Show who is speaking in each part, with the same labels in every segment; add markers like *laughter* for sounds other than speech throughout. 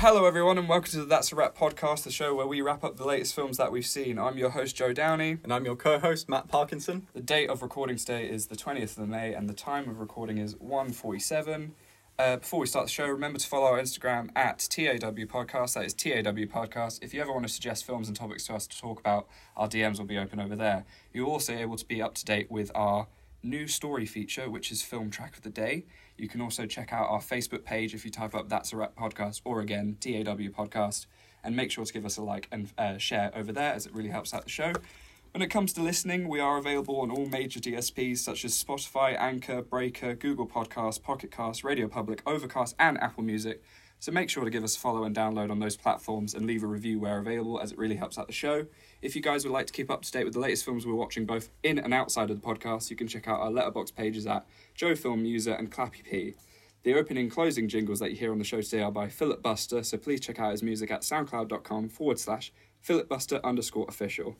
Speaker 1: Hello, everyone, and welcome to the That's a Wrap podcast, the show where we wrap up the latest films that we've seen. I'm your host, Joe Downey.
Speaker 2: And I'm your co-host, Matt Parkinson.
Speaker 1: The date of recording today is the 20th of May, and the time of recording is 1.47. Uh, before we start the show, remember to follow our Instagram at TAW Podcast. That is TAW Podcast. If you ever want to suggest films and topics to us to talk about, our DMs will be open over there. You're also able to be up to date with our new story feature, which is Film Track of the Day. You can also check out our Facebook page if you type up That's a Wrap Podcast or again TAW Podcast. And make sure to give us a like and uh, share over there as it really helps out the show. When it comes to listening, we are available on all major DSPs such as Spotify, Anchor, Breaker, Google Podcasts, Pocket Cast, Radio Public, Overcast, and Apple Music. So make sure to give us a follow and download on those platforms and leave a review where available as it really helps out the show. If you guys would like to keep up to date with the latest films we're watching both in and outside of the podcast, you can check out our Letterboxd pages at Joe Film User and Clappy P. The opening and closing jingles that you hear on the show today are by Philip Buster, so please check out his music at soundcloud.com forward slash Philip Buster underscore official.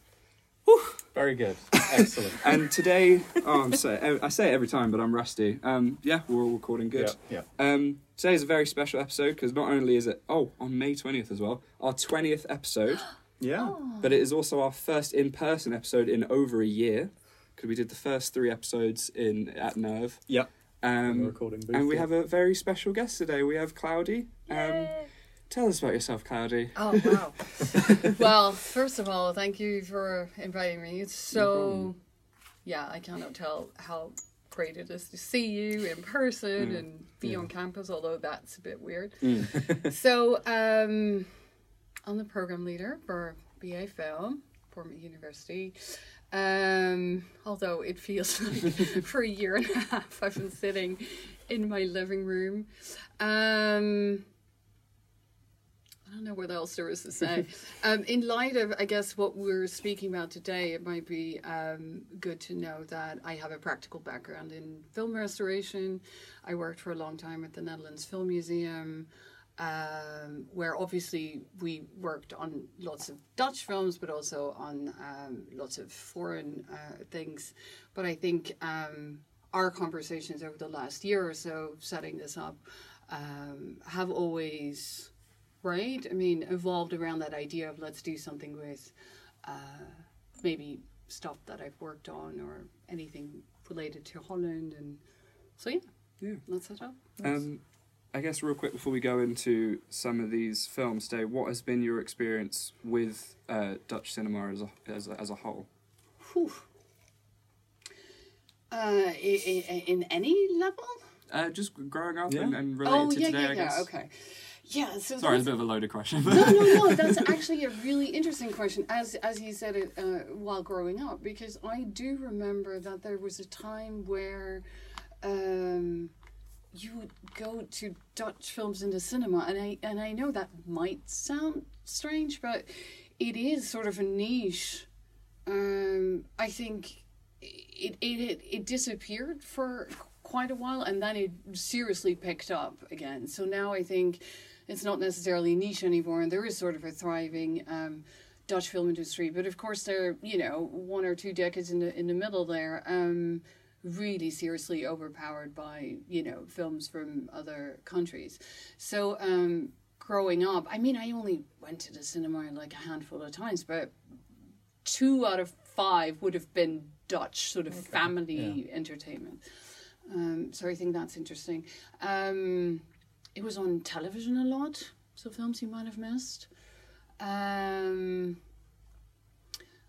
Speaker 2: Very good. *laughs* Excellent.
Speaker 1: And today, oh, I'm sorry, I say it every time, but I'm rusty. Um, yeah, we're all recording good.
Speaker 2: Yeah,
Speaker 1: Um, today is a very special episode because not only is it, oh, on May 20th as well, our 20th episode,
Speaker 2: yeah.
Speaker 1: but it is also our first in person episode in over a year because we did the first three episodes in at Nerve.
Speaker 2: Yeah.
Speaker 1: Um,
Speaker 2: recording booth.
Speaker 1: and we
Speaker 2: yeah.
Speaker 1: have a very special guest today. We have Cloudy. Um, tell us about yourself, Cloudy.
Speaker 3: Oh wow! *laughs* well, first of all, thank you for inviting me. It's so, yeah, I cannot tell how great it is to see you in person
Speaker 1: Mm.
Speaker 3: and be
Speaker 1: Yeah.
Speaker 3: on campus. Although that's a bit weird.
Speaker 1: Mm. *laughs*
Speaker 3: so, um, I'm the program leader for BA Film, Bournemouth University. Um, although it feels *laughs* like for a year and a half I've been sitting in my living room. Um, I don't know what else there is to say. *laughs* um, in light of, I guess, what we're speaking about today, it might be um, good to know that I have a practical background in film restoration. I worked for a long time at the Netherlands Film Museum, um, where obviously we worked on lots of Dutch films, but also on um, lots of foreign uh, things. But I think um, our conversations over the last year or so, setting this up, um, have always right? I mean, evolved around that idea of let's do something with uh, maybe stuff that I've worked on or anything related to Holland. And so, yeah,
Speaker 1: Yeah.
Speaker 3: that's it up.
Speaker 1: Um, I guess real quick before we go into some of these films today, what has been your experience with uh, Dutch cinema as a, as a, as a whole?
Speaker 3: Whew. Uh, in, in any level?
Speaker 1: Uh, just growing up
Speaker 2: Yeah.
Speaker 1: and, and related
Speaker 3: oh,
Speaker 1: to
Speaker 3: yeah,
Speaker 1: today,
Speaker 3: yeah,
Speaker 1: I
Speaker 3: yeah. Okay. Yeah, so
Speaker 1: Sorry, it's a bit of a loaded question.
Speaker 3: no, no, no. *laughs* That's actually a really interesting question, as as you said it uh, while growing up, because I do remember that there was a time where um, you would go to Dutch films in the cinema, and I and I know that might sound strange, but it is sort of a niche. Um, I think it, it it it disappeared for quite a while, and then it seriously picked up again. So now I think it's not necessarily niche anymore, and there is sort of a thriving um, Dutch film industry. But of course, they're you know one or two decades in the in the middle there, um, really seriously overpowered by you know films from other countries. So um, growing up, I mean, I only went to the cinema like a handful of times, but two out of five would have been Dutch sort of family entertainment. Um, so I think that's interesting. Um, it was on television a lot, so films you might have missed. Um,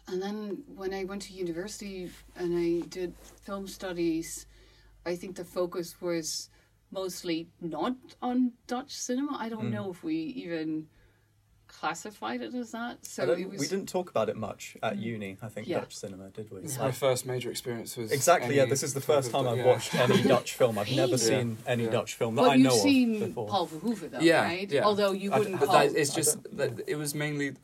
Speaker 3: and then when I went to university and I did film studies, I think the focus was mostly not on Dutch cinema. I don't hmm. know if we even classified it as that. So it was.
Speaker 2: we didn't talk about it much at hmm. uni, I think,
Speaker 3: Yeah.
Speaker 2: Dutch cinema, did we?
Speaker 1: My
Speaker 2: Like-
Speaker 1: first major experience was
Speaker 2: exactly, yeah. This is the first time I've
Speaker 1: yeah.
Speaker 2: watched any Dutch film. I've never
Speaker 3: Yeah.
Speaker 2: seen any
Speaker 1: Yeah.
Speaker 2: Dutch film that
Speaker 3: well,
Speaker 2: I
Speaker 3: you've
Speaker 2: know
Speaker 3: seen
Speaker 2: before.
Speaker 3: Paul Verhoeven, though,
Speaker 1: Yeah,
Speaker 3: right?
Speaker 1: yeah.
Speaker 3: Although you wouldn't
Speaker 1: I-
Speaker 3: call
Speaker 1: that- it's just that it was mainly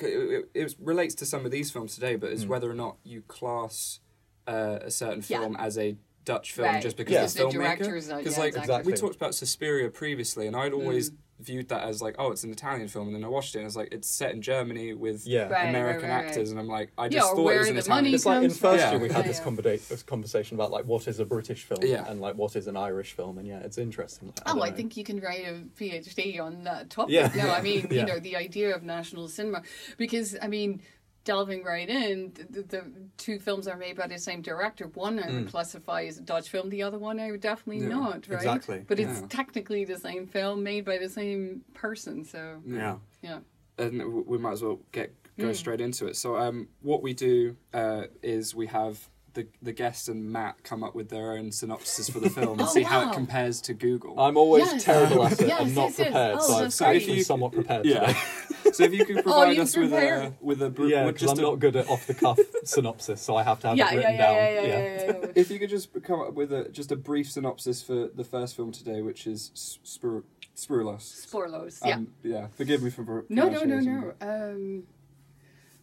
Speaker 1: it, it, it relates to some of these films today, but it's
Speaker 2: Mm.
Speaker 1: whether or not you class uh, a certain
Speaker 3: Yeah.
Speaker 1: film as a Dutch film
Speaker 3: Right.
Speaker 1: just because
Speaker 2: Yeah.
Speaker 1: the
Speaker 3: The
Speaker 1: filmmaker.
Speaker 3: directors are-
Speaker 1: Because
Speaker 3: yeah,
Speaker 1: like
Speaker 3: exactly.
Speaker 1: we talked about Suspiria previously, and I'd always viewed that as like, oh, it's an Italian film, and then I watched it and I was like, it's set in Germany with
Speaker 2: Yeah.
Speaker 3: Right.
Speaker 1: American
Speaker 3: right, right.
Speaker 1: actors, and I'm like, I just
Speaker 3: or
Speaker 1: thought it was an Italian.
Speaker 3: money
Speaker 2: It's like in first
Speaker 1: Yeah.
Speaker 2: year we had this, this conversation about like what is a British film
Speaker 1: Yeah.
Speaker 2: and like what is an Irish film, and yeah, it's interesting. I
Speaker 3: Oh, I
Speaker 2: know.
Speaker 3: think you can write a PhD on that topic.
Speaker 2: Yeah.
Speaker 3: No, I mean,
Speaker 2: Yeah.
Speaker 3: you know, the idea of national cinema. Because, I mean, delving right in, the, the two films are made by the same director. One I would classify as a Dutch film, the other one I would definitely
Speaker 1: Yeah,
Speaker 3: not, right?
Speaker 2: exactly.
Speaker 3: But it's technically the same film made by the same person, so,
Speaker 1: yeah.
Speaker 3: yeah.
Speaker 1: and we might as well get go
Speaker 3: Mm.
Speaker 1: straight into it. So, um, what we do uh, is we have the the guest and Matt come up with their own synopsis for the *laughs* film and
Speaker 3: Oh,
Speaker 1: see how it compares to Google.
Speaker 2: I'm always
Speaker 3: Yes.
Speaker 2: terrible at it.
Speaker 3: Yes,
Speaker 2: I'm not
Speaker 3: yes, yes.
Speaker 2: prepared,
Speaker 3: Oh,
Speaker 2: so I've
Speaker 3: that's
Speaker 1: So if
Speaker 2: been
Speaker 1: you-
Speaker 2: somewhat prepared.
Speaker 1: yeah.
Speaker 2: today. *laughs*
Speaker 1: so if you could provide
Speaker 3: you've
Speaker 1: us with a
Speaker 3: prepared.
Speaker 1: with a br-
Speaker 2: yeah, because
Speaker 1: just
Speaker 2: I'm
Speaker 1: a,
Speaker 2: not good at off the cuff *laughs* synopsis, so I have to have
Speaker 3: Yeah,
Speaker 2: it written
Speaker 3: yeah,
Speaker 2: down.
Speaker 3: yeah, yeah, yeah, yeah, yeah.
Speaker 1: if you could just come up with a just a brief synopsis for the first film today, which is S- Spir- Spirulos.
Speaker 3: Spoorloos, yeah.
Speaker 1: Um, yeah. Forgive me for pr-
Speaker 3: No, no, no, no. Um,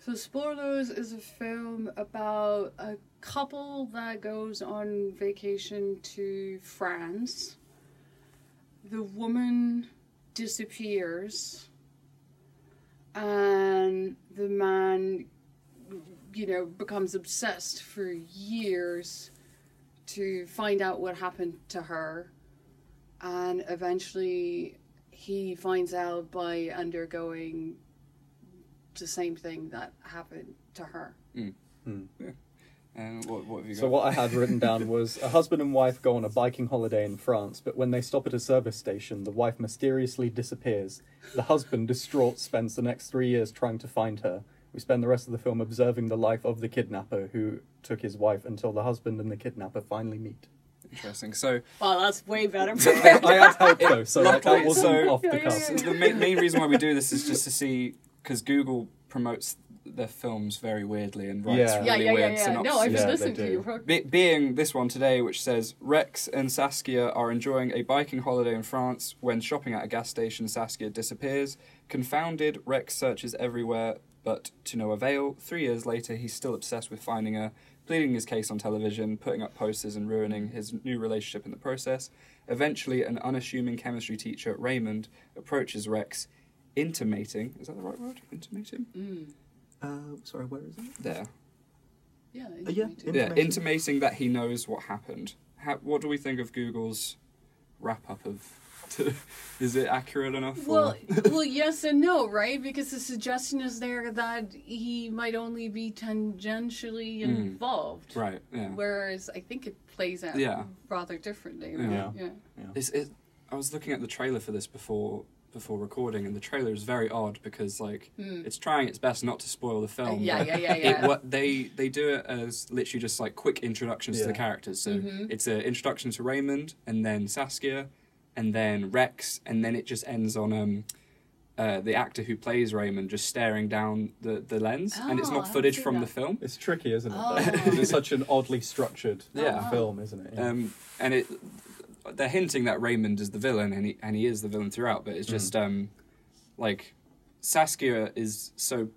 Speaker 3: so Spoorloos is a film about a couple that goes on vacation to France. The woman disappears, and the man, you know, becomes obsessed for years to find out what happened to her, and eventually he finds out by undergoing the same thing that happened to her. Hmm. Hmm. *laughs*
Speaker 1: And what, what have you got?
Speaker 2: So what I had written down *laughs* was a husband and wife go on a biking holiday in France, but when they stop at a service station, the wife mysteriously disappears. The husband, distraught, spends the next three years trying to find her. We spend the rest of the film observing the life of the kidnapper who took his wife until the husband and the kidnapper finally meet.
Speaker 1: Interesting. So
Speaker 3: Well, that's way better. *laughs*
Speaker 2: I had help though, so like, that
Speaker 1: Luckily,
Speaker 2: wasn't
Speaker 1: so-
Speaker 2: off the
Speaker 3: Yeah, yeah,
Speaker 2: cuff.
Speaker 3: yeah.
Speaker 1: the main, main reason why we do this is just to see because Google promotes their films very weirdly and writes
Speaker 2: Yeah.
Speaker 1: really
Speaker 3: yeah, yeah, yeah,
Speaker 1: weird
Speaker 3: yeah.
Speaker 1: synopses.
Speaker 3: No, I've
Speaker 2: Yeah,
Speaker 3: been
Speaker 2: they
Speaker 3: listening to
Speaker 2: do.
Speaker 3: you.
Speaker 1: Be- being this one today, which says Rex and Saskia are enjoying a biking holiday in France. When shopping at a gas station, Saskia disappears. Confounded, Rex searches everywhere, but to no avail. Three years later, he's still obsessed with finding her, pleading his case on television, putting up posters, and ruining his new relationship in the process. Eventually, an unassuming chemistry teacher, Raymond, approaches Rex, intimating is that the right word? Intimating?
Speaker 3: Mm.
Speaker 2: Uh, sorry, where is it?
Speaker 1: There.
Speaker 3: Yeah,
Speaker 2: yeah,
Speaker 3: intimating.
Speaker 1: Yeah,
Speaker 2: Intimating.
Speaker 1: intimating that he knows what happened. How, what do we think of Google's wrap up of? *laughs* is it accurate enough?
Speaker 3: Well, *laughs* well, yes and no, right? Because the suggestion is there that he might only be tangentially
Speaker 1: Mm.
Speaker 3: involved,
Speaker 1: right, yeah.
Speaker 3: whereas I think it plays out
Speaker 1: Yeah.
Speaker 3: rather differently.
Speaker 1: Yeah.
Speaker 3: Right? yeah.
Speaker 1: It's, it, I was looking at the trailer for this before before recording, and the trailer is very odd because like
Speaker 3: Mm.
Speaker 1: it's trying its best not to spoil the film.
Speaker 3: yeah,
Speaker 1: but
Speaker 3: yeah, yeah,
Speaker 1: It,
Speaker 3: yeah.
Speaker 1: what they they do it as literally just like quick introductions to the characters. So
Speaker 3: Mhm.
Speaker 1: it's an introduction to Raymond, and then Saskia, and then Rex, and then it just ends on um, uh, the actor who plays Raymond just staring down the, the lens, and it's
Speaker 3: Oh, I
Speaker 1: not footage
Speaker 3: seen
Speaker 1: from the film.
Speaker 2: It's tricky, isn't it?
Speaker 3: Oh. *laughs*
Speaker 2: it's such an oddly structured
Speaker 1: Yeah.
Speaker 2: film, isn't it? Yeah.
Speaker 1: Um, and it they're hinting that Raymond is the villain, and he and he is the villain throughout. But it's just um, like Saskia is so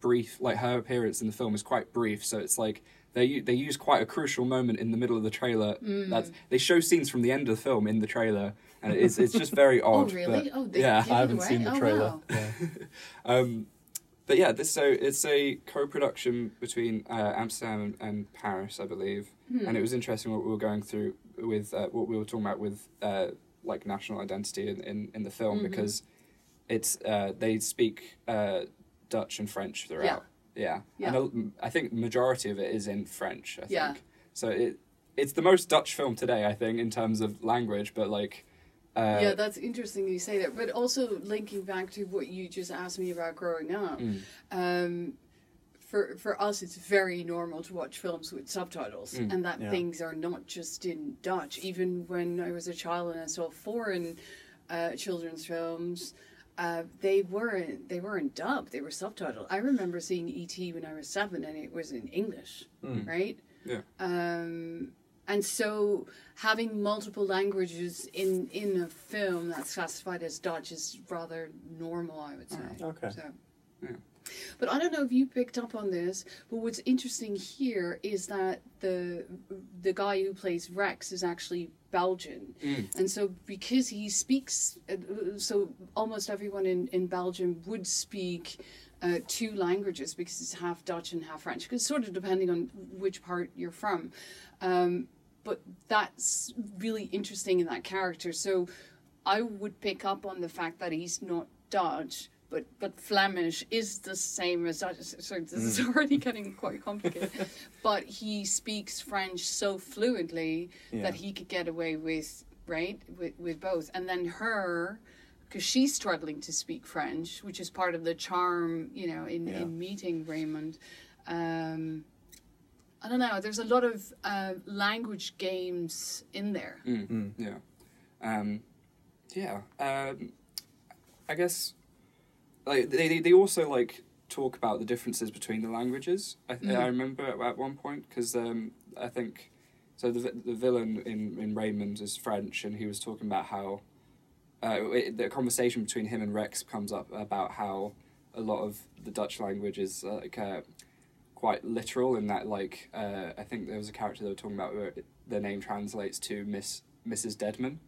Speaker 1: brief. Like her appearance in the film is quite brief, so it's like they they use quite a crucial moment in the middle of the trailer.
Speaker 3: Mm.
Speaker 1: That's they show scenes from the end of the film in the trailer, and it's it's just very *laughs*
Speaker 3: Oh,
Speaker 1: odd.
Speaker 3: really?
Speaker 1: but-
Speaker 3: oh, they
Speaker 1: yeah,
Speaker 2: I haven't
Speaker 3: away?
Speaker 2: seen the
Speaker 3: Oh,
Speaker 2: trailer.
Speaker 3: wow.
Speaker 2: Yeah. *laughs*
Speaker 1: Um, but yeah, this so it's a co-production between uh, Amsterdam and, and Paris, I believe,
Speaker 3: Hmm.
Speaker 1: and it was interesting what we were going through with uh, what we were talking about with uh, like national identity in, in, in the film
Speaker 3: Mhm.
Speaker 1: because it's uh, they speak uh, Dutch and French throughout. Yeah,
Speaker 3: Yeah.
Speaker 1: and a- I think majority of it is in French. I think.
Speaker 3: Yeah.
Speaker 1: So it it's the most Dutch film today, I think, in terms of language, but like. Uh,
Speaker 3: yeah, that's interesting you say that. But also linking back to what you just asked me about growing up,
Speaker 1: mm,
Speaker 3: um, for for us, it's very normal to watch films with subtitles,
Speaker 1: Mm.
Speaker 3: and that
Speaker 2: Yeah.
Speaker 3: things are not just in Dutch. Even when I was a child and I saw foreign uh, children's films. Uh, they weren't they weren't dubbed they were subtitled i remember seeing E.T. when i was seven and it was in english
Speaker 2: Mm.
Speaker 3: right
Speaker 1: Yeah.
Speaker 3: um, and so having multiple languages in in a film that's classified as Dutch is rather normal, I would say.
Speaker 2: Okay.
Speaker 3: So, But I don't know if you picked up on this, but what's interesting here is that the the guy who plays Rex is actually Belgian, and so because he speaks, uh, so almost everyone in in Belgium would speak. Uh, two languages because it's half Dutch and half French, because sort of depending on which part you're from. Um, but that's really interesting in that character. So I would pick up on the fact that he's not Dutch, but but Flemish is the same as Dutch. So this is *laughs* already getting quite complicated. *laughs* but he speaks French so fluently
Speaker 2: Yeah.
Speaker 3: that he could get away with right with with both. And then her. Because she's struggling to speak French, which is part of the charm, you know, in,
Speaker 2: Yeah.
Speaker 3: in meeting Raymond. Um, I don't know. There's a lot of uh, language games in there.
Speaker 1: Mm. Yeah. Um, yeah. Um, I guess like they they- also like talk about the differences between the languages. I th-
Speaker 3: Mm.
Speaker 1: I remember at, at one point because um, I think so the the villain in in Raymond is French and he was talking about how uh, it, the conversation between him and Rex comes up about how a lot of the Dutch language is uh, like uh, quite literal in that like uh, I think there was a character they were talking about where it- their name translates to Miss Mrs. Deadman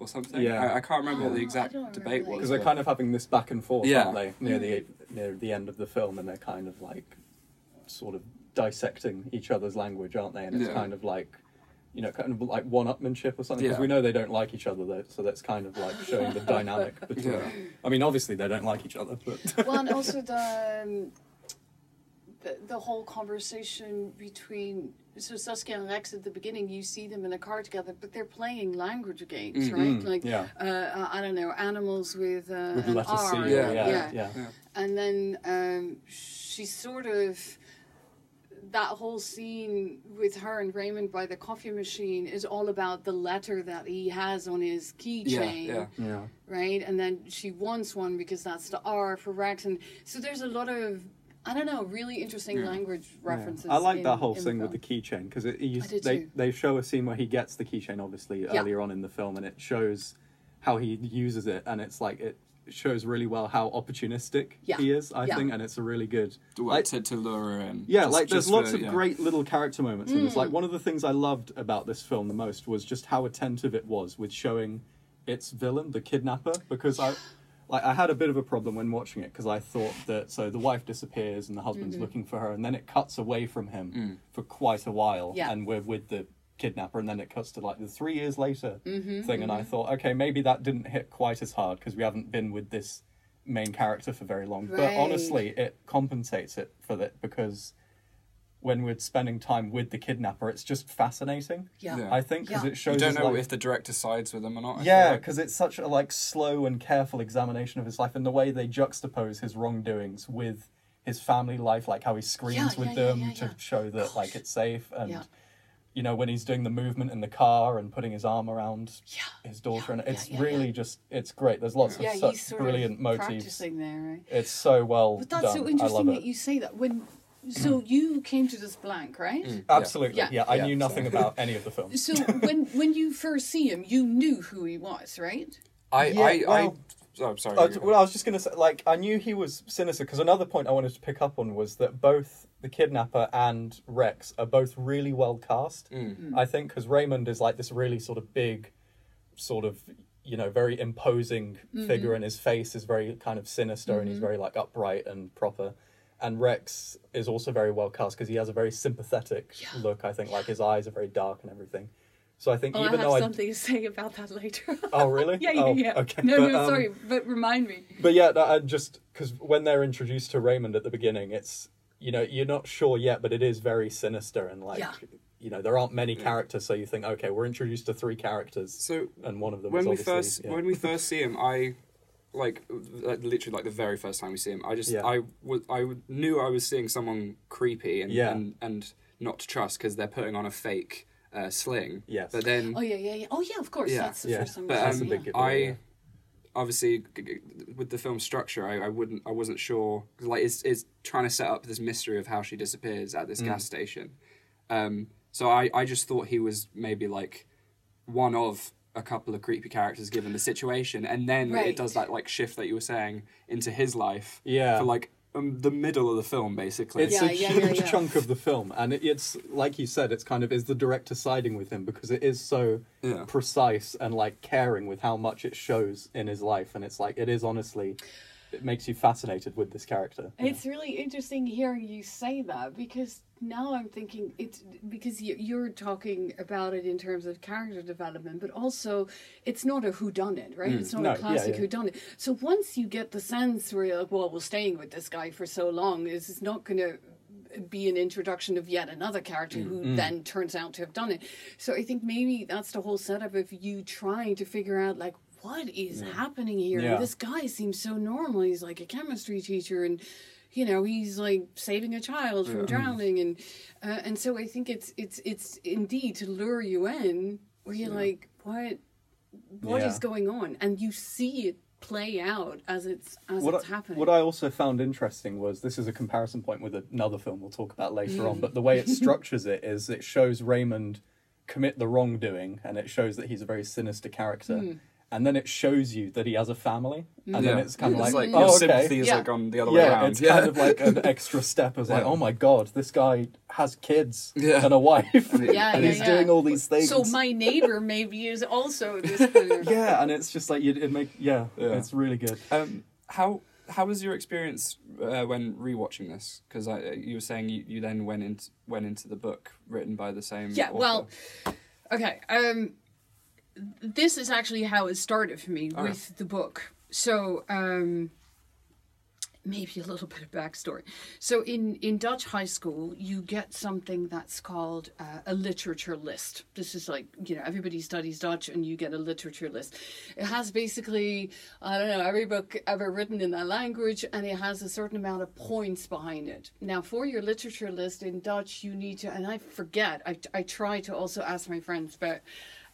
Speaker 1: or something.
Speaker 2: Yeah.
Speaker 1: I, I can't remember what the
Speaker 3: I
Speaker 1: exact
Speaker 3: don't
Speaker 1: debate
Speaker 3: that.
Speaker 1: was.
Speaker 2: because they're kind of having this back and forth,
Speaker 1: Yeah.
Speaker 2: aren't they? Near the near the end of the film, and they're kind of like sort of dissecting each other's language, aren't they? And it's
Speaker 1: Yeah.
Speaker 2: kind of like you know, kind of like one-upmanship or something. Because
Speaker 1: Yeah.
Speaker 2: we know they don't like each other, though, so that's kind of like showing the dynamic *laughs* between.
Speaker 1: Yeah.
Speaker 2: I mean, obviously they don't like each other, but *laughs*
Speaker 3: well, and also the, um, the the whole conversation between so Saskia and Rex at the beginning, you see them in a car together, but they're playing language games,
Speaker 1: Mm.
Speaker 3: right?
Speaker 2: Mm,
Speaker 3: Like
Speaker 2: yeah.
Speaker 3: uh, I don't know, animals with, uh,
Speaker 2: with
Speaker 3: an R.
Speaker 2: Yeah,
Speaker 1: yeah,
Speaker 2: yeah, yeah.
Speaker 1: Yeah.
Speaker 3: and then um, she sort of that whole scene with her and Raymond by the coffee machine is all about the letter that he has on his keychain
Speaker 1: Yeah,
Speaker 2: yeah. yeah.
Speaker 3: right? And then she wants one because that's the R for Rex, and so there's a lot of I don't know, really interesting
Speaker 1: Yeah.
Speaker 3: language references.
Speaker 2: Yeah. I like
Speaker 3: in-
Speaker 2: that whole thing
Speaker 3: the
Speaker 2: with the keychain because it, you,
Speaker 3: I did
Speaker 2: they
Speaker 3: too.
Speaker 2: they show a scene where he gets the keychain obviously
Speaker 3: Yeah.
Speaker 2: earlier on in the film, and it shows how he uses it, and it's like it shows really well how opportunistic
Speaker 3: Yeah.
Speaker 2: he is. I
Speaker 3: Yeah.
Speaker 2: think, and it's a really good.
Speaker 1: Well,
Speaker 2: Like-
Speaker 1: to, to lure her in.
Speaker 2: yeah,
Speaker 1: Just-
Speaker 2: like there's lots
Speaker 1: for-
Speaker 2: of
Speaker 1: yeah.
Speaker 2: great little character moments in this.
Speaker 3: Mm.
Speaker 2: Like one of the things I loved about this film the most was just how attentive it was with showing its villain, the kidnapper, because I. *laughs* Like I had a bit of a problem when watching it because I thought that so the wife disappears and the husband's
Speaker 3: Mm-hmm.
Speaker 2: looking for her and then it cuts away from him
Speaker 1: Mm.
Speaker 2: for quite a while
Speaker 3: Yeah.
Speaker 2: and we're with the kidnapper and then it cuts to like the three years later
Speaker 3: Mhm,
Speaker 2: thing and I thought okay maybe that didn't hit quite as hard because we haven't been with this main character for very long but honestly it compensates it for that because when we're spending time with the kidnapper it's just fascinating
Speaker 3: yeah.
Speaker 1: Yeah.
Speaker 2: I think because
Speaker 3: Yeah.
Speaker 2: it shows
Speaker 1: You don't know
Speaker 2: like-
Speaker 1: if the director sides with them or not. I
Speaker 2: yeah,
Speaker 1: feel like.
Speaker 2: because it's such a like slow and careful examination of his life, and the way they juxtapose his wrongdoings with his family life, like how he screams
Speaker 3: Yeah,
Speaker 2: with
Speaker 3: yeah, yeah,
Speaker 2: them
Speaker 3: yeah,
Speaker 2: to
Speaker 3: yeah.
Speaker 2: show that like it's safe, and
Speaker 3: Yeah.
Speaker 2: you know when he's doing the movement in the car and putting his arm around
Speaker 3: Yeah.
Speaker 2: his daughter,
Speaker 3: Yeah,
Speaker 2: and it's
Speaker 3: yeah, yeah,
Speaker 2: really
Speaker 3: yeah.
Speaker 2: just it's great. There's lots
Speaker 3: Yeah,
Speaker 2: of
Speaker 3: he's
Speaker 2: such
Speaker 3: sort
Speaker 2: brilliant
Speaker 3: of
Speaker 2: motifs.
Speaker 3: there, right?
Speaker 2: It's so well
Speaker 3: But that's
Speaker 2: done.
Speaker 3: so
Speaker 2: I love
Speaker 3: interesting that
Speaker 2: it.
Speaker 3: you say that. When so you came to this blank, right?
Speaker 1: Mm.
Speaker 2: Absolutely,
Speaker 3: Yeah.
Speaker 2: yeah. I
Speaker 1: Yeah,
Speaker 2: knew nothing
Speaker 1: so-
Speaker 2: about any of the films.
Speaker 3: So *laughs* when when you first see him, you knew who he was, right?
Speaker 1: I,
Speaker 2: Yeah,
Speaker 1: I,
Speaker 2: well-
Speaker 1: I, oh, sorry.
Speaker 2: Oh,
Speaker 1: you go.
Speaker 2: well, I was just going to say, like, I knew he was sinister because another point I wanted to pick up on was that both the kidnapper and Rex are both really well cast.
Speaker 1: Mm.
Speaker 2: I think because Raymond is like this really sort of big, sort of you know very imposing figure, and his face is very kind of sinister, and he's very like upright and proper. And Rex is also very well cast because he has a very sympathetic
Speaker 3: Yeah.
Speaker 2: look. I think like his eyes are very dark and everything. So I think
Speaker 3: Oh, I
Speaker 2: even
Speaker 3: have
Speaker 2: though I
Speaker 3: something to say about that later.
Speaker 2: oh really *laughs*
Speaker 3: yeah, yeah,
Speaker 2: oh,
Speaker 3: yeah.
Speaker 2: okay
Speaker 3: No,
Speaker 2: But,
Speaker 3: no,
Speaker 2: um,
Speaker 3: sorry, but remind me.
Speaker 2: but yeah, no, I just because when they're introduced to Raymond at the beginning, it's you know you're not sure yet, but it is very sinister and like
Speaker 3: Yeah.
Speaker 2: you know there aren't many characters, so you think okay, we're introduced to three characters,
Speaker 1: So
Speaker 2: and one of them
Speaker 1: when
Speaker 2: is
Speaker 1: we
Speaker 2: obviously
Speaker 1: first
Speaker 2: yeah.
Speaker 1: when we first see him, I like like, literally like the very first time we see him. I just
Speaker 2: Yeah.
Speaker 1: I was I knew I was seeing someone creepy and
Speaker 2: Yeah.
Speaker 1: and, and not to trust because they're putting on a fake uh, sling.
Speaker 2: Yes.
Speaker 1: But then
Speaker 3: Oh yeah, yeah, yeah. Oh yeah, of course.
Speaker 1: Yeah.
Speaker 3: That's the
Speaker 2: Yeah.
Speaker 3: first time.
Speaker 1: But, um,
Speaker 2: That's a big
Speaker 3: yeah.
Speaker 1: I
Speaker 2: yeah.
Speaker 1: obviously g- g- with the film structure, I, I wouldn't, I wasn't sure. 'cause, Like, it's, it's trying to set up this mystery of how she disappears at this
Speaker 2: Mm.
Speaker 1: gas station. Um, so I, I just thought he was maybe like one of a couple of creepy characters given the situation, and then
Speaker 3: Right.
Speaker 1: it does that like shift that you were saying into his life
Speaker 2: Yeah.
Speaker 1: for like um, the middle of the film, basically.
Speaker 2: It's
Speaker 3: Yeah,
Speaker 2: a
Speaker 3: yeah,
Speaker 2: huge
Speaker 3: yeah, yeah.
Speaker 2: chunk of the film, and it, it's like you said, it's kind of is the director siding with him because it is so
Speaker 1: Yeah.
Speaker 2: precise and like caring with how much it shows in his life, and it's like it is honestly, it makes you fascinated with this character.
Speaker 3: It's really interesting hearing you say that because now I'm thinking it's because you- you're talking about it in terms of character development, but also it's not a whodunit, right? It's not
Speaker 2: No,
Speaker 3: a
Speaker 2: yeah,
Speaker 3: classic
Speaker 2: yeah.
Speaker 3: whodunit. So once you get the sense where you're like, well, we're staying with this guy for so long, is it's not going to be an introduction of yet another character who
Speaker 2: Mm.
Speaker 3: then turns out to have done it. So I think maybe that's the whole setup of you trying to figure out like what is happening here.
Speaker 2: Yeah.
Speaker 3: This guy seems so normal. He's like a chemistry teacher and you know he's like saving a child from drowning and uh, and so I think it's it's it's indeed to lure you in where you're like what what is
Speaker 2: Yeah.
Speaker 3: going on and you see it play out as it's as
Speaker 2: what
Speaker 3: it's
Speaker 2: I,
Speaker 3: happening.
Speaker 2: what I also found interesting was this is a comparison point with another film we'll talk about later
Speaker 3: Mm.
Speaker 2: on, but the way it *laughs* structures it is it shows Raymond commit the wrongdoing and it shows that he's a very sinister character.
Speaker 3: Mm.
Speaker 2: And then it shows you that he has a family, and then it's kind of like,
Speaker 1: like
Speaker 2: oh,
Speaker 1: your
Speaker 2: okay.
Speaker 1: sympathy is
Speaker 3: Yeah.
Speaker 1: like on the other way
Speaker 2: yeah,
Speaker 1: around.
Speaker 2: it's
Speaker 1: yeah.
Speaker 2: kind of like an *laughs* extra step as like,
Speaker 1: Yeah.
Speaker 2: oh my god, this guy has kids
Speaker 1: Yeah.
Speaker 2: and a wife,
Speaker 3: Yeah,
Speaker 2: and
Speaker 3: yeah,
Speaker 2: he's
Speaker 3: yeah.
Speaker 2: doing all these things.
Speaker 3: so my neighbor maybe is also *laughs* this
Speaker 2: yeah, and it's just like you it make yeah,
Speaker 1: Yeah.
Speaker 2: it's really good.
Speaker 1: Um, how how was your experience uh, when rewatching this? Because you were saying you, you then went into went into the book written by the same.
Speaker 3: Yeah,
Speaker 1: author.
Speaker 3: well, okay. Um, this is actually how it started for me
Speaker 1: Okay.
Speaker 3: with the book. So, um, maybe a little *laughs* bit of backstory. So, in in Dutch high school, you get something that's called uh, a literature list. This is like you know everybody studies Dutch, and you get a literature list. It has basically I don't know every book ever written in that language, and it has a certain amount of points behind it. Now, for your literature list in Dutch, you need to, and I forget. I I try to also ask my friends, but.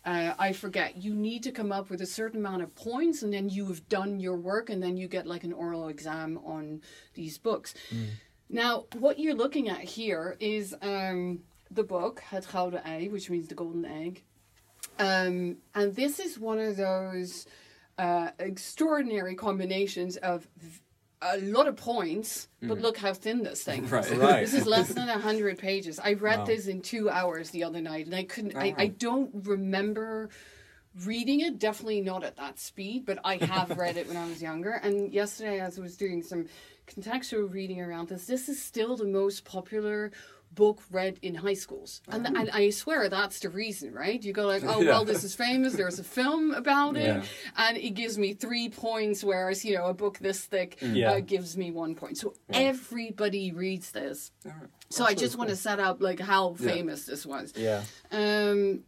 Speaker 3: Uh, I forget. You need to come up with a certain amount of points, and then you have done your work, and then you get like an oral exam on these books. Now, what you're looking at here is um, the book Het Gouden Ei, which means the golden egg, um, and this is one of those uh, extraordinary combinations of v- a lot of points, but mm-hmm. look how thin this thing is.
Speaker 1: Right. *laughs*
Speaker 2: Right.
Speaker 3: This is less than 100 pages. I read
Speaker 2: Wow.
Speaker 3: this in two hours the other night, and I couldn't, I. I don't remember reading it, definitely not at that speed, but I have read it when I was younger. And yesterday, as I was doing some contextual reading around this, this is still the most popular book read in high schools. And, and I swear that's the reason, right? You go like, oh,
Speaker 1: Yeah.
Speaker 3: well, this is famous. There's a film about it.
Speaker 2: Yeah.
Speaker 3: And it gives me three points, whereas, you know, a book this thick
Speaker 2: Yeah.
Speaker 3: uh, gives me one point. So everybody reads this.
Speaker 1: Alright.
Speaker 3: So I just want to set up like how famous this was.
Speaker 2: Yeah.
Speaker 3: Um,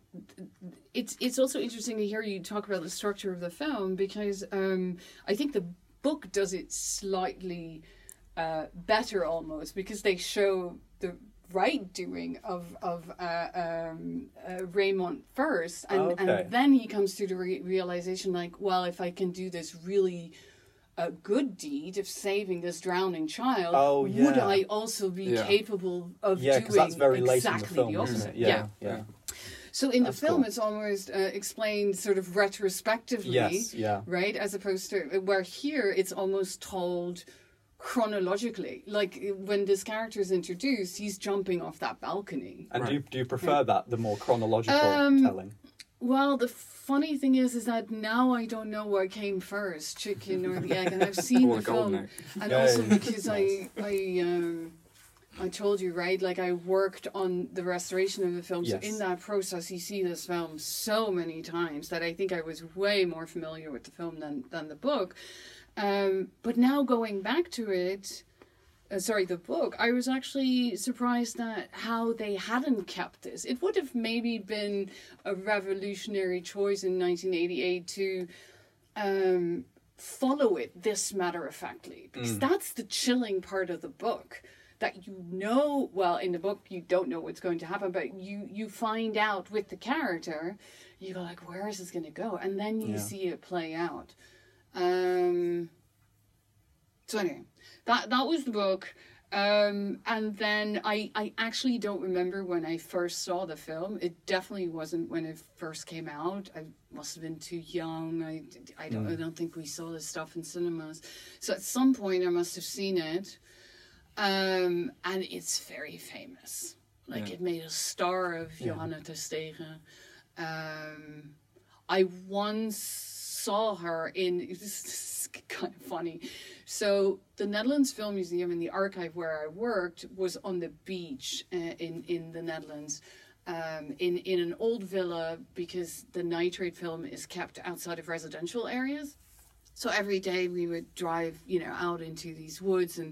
Speaker 3: it's it's also interesting to hear you talk about the structure of the film because um, I think the book does it slightly uh, better almost because they show the right doing of of uh, um, uh, Raymond first, and,
Speaker 2: Okay.
Speaker 3: and then he comes to the re- realization like, well, if I can do this really. A good deed of saving this drowning child.
Speaker 2: Oh,
Speaker 3: Would. I also be
Speaker 1: Yeah.
Speaker 3: capable of
Speaker 2: Yeah,
Speaker 3: doing
Speaker 2: because that's very late
Speaker 3: exactly
Speaker 2: in the film,
Speaker 3: the opposite?
Speaker 2: isn't it? Yeah. Yeah.
Speaker 3: So in
Speaker 2: That's
Speaker 3: the film,
Speaker 2: cool.
Speaker 3: it's almost uh, explained sort of retrospectively,
Speaker 2: Yes. Yeah.
Speaker 3: right? As opposed to where here it's almost told chronologically. Like when this character is introduced, he's jumping off that balcony.
Speaker 2: And
Speaker 1: Right.
Speaker 2: do you, do you prefer that the more chronological
Speaker 3: Um,
Speaker 2: telling?
Speaker 3: Well, the funny thing is, is that now I don't know what came first, chicken or the egg, and I've *laughs* seen the
Speaker 1: the
Speaker 3: film,
Speaker 1: egg.
Speaker 3: and
Speaker 2: Yeah,
Speaker 3: also
Speaker 2: yeah.
Speaker 3: because I, I, um, I told you right, like I worked on the restoration of the film, so in that process, you see this film so many times that I think I was way more familiar with the film than than the book. Um, but now going back to it, uh, sorry, the book, I was actually surprised at how they hadn't kept this. It would have maybe been a revolutionary choice in 1988 to um, follow it this matter of factly, because that's the chilling part of the book. That you know, well, in the book you don't know what's going to happen, but you you find out with the character. You go like, where is this going to go? And then you
Speaker 2: Yeah.
Speaker 3: see it play out. Um, so anyway, that that was the book. Um, and then I, I actually don't remember when I first saw the film. It definitely wasn't when it first came out. I must have been too young. I, I don't I don't think we saw this stuff in cinemas. So at some point I must have seen it. Um, and it's very famous. Like
Speaker 1: Yeah.
Speaker 3: it made a star of
Speaker 2: Yeah.
Speaker 3: Johanna ter Steege. Um, I once saw her in. *laughs* This is kind of funny. So the Netherlands Film Museum in the archive where I worked was on the beach uh, in in the Netherlands. Um, in in an old villa because the nitrate film is kept outside of residential areas. So every day we would drive, you know, out into these woods and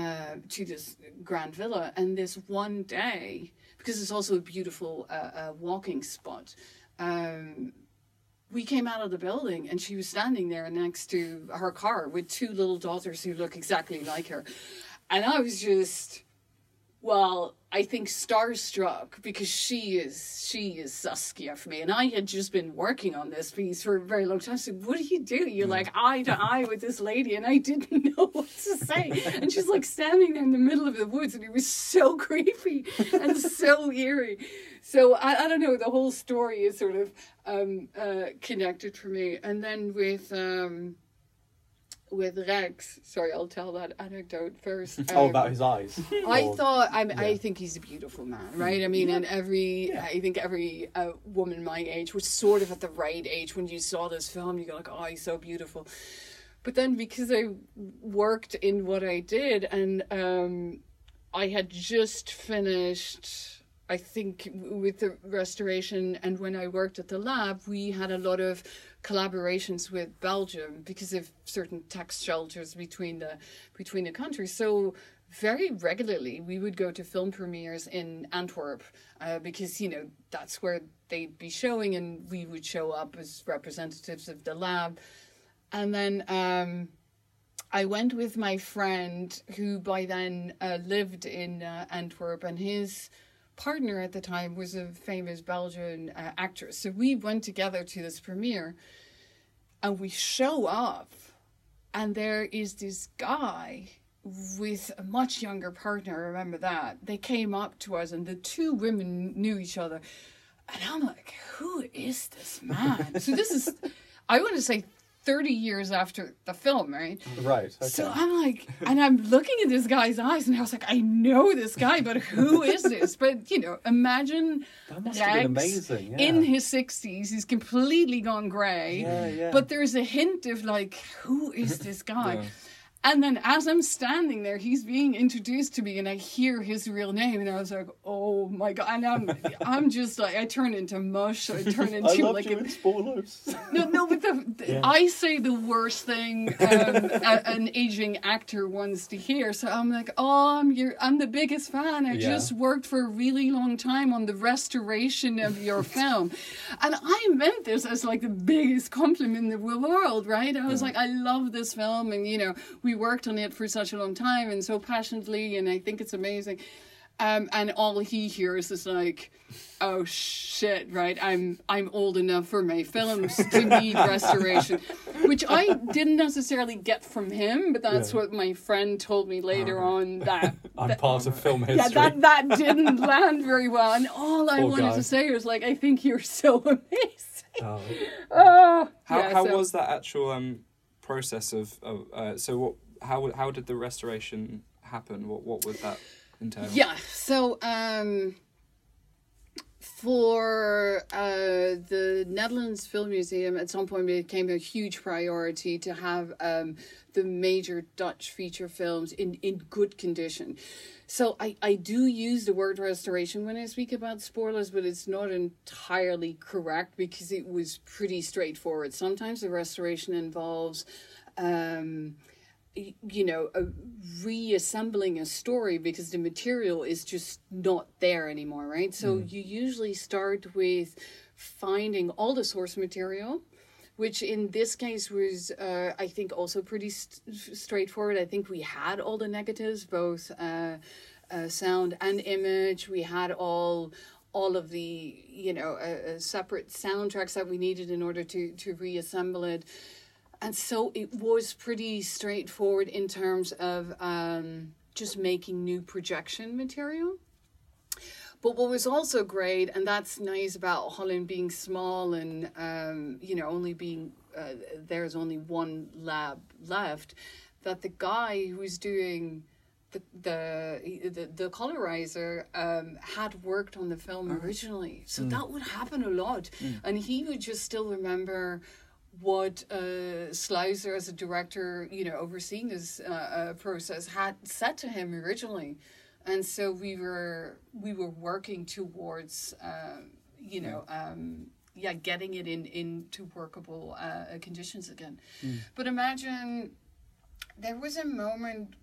Speaker 3: uh, to this grand villa. And this one day, because it's also a beautiful uh, uh, walking spot, um, we came out of the building and she was standing there next to her car with two little daughters who look exactly like her. And I was just, well, I think starstruck because she is she is Saskia for me, and I had just been working on this piece for a very long time. So what do you do? You're like eye to eye with this lady, and I didn't *laughs* know what to say. And she's like standing there in the middle of the woods, and it was so *laughs* creepy and so eerie. So I, I don't know. The whole story is sort of um, uh, connected for me, and then with. Um, with Rex, sorry, I'll tell that anecdote first. *laughs*
Speaker 2: oh,
Speaker 3: Um,
Speaker 2: about his eyes.
Speaker 3: I
Speaker 2: Or-
Speaker 3: thought I, I think he's a beautiful man, right? I mean, and every I think every uh, woman my age was sort of at the right age when you saw this film. You go like, oh, he's so beautiful. But then because I worked in what I did, and um, I had just finished. I think with the restoration and when I worked at the lab, we had a lot of collaborations with Belgium because of certain tax shelters between the between the countries. So very regularly we would go to film premieres in Antwerp uh, because you know that's where they'd be showing, and we would show up as representatives of the lab, and then. Um, I went with my friend who by then uh, lived in uh, Antwerp, and his partner at the time was a famous Belgian uh, actress. So we went together to this premiere, and we show up, and there is this guy with a much younger partner. I remember that they came up to us, and the two women knew each other, and I'm like, "Who is this man?" so this is, I want to say. 30 years after the film, right?
Speaker 2: Right. Okay.
Speaker 3: So I'm like, *laughs* and I'm looking at this guy's eyes, and I was like, I know this guy, but who is this? But you know, imagine
Speaker 2: that must have been
Speaker 3: Rex
Speaker 2: amazing. Yeah.
Speaker 3: in his 60s, he's completely gone grey.
Speaker 2: Yeah, yeah.
Speaker 3: But there's a hint of like, who is this guy?
Speaker 1: Yeah.
Speaker 3: And then as I'm standing there, he's being introduced to me, and I hear his real name, and I was like, "Oh my god!" And I'm, I'm just like, I turn into mush. I turn *laughs* into
Speaker 2: I loved
Speaker 3: like
Speaker 2: you
Speaker 3: a,
Speaker 2: in spoilers.
Speaker 3: no, no, but the, the-
Speaker 2: Yeah.
Speaker 3: I say the worst thing um, a, an aging actor wants to hear. So I'm like, oh, I'm your, I'm the biggest fan. I
Speaker 2: Yeah.
Speaker 3: just worked for a really long time on the restoration of your *laughs* film, and I meant this as like the biggest compliment in the world, right? I was like, I love this film, and you know, we worked on it for such a long time and so passionately, and I think it's amazing. Um, and all he hears is like, "Oh shit!" Right? I'm I'm old enough for my films to *laughs* need restoration, which I didn't necessarily get from him, but that's
Speaker 2: Yeah.
Speaker 3: what my friend told me later on. That *laughs*
Speaker 2: I'm part of film history.
Speaker 3: yeah, that that didn't *laughs* land very well, and all I
Speaker 2: Poor
Speaker 3: wanted
Speaker 2: guy.
Speaker 3: to say was like, "I think you're so amazing."
Speaker 2: Oh.
Speaker 3: Oh,
Speaker 1: How
Speaker 3: yeah,
Speaker 1: how
Speaker 3: so-
Speaker 1: was that actual um process of, of uh, so what how how did the restoration happen? What what would that entail?
Speaker 3: Yeah. So, um, for uh, the Netherlands Film Museum, at some point it became a huge priority to have um, the major Dutch feature films in, in good condition. So I, I do use the word restoration when I speak about Spoorloos, but it's not entirely correct because it was pretty straightforward. Sometimes the restoration involves um, you know, a reassembling a story because the material is just not there anymore, right? So you usually start with finding all the source material, which in this case was, uh, I think, also pretty st- straightforward. I think we had all the negatives, both uh, uh, sound and image. We had all all of the you know uh, uh, separate soundtracks that we needed in order to to reassemble it and so it was pretty straightforward in terms of um, just making new projection material. But what was also great, and that's nice about Holland being small and um, you know only being uh, there's only one lab left, that the guy who's doing the the the, the colorizer um, had worked on the film originally, so that would happen a lot, and he would just still remember what uh, Sluizer, as a director, you know, overseeing this uh, uh, process, had said to him originally, and so we were we were working towards, uh, you know, um, yeah, getting it in into workable uh, conditions again. But imagine there was a moment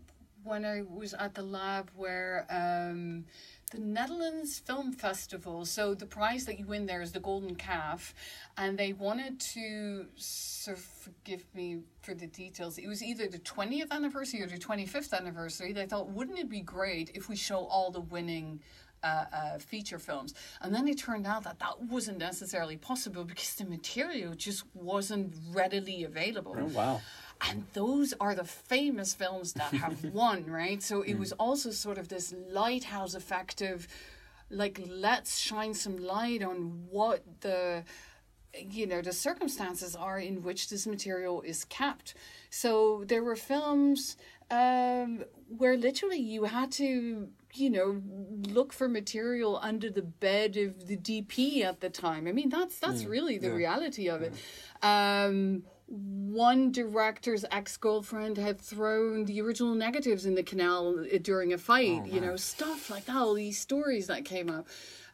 Speaker 3: when I was at the lab where um, the Netherlands Film Festival, so the prize that you win there is the Golden Calf, and they wanted to, so forgive me for the details, it was either the 20th anniversary or the 25th anniversary. They thought, wouldn't it be great if we show all the winning uh, uh, feature films. And then it turned out that that wasn't necessarily possible because the material just wasn't readily available.
Speaker 2: Oh, wow.
Speaker 3: And those are the famous films that have *laughs* won, right? So it was also sort of this lighthouse effect of like, let's shine some light on what the you know the circumstances are in which this material is kept. So there were films um, where literally you had to you know look for material under the bed of the dp at the time. I mean that's that's really the reality of it. Um, one director's ex-girlfriend had thrown the original negatives in the canal uh, during a fight you know stuff like that all these stories that came up.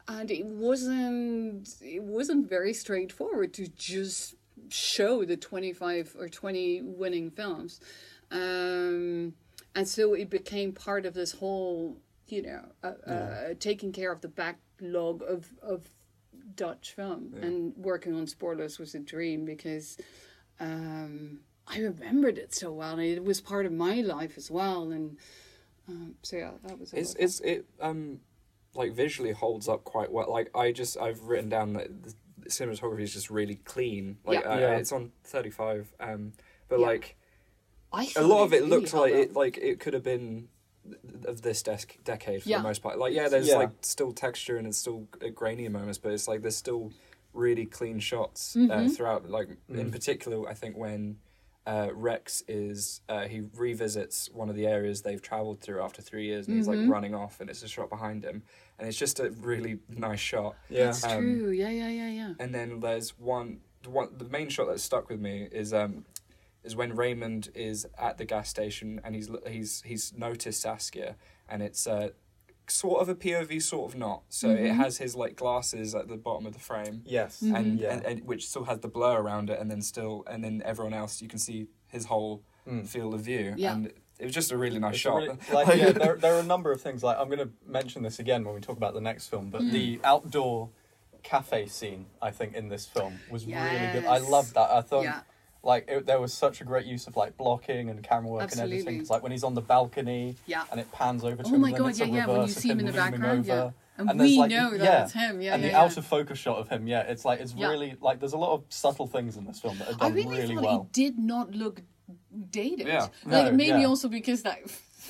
Speaker 3: And it wasn't it wasn't very straightforward to just show the 25 or 20 winning films. Um, and so it became part of this whole you know uh, uh, taking care of the backlog of of Dutch film and working on Spoorloos was a dream because um, I remembered it so well and it was part of my life as well and um, so yeah that was a
Speaker 1: It's
Speaker 3: lot of
Speaker 1: it's it um like visually holds up quite well. Like I just I've written down that the cinematography is just really clean. Like
Speaker 3: Yeah.
Speaker 1: uh,
Speaker 2: Yeah.
Speaker 1: it's on thirty five. Um, but
Speaker 3: Yeah.
Speaker 1: like
Speaker 3: I
Speaker 1: a lot of it
Speaker 3: really
Speaker 1: looks like it like it could have been of this desk decade for
Speaker 3: Yeah.
Speaker 1: the most part. Like yeah, there's
Speaker 2: Yeah.
Speaker 1: like still texture and it's still uh, grainy moments, but it's like there's still really clean shots uh,
Speaker 3: Mhm.
Speaker 1: throughout. Like in
Speaker 2: Mm.
Speaker 1: particular, I think when. Uh, Rex is uh, he revisits one of the areas they've travelled through after three years, and he's like
Speaker 3: Mhm.
Speaker 1: running off, and it's a shot behind him, and it's just a really nice shot.
Speaker 2: Yeah.
Speaker 3: That's
Speaker 1: Um,
Speaker 3: true. Yeah, yeah, yeah, yeah.
Speaker 1: And then there's one, the one, the main shot that stuck with me is um, is when Raymond is at the gas station and he's he's he's noticed Saskia, and it's uh, sort of a POV, sort of not. So it
Speaker 3: Mhm.
Speaker 1: has his like glasses at the bottom of the frame,
Speaker 2: Yes.
Speaker 3: Mhm.
Speaker 1: and,
Speaker 2: Yeah.
Speaker 1: and and which still has the blur around it, and then still and then everyone else you can see his whole
Speaker 2: Mm.
Speaker 1: field of view,
Speaker 3: Yeah.
Speaker 1: and it was just a really nice
Speaker 2: It's
Speaker 1: shot.
Speaker 2: really- like, *laughs* yeah, there, there are a number of things. Like I'm going to mention this again when we talk about the next film, but
Speaker 3: Mm.
Speaker 2: the outdoor cafe scene, I think, in this film was really good. I
Speaker 3: Yes.
Speaker 2: loved that. I thought
Speaker 3: Yeah.
Speaker 2: Like it, there was such a great use of like blocking and camera work and everything. It's like when he's on the balcony
Speaker 3: Yeah.
Speaker 2: and it pans over to
Speaker 3: Oh
Speaker 2: him. Oh my
Speaker 3: god, yeah, yeah. When you see him in the background, yeah. And,
Speaker 2: And
Speaker 3: we
Speaker 2: like,
Speaker 3: know that
Speaker 2: yeah,
Speaker 3: it's him. Yeah,
Speaker 2: and
Speaker 3: yeah,
Speaker 2: the
Speaker 3: yeah.
Speaker 2: out of focus shot of him, yeah, it's like it's
Speaker 3: Yeah.
Speaker 2: really like there's a lot of subtle things in this film that are
Speaker 3: I
Speaker 2: done
Speaker 3: really,
Speaker 2: really,
Speaker 3: thought
Speaker 2: well.
Speaker 3: it did not look dated.
Speaker 1: Yeah.
Speaker 3: Like
Speaker 2: No,
Speaker 3: maybe also because that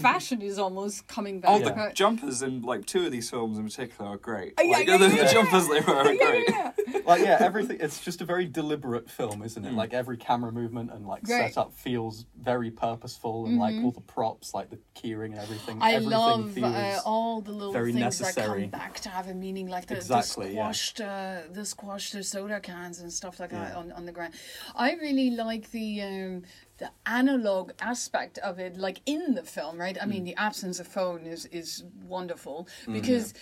Speaker 3: fashion is almost coming
Speaker 1: Oh,
Speaker 3: back.
Speaker 1: the
Speaker 3: but-
Speaker 1: jumpers in like two of these films in particular are great.
Speaker 3: Uh, yeah,
Speaker 1: like,
Speaker 3: yeah,
Speaker 1: the,
Speaker 3: yeah,
Speaker 1: the jumpers they wear are *laughs*
Speaker 3: Yeah,
Speaker 1: great.
Speaker 3: yeah, yeah.
Speaker 2: like yeah, everything. It's just a very deliberate film, isn't it?
Speaker 1: Mm.
Speaker 2: Like every camera movement and like
Speaker 3: Right.
Speaker 2: setup feels very purposeful, and like
Speaker 3: Mhm.
Speaker 2: all the props, like the keyring and everything.
Speaker 3: I
Speaker 2: everything
Speaker 3: love
Speaker 2: feels
Speaker 3: uh, all the little
Speaker 2: very
Speaker 3: things
Speaker 2: necessary.
Speaker 3: that come back to have a meaning, like the,
Speaker 2: Exactly,
Speaker 3: the
Speaker 2: yeah.
Speaker 3: squashed, uh, the squashed uh, soda cans and stuff like that on, on the ground. I really like the um, the analog aspect of it, like in the film, right? I
Speaker 2: Mm.
Speaker 3: mean, the absence of phone is is wonderful because.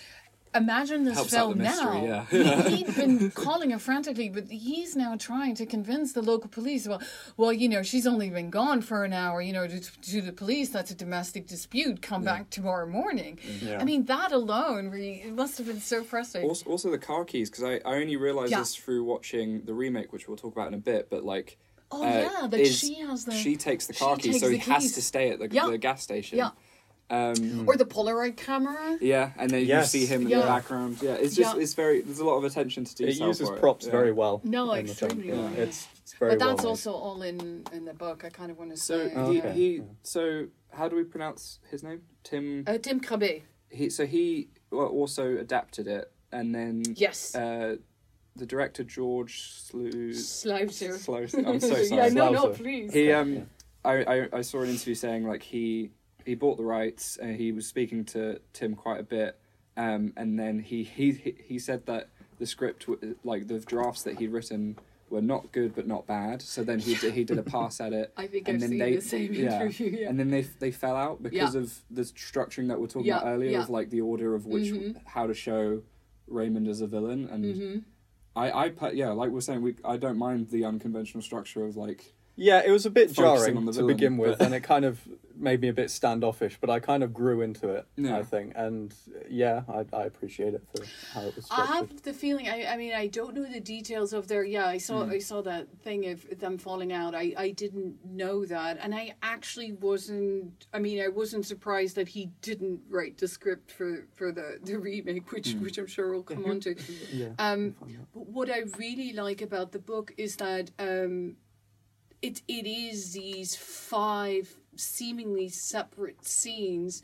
Speaker 3: Imagine this
Speaker 1: Helps
Speaker 3: film
Speaker 1: mystery,
Speaker 3: now.
Speaker 1: yeah.
Speaker 3: he, *laughs* he'd been calling her frantically, but he's now trying to convince the local police. Well, well, you know, she's only been gone for an hour. You know, to, to the police, that's a domestic dispute. Come back tomorrow morning.
Speaker 2: Yeah.
Speaker 3: I mean, that alone, really, it must have been so frustrating.
Speaker 1: Also, also the car keys because I, I only realized
Speaker 3: Yeah.
Speaker 1: this through watching the remake, which we'll talk about in a bit. But like,
Speaker 3: oh
Speaker 1: uh,
Speaker 3: yeah, that
Speaker 1: is-
Speaker 3: she has the
Speaker 1: she takes the car
Speaker 3: she
Speaker 1: keys, so
Speaker 3: the
Speaker 1: he has to stay at the,
Speaker 3: Yeah.
Speaker 1: the gas station.
Speaker 3: Yeah.
Speaker 1: Um,
Speaker 3: or the Polaroid camera.
Speaker 1: yeah, and then
Speaker 2: Yes.
Speaker 1: you see him in
Speaker 3: Yeah.
Speaker 1: the background. Yeah, it's just
Speaker 3: Yeah.
Speaker 1: it's very there's a lot of attention to
Speaker 2: it
Speaker 1: detail.
Speaker 2: uses
Speaker 1: for it.
Speaker 2: props
Speaker 1: Yeah.
Speaker 2: very well.
Speaker 3: No,
Speaker 2: in the
Speaker 3: extremely
Speaker 2: Yeah,
Speaker 3: well, yeah.
Speaker 2: It's, it's very
Speaker 3: But
Speaker 2: well
Speaker 3: that's
Speaker 2: made.
Speaker 3: also all in in the book. I kind of want to
Speaker 1: So
Speaker 3: say.
Speaker 1: he,
Speaker 2: Okay.
Speaker 1: he
Speaker 2: Yeah.
Speaker 1: so how do we pronounce his name? Tim.
Speaker 3: uh, Tim Krabbé.
Speaker 1: He so he also adapted it, and then
Speaker 3: Yes.
Speaker 1: uh, the director George Slew.
Speaker 3: Slouser.
Speaker 1: Slow. I'm so *laughs* sorry.
Speaker 3: yeah, no, no, please.
Speaker 1: He um,
Speaker 2: yeah.
Speaker 1: I, I I saw an interview saying like he he bought the rights. and he was speaking to Tim quite a bit, um, and then he he he- he said that the script, like the drafts that he'd written, were not good but not bad. So then he did, he did a pass at it. *laughs*
Speaker 3: I think
Speaker 1: and
Speaker 3: I've
Speaker 1: then
Speaker 3: seen
Speaker 1: they-
Speaker 3: the same
Speaker 1: yeah.
Speaker 3: interview. Yeah.
Speaker 1: And then they they fell out because of the structuring that we are talking about earlier
Speaker 3: yeah.
Speaker 1: of like the order of which
Speaker 3: Mhm.
Speaker 1: how to show Raymond as a villain and
Speaker 3: Mhm.
Speaker 1: I I yeah like we're saying we I don't mind the unconventional structure of like
Speaker 2: Yeah, it was a bit
Speaker 1: Focusing
Speaker 2: jarring
Speaker 1: on the
Speaker 2: to
Speaker 1: villain,
Speaker 2: begin with,
Speaker 1: but-
Speaker 2: and it kind of made me a bit standoffish. But I kind of grew into it,
Speaker 1: Yeah.
Speaker 2: I think, and yeah, I, I appreciate it for how it was
Speaker 3: I have the feeling. I, I mean, I don't know the details of their. Yeah, I saw.
Speaker 1: Mm.
Speaker 3: I saw that thing of them falling out. I, I didn't know that, and I actually wasn't. I mean, I wasn't surprised that he didn't write the script for for the the remake, which
Speaker 1: Mm.
Speaker 3: which I'm sure we'll come *laughs* on to.
Speaker 2: yeah,
Speaker 3: Um,
Speaker 2: I'll find out.
Speaker 3: But what I really like about the book is that um, it it is these five seemingly separate scenes.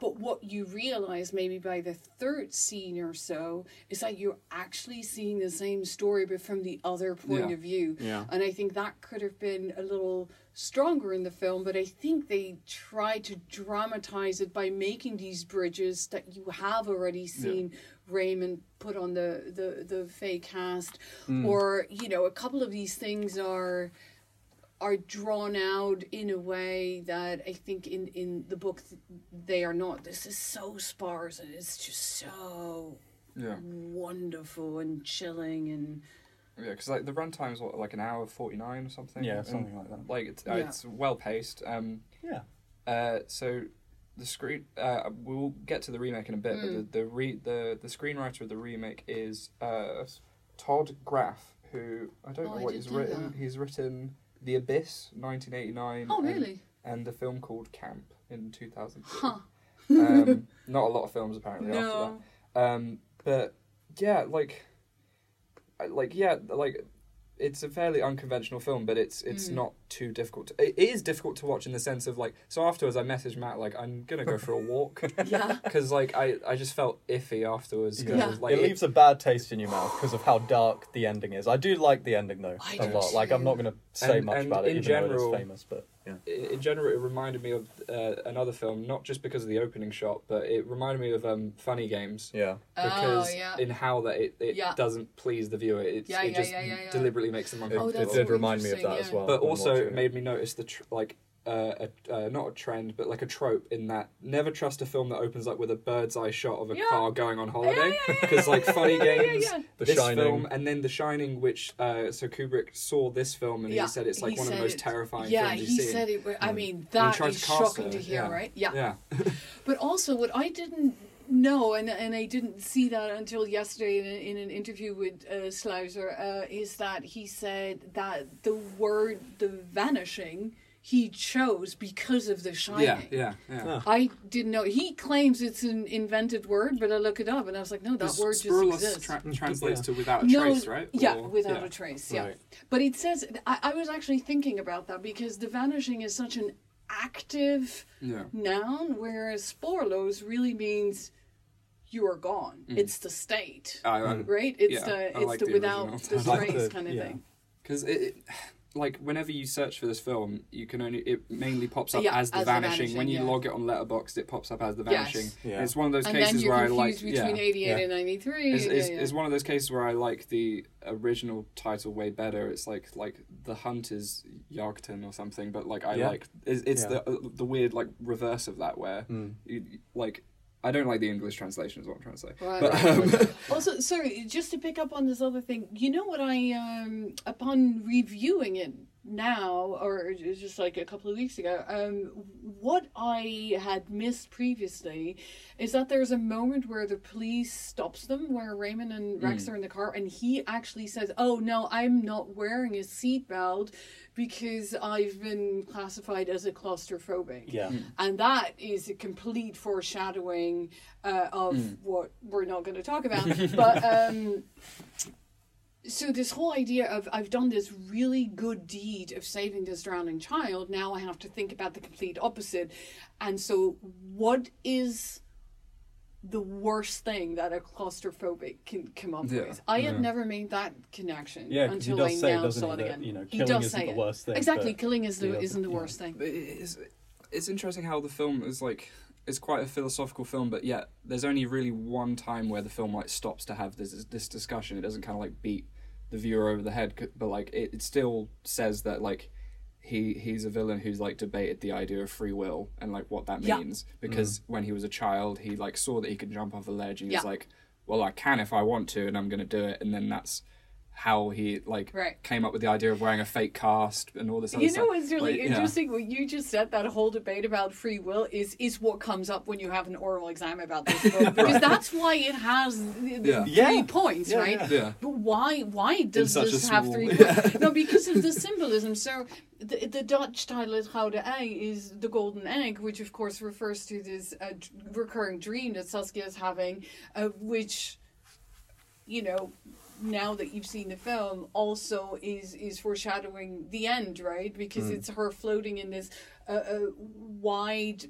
Speaker 3: But what you realize maybe by the third scene or so is that you're actually seeing the same story but from the other point
Speaker 1: Yeah.
Speaker 3: of view.
Speaker 2: Yeah.
Speaker 3: And I think that could have been a little stronger in the film, but I think they tried to dramatize it by making these bridges that you have already seen Raymond put on the, the, the fake cast. Mm. Or, you know, a couple of these things are are drawn out in a way that I think in, in the book they are not. This is so sparse and it's just so
Speaker 1: yeah
Speaker 3: wonderful and chilling and
Speaker 1: yeah because like the runtime's what like an hour forty nine or something
Speaker 2: Yeah,
Speaker 1: And,
Speaker 2: something like that.
Speaker 1: like it's, uh,
Speaker 3: Yeah.
Speaker 1: it's well paced um
Speaker 2: Yeah,
Speaker 1: uh so the screen uh we'll get to the remake in a bit
Speaker 3: Mm.
Speaker 1: but the the re the the screenwriter of the remake is uh Todd Graff who I don't
Speaker 3: Oh,
Speaker 1: know what he's written
Speaker 3: that.
Speaker 1: he's written The Abyss 1989
Speaker 3: Oh
Speaker 1: and-
Speaker 3: really?
Speaker 1: and a film called Camp in 2000
Speaker 3: Huh.
Speaker 1: um, *laughs* not a lot of films apparently after that um, but yeah like like yeah like it's a fairly unconventional film but it's it's
Speaker 3: Mm.
Speaker 1: not too difficult to, it is difficult to watch in the sense of like so afterwards i messaged matt like i'm gonna go for a walk *laughs*
Speaker 3: Yeah.
Speaker 1: because *laughs* like I, I just felt iffy afterwards.
Speaker 3: Yeah.
Speaker 1: like
Speaker 2: it leaves a bad taste in your mouth because of how dark the ending is. I do like the ending though
Speaker 3: I
Speaker 2: a
Speaker 3: do
Speaker 2: lot. Like I'm not going to say
Speaker 1: And-
Speaker 2: much
Speaker 1: and
Speaker 2: about it,
Speaker 1: in
Speaker 2: even though
Speaker 1: general-
Speaker 2: it is famous. But yeah,
Speaker 1: i- in general, it reminded me of uh, another film, not just because of the opening shot, but it reminded me of um, Funny Games
Speaker 2: yeah,
Speaker 1: because
Speaker 3: oh yeah.
Speaker 1: in how that it, it
Speaker 3: Yeah.
Speaker 1: doesn't please the viewer. It,
Speaker 3: Yeah,
Speaker 1: it
Speaker 3: yeah,
Speaker 1: just
Speaker 3: yeah, yeah, yeah.
Speaker 1: deliberately makes them
Speaker 2: it,
Speaker 3: Oh,
Speaker 1: uncomfortable.
Speaker 2: it did remind me of that
Speaker 3: interesting,
Speaker 2: as well.
Speaker 1: but also it
Speaker 2: it.
Speaker 1: made me notice the tr- like uh, a, uh, not a trend but like a trope in that never trust a film that opens up with a bird's eye shot of a
Speaker 3: Yeah.
Speaker 1: car going on
Speaker 3: Yeah,
Speaker 1: holiday
Speaker 3: yeah, yeah,
Speaker 1: because like
Speaker 3: yeah,
Speaker 1: funny *laughs*
Speaker 3: yeah, yeah,
Speaker 1: games
Speaker 3: yeah.
Speaker 2: The
Speaker 1: this
Speaker 2: Shining.
Speaker 1: film and then the shining which uh, so kubrick saw this film and
Speaker 3: Yeah,
Speaker 1: he said it's like
Speaker 3: he
Speaker 1: one of the most
Speaker 3: it.
Speaker 1: terrifying
Speaker 3: Yeah,
Speaker 1: films
Speaker 3: he
Speaker 1: he's seen
Speaker 3: said it. wa- I
Speaker 2: Mm.
Speaker 3: mean,
Speaker 1: And he
Speaker 3: that
Speaker 1: tried
Speaker 3: is
Speaker 1: to
Speaker 3: shocking
Speaker 1: it,
Speaker 3: to hear,
Speaker 1: yeah.
Speaker 3: right? Yeah.
Speaker 1: yeah *laughs*
Speaker 3: But also, what I didn't know, and and I didn't see that until yesterday in, in an interview with uh, Sluizer, uh, is that he said that the word "the vanishing" he chose because of The Shining.
Speaker 1: yeah yeah yeah
Speaker 2: Ah.
Speaker 3: I didn't know. He claims it's an invented word, but I look it up and I was like, no, that word just exists.
Speaker 1: tra- translates
Speaker 2: Yeah.
Speaker 1: to without a
Speaker 3: no,
Speaker 1: trace right
Speaker 3: Yeah,
Speaker 1: Or-
Speaker 3: without
Speaker 1: yeah.
Speaker 3: a trace. Yeah,
Speaker 2: Right.
Speaker 3: but it says I, I was actually thinking about that because the vanishing is such an active
Speaker 1: yeah
Speaker 3: noun, whereas spoorloos really means you are gone. It's the state,
Speaker 1: I- I-
Speaker 3: right? It's
Speaker 1: yeah,
Speaker 3: the it's
Speaker 1: like
Speaker 3: the,
Speaker 1: the
Speaker 3: without the
Speaker 2: I like
Speaker 3: trace
Speaker 2: the-
Speaker 3: kind of
Speaker 2: yeah.
Speaker 3: thing.
Speaker 1: because it, it like whenever you search for this film you can only it mainly pops up
Speaker 3: Yeah,
Speaker 1: as the
Speaker 3: as The
Speaker 1: vanishing. when you
Speaker 3: yeah.
Speaker 1: log it on letterboxd it pops up as the
Speaker 3: Yes.
Speaker 1: vanishing
Speaker 2: Yeah.
Speaker 1: it's one of those
Speaker 3: And then
Speaker 1: cases
Speaker 3: you're
Speaker 1: where i like
Speaker 3: between
Speaker 1: yeah
Speaker 3: 88
Speaker 2: Yeah.
Speaker 3: and 93.
Speaker 1: it's,
Speaker 3: yeah,
Speaker 1: it's,
Speaker 3: yeah.
Speaker 1: it's one of those cases where I like the original title way better. It's like like the hunt is Jagten or something, but like I
Speaker 2: Yeah.
Speaker 1: like it's, it's
Speaker 2: Yeah.
Speaker 1: the uh, the weird like reverse of that where
Speaker 2: Mm.
Speaker 1: you, like I don't like the English translation is what I'm trying to say.
Speaker 3: Right,
Speaker 1: But,
Speaker 3: right,
Speaker 1: um, *laughs*
Speaker 3: also, sorry, just to pick up on this other thing, you know what I, um, upon reviewing it now, or just like a couple of weeks ago, um, what I had missed previously is that there's a moment where the police stops them, where Raymond and Rex are in the car, and he actually says, "Oh no, I'm not wearing a seatbelt because I've been classified as a claustrophobic."
Speaker 2: yeah,
Speaker 3: and that is a complete foreshadowing uh, of what we're not going to talk about. *laughs* But um, so this whole idea of i've done this really good deed of saving this drowning child now i have to think about the complete opposite. And so what is the worst thing that a claustrophobic can come up
Speaker 1: Yeah.
Speaker 3: with i had
Speaker 2: Yeah.
Speaker 3: never made that connection
Speaker 2: yeah. 'cause he
Speaker 3: until
Speaker 2: does
Speaker 3: i
Speaker 2: say,
Speaker 3: now
Speaker 2: doesn't
Speaker 3: saw
Speaker 2: he,
Speaker 3: it
Speaker 2: that
Speaker 3: again
Speaker 2: you know,
Speaker 3: he
Speaker 2: killing
Speaker 3: does
Speaker 2: isn't
Speaker 3: say
Speaker 2: the
Speaker 3: it.
Speaker 2: worst thing.
Speaker 3: exactly killing is the,
Speaker 2: the other-
Speaker 3: isn't the
Speaker 2: yeah.
Speaker 3: worst thing
Speaker 1: But it is, it's interesting how the film is like it's quite a philosophical film, but yet there's only really one time where the film like stops to have this this discussion. It doesn't kind of like beat the viewer over the head, but like it, it still says that like he he's a villain who's like debated the idea of free will and like what that
Speaker 3: Yeah.
Speaker 1: means. Because mm. when he was a child he like saw that he could jump off a ledge and he was like well I can if I want to and I'm gonna do it. And then that's how he like
Speaker 3: Right.
Speaker 1: came up with the idea of wearing a fake cast and all this other
Speaker 3: You
Speaker 1: stuff.
Speaker 3: know what's really
Speaker 1: Like, yeah.
Speaker 3: interesting? What you just said, that whole debate about free will, is is what comes up when you have an oral exam about this book, *laughs* because that's why it has the, the
Speaker 1: Yeah.
Speaker 3: three
Speaker 2: Yeah.
Speaker 3: points,
Speaker 2: Yeah,
Speaker 3: right?
Speaker 2: yeah.
Speaker 1: Yeah.
Speaker 3: But why why does
Speaker 1: such a
Speaker 3: this have
Speaker 1: small-
Speaker 3: three?
Speaker 1: Yeah.
Speaker 3: No, because of the *laughs* symbolism. So the, the Dutch title is Gouden Ei is the golden egg, which of course refers to this uh, d- recurring dream that Saskia is having, uh, which you know now that you've seen the film also is is foreshadowing the end right? Because it's her floating in this uh, uh, wide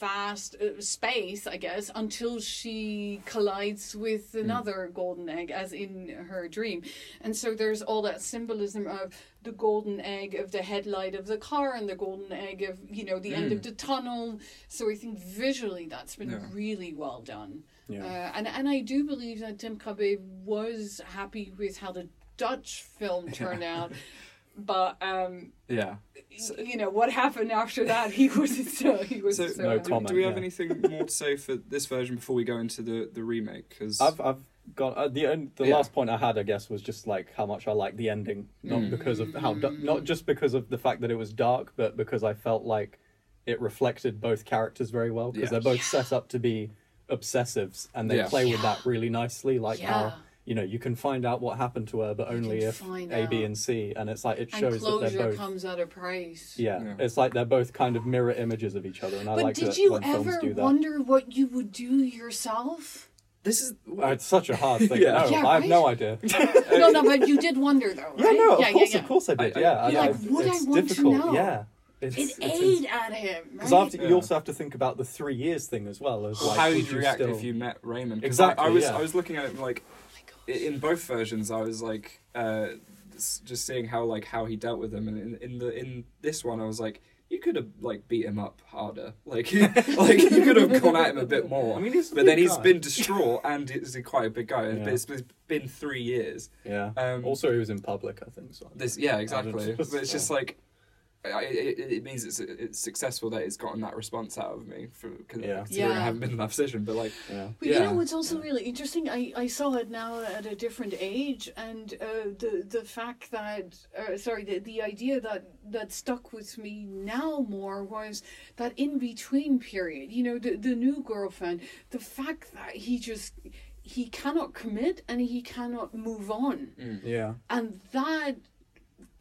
Speaker 3: vast uh, space i guess until she collides with another golden egg as in her dream. And so there's all that symbolism of the golden egg of the headlight of the car and the golden egg of you know the end of the tunnel. So i think visually that's been
Speaker 1: Yeah.
Speaker 3: really well done
Speaker 2: Yeah.
Speaker 3: uh, and and I do believe that Tim Krabbé was happy with how the Dutch film turned out, *laughs* but um,
Speaker 1: yeah.
Speaker 3: y- you know what happened after that? He *laughs* was so he was
Speaker 1: So,
Speaker 3: so,
Speaker 2: no
Speaker 3: happy.
Speaker 1: do,
Speaker 2: comment,
Speaker 1: do we have
Speaker 2: yeah.
Speaker 1: anything *laughs* more to say for this version before we go into the, the remake? Because
Speaker 2: I've I've got uh, the on- the
Speaker 1: Yeah.
Speaker 2: last point I had, I guess, was just like how much I like the ending, not
Speaker 1: Mm.
Speaker 2: because of how da- not just because of the fact that it was dark, but because I felt like it reflected both characters very well because
Speaker 1: Yeah.
Speaker 2: they're both set up to be obsessives and they
Speaker 1: Yeah.
Speaker 2: play with that really nicely, like
Speaker 3: Yeah.
Speaker 2: how. You know, you can find out what happened to her, but only
Speaker 3: can
Speaker 2: if
Speaker 3: find
Speaker 2: A, B,
Speaker 3: out.
Speaker 2: and C, and it's like it
Speaker 3: and
Speaker 2: shows that they're both.
Speaker 3: comes at a price.
Speaker 2: Yeah,
Speaker 1: Yeah.
Speaker 2: it's like they're both kind of mirror images of each other, and I
Speaker 3: But
Speaker 2: like
Speaker 3: did
Speaker 2: that
Speaker 3: you
Speaker 2: when films
Speaker 3: ever
Speaker 2: do that.
Speaker 3: wonder what you would do yourself?
Speaker 1: this is
Speaker 2: Uh, it's such a hard thing.
Speaker 1: Yeah.
Speaker 2: No,
Speaker 3: Yeah,
Speaker 2: I have no idea. *laughs*
Speaker 3: no, no, but you did wonder though, right?
Speaker 2: Yeah, no, of
Speaker 3: yeah,
Speaker 2: course,
Speaker 3: yeah,
Speaker 2: of course I did.
Speaker 1: I- I-
Speaker 2: yeah, I,
Speaker 1: You're
Speaker 2: I,
Speaker 3: like, would I
Speaker 2: it's
Speaker 3: want to
Speaker 2: difficult.
Speaker 3: know?
Speaker 2: Yeah, it's,
Speaker 3: It
Speaker 2: it's,
Speaker 3: ate at him,
Speaker 2: because
Speaker 3: right?
Speaker 2: after
Speaker 1: Yeah.
Speaker 2: you also have to think about the three years thing as well as
Speaker 1: Well,
Speaker 2: like
Speaker 1: how
Speaker 2: would
Speaker 1: you react
Speaker 2: still...
Speaker 1: if you met Raymond?
Speaker 2: Exactly,
Speaker 1: I, I was
Speaker 2: yeah.
Speaker 1: I was looking at it like
Speaker 3: Oh
Speaker 1: in both versions. I was like uh, just seeing how like how he dealt with them, and in, in the in this one, I was like. You could have like beat him up harder, *laughs* like *laughs* like you could have gone at him a bit more.
Speaker 2: I mean, he's
Speaker 1: but then
Speaker 2: big
Speaker 1: he's
Speaker 2: guy.
Speaker 1: been *laughs* distraught, and he's quite a big guy.
Speaker 2: Yeah.
Speaker 1: But it's it's been three years.
Speaker 2: Yeah.
Speaker 1: Um,
Speaker 2: also, he was in public, I think. So.
Speaker 1: This, yeah, exactly.
Speaker 2: don't-
Speaker 1: but it's just like, I, it, it means it's it's successful that it's gotten that response out of me for cause
Speaker 2: Yeah.
Speaker 1: considering I haven't been in that position. But like,
Speaker 2: Yeah.
Speaker 3: But you know what's also really interesting? I, I saw it now at a different age, and uh, the the fact that uh, sorry the, the idea that that stuck with me now more was that in between period. You know the the new girlfriend. The fact that he just he cannot commit and he cannot move on,
Speaker 2: Yeah.
Speaker 3: and that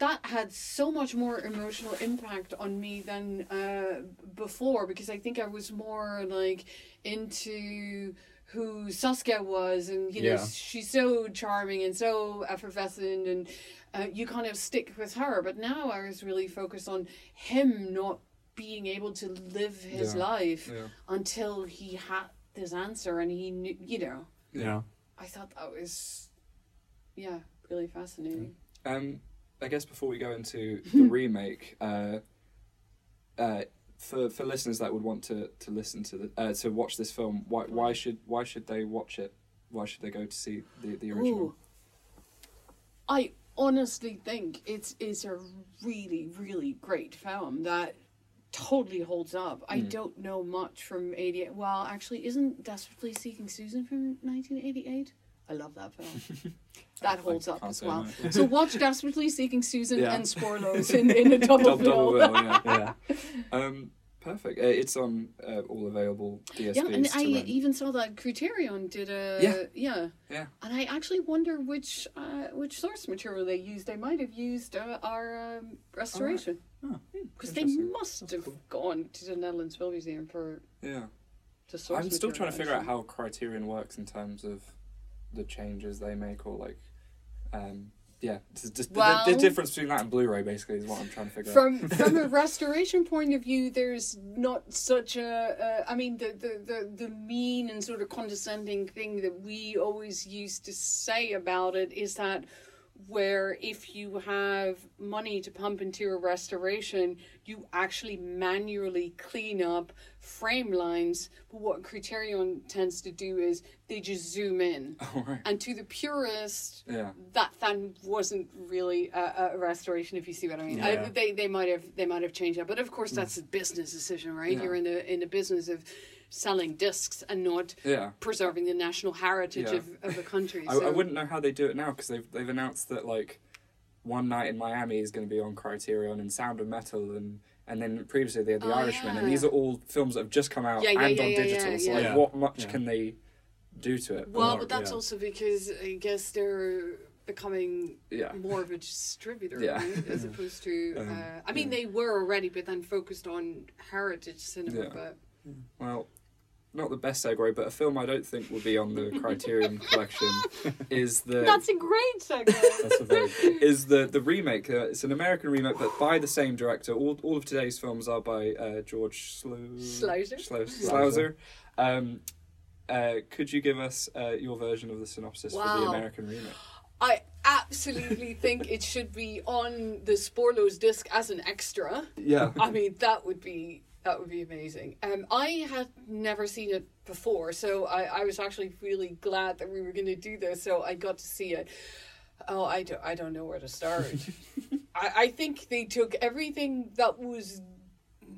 Speaker 3: that had so much more emotional impact on me than uh, before because I think I was more like into who Saskia was and you know
Speaker 2: Yeah.
Speaker 3: she's so charming and so effervescent and uh, you kind of stick with her but now I was really focused on him not being able to live his
Speaker 1: Yeah.
Speaker 3: life
Speaker 1: yeah,
Speaker 3: until he had this answer and he knew you know
Speaker 2: Yeah.
Speaker 3: I thought that was yeah really fascinating
Speaker 1: um, I guess before we go into *laughs* the remake, uh, uh, for for listeners that would want to to listen to the uh, to watch this film, why why should why should they watch it? Why should they go to see the the original?
Speaker 3: Ooh. I honestly think it's it's a really really great film that totally holds up. I
Speaker 1: Mm.
Speaker 3: don't know much from 88. Well, actually isn't Desperately Seeking Susan from 1988? I love that film. *laughs* That holds up as well.
Speaker 1: no. *laughs*
Speaker 3: So watch Desperately Seeking Susan
Speaker 1: Yeah.
Speaker 3: and Spoorloos in, in a *laughs* double,
Speaker 1: Double,
Speaker 3: bill.
Speaker 1: double bill, yeah.
Speaker 2: Yeah.
Speaker 1: Um, perfect. Uh, it's on uh, all available DSPs.
Speaker 3: Yeah, and
Speaker 1: to
Speaker 3: I
Speaker 1: rent.
Speaker 3: even saw that Criterion did a
Speaker 1: Yeah.
Speaker 3: yeah,
Speaker 1: Yeah.
Speaker 3: And I actually wonder which uh, which source material they used. They might have used uh, our um, restoration
Speaker 2: Oh,
Speaker 3: because they must
Speaker 1: That's
Speaker 3: have
Speaker 1: cool.
Speaker 3: gone to the Netherlands Film Museum for
Speaker 1: yeah.
Speaker 3: the source.
Speaker 1: I'm still trying to figure out how Criterion works in terms of the changes they make, or like, um, yeah, just, just the- the, difference between that and Blu-ray basically is what I'm trying to figure out.
Speaker 3: From from a *laughs* restoration point of view, there's not such a. Uh, I mean, the, the, the, the mean and sort of condescending thing that we always used to say about it is that where if you have money to pump into a restoration, you actually manually clean up frame lines. But what Criterion tends to do is they just zoom in. *laughs*
Speaker 1: Oh, right.
Speaker 3: And to the purist,
Speaker 1: Yeah.
Speaker 3: that then wasn't really a, a restoration, if you see what I mean. I,
Speaker 2: Yeah.
Speaker 3: they they might have they might have changed that, but of course hmm. that's a business decision, right?
Speaker 1: Yeah.
Speaker 3: You're in the in the business of selling discs and not
Speaker 1: Yeah.
Speaker 3: preserving the national heritage of, of the country. *laughs*
Speaker 1: I,
Speaker 3: so.
Speaker 1: I wouldn't know how they do it now because they've they've announced that like one night in Miami is going to be on Criterion and Sound of Metal and and then previously they had The
Speaker 3: Oh,
Speaker 1: Irishman
Speaker 3: yeah.
Speaker 1: and these are all films that have just come out
Speaker 3: Yeah, yeah,
Speaker 1: and
Speaker 3: yeah,
Speaker 1: on
Speaker 3: yeah,
Speaker 1: digital.
Speaker 3: yeah,
Speaker 1: so like,
Speaker 2: Yeah.
Speaker 1: what much
Speaker 2: Yeah.
Speaker 1: can they do to it?
Speaker 3: Well,
Speaker 2: Or-
Speaker 3: but that's
Speaker 2: yeah.
Speaker 3: also because I guess they're becoming
Speaker 1: yeah.
Speaker 3: more of a distributor,
Speaker 1: Yeah.
Speaker 3: right? As opposed to,
Speaker 1: Um,
Speaker 3: uh, I mean,
Speaker 1: yeah.
Speaker 3: they were already, but then focused on heritage cinema.
Speaker 1: Yeah.
Speaker 3: But
Speaker 1: Well, not the best segue, but a film I don't think will be on the Criterion *laughs* collection is the
Speaker 3: that's a great segue.
Speaker 2: That's a very *laughs*
Speaker 1: is the the remake. Uh, it's an American remake, but by the same director. All all of today's films are by uh, George Slu- Sluizer? Sluizer. Um, uh, could you give us uh, your version of the synopsis for the American remake?
Speaker 3: I absolutely think it should be on the Spoorloos disc as an extra.
Speaker 1: Yeah.
Speaker 3: I mean, that would be that would be amazing. Um, I had never seen it before, so I, I was actually really glad that we were going to do this. So I got to see it. Oh, I don't, I don't know where to start. *laughs* I, I think they took everything that was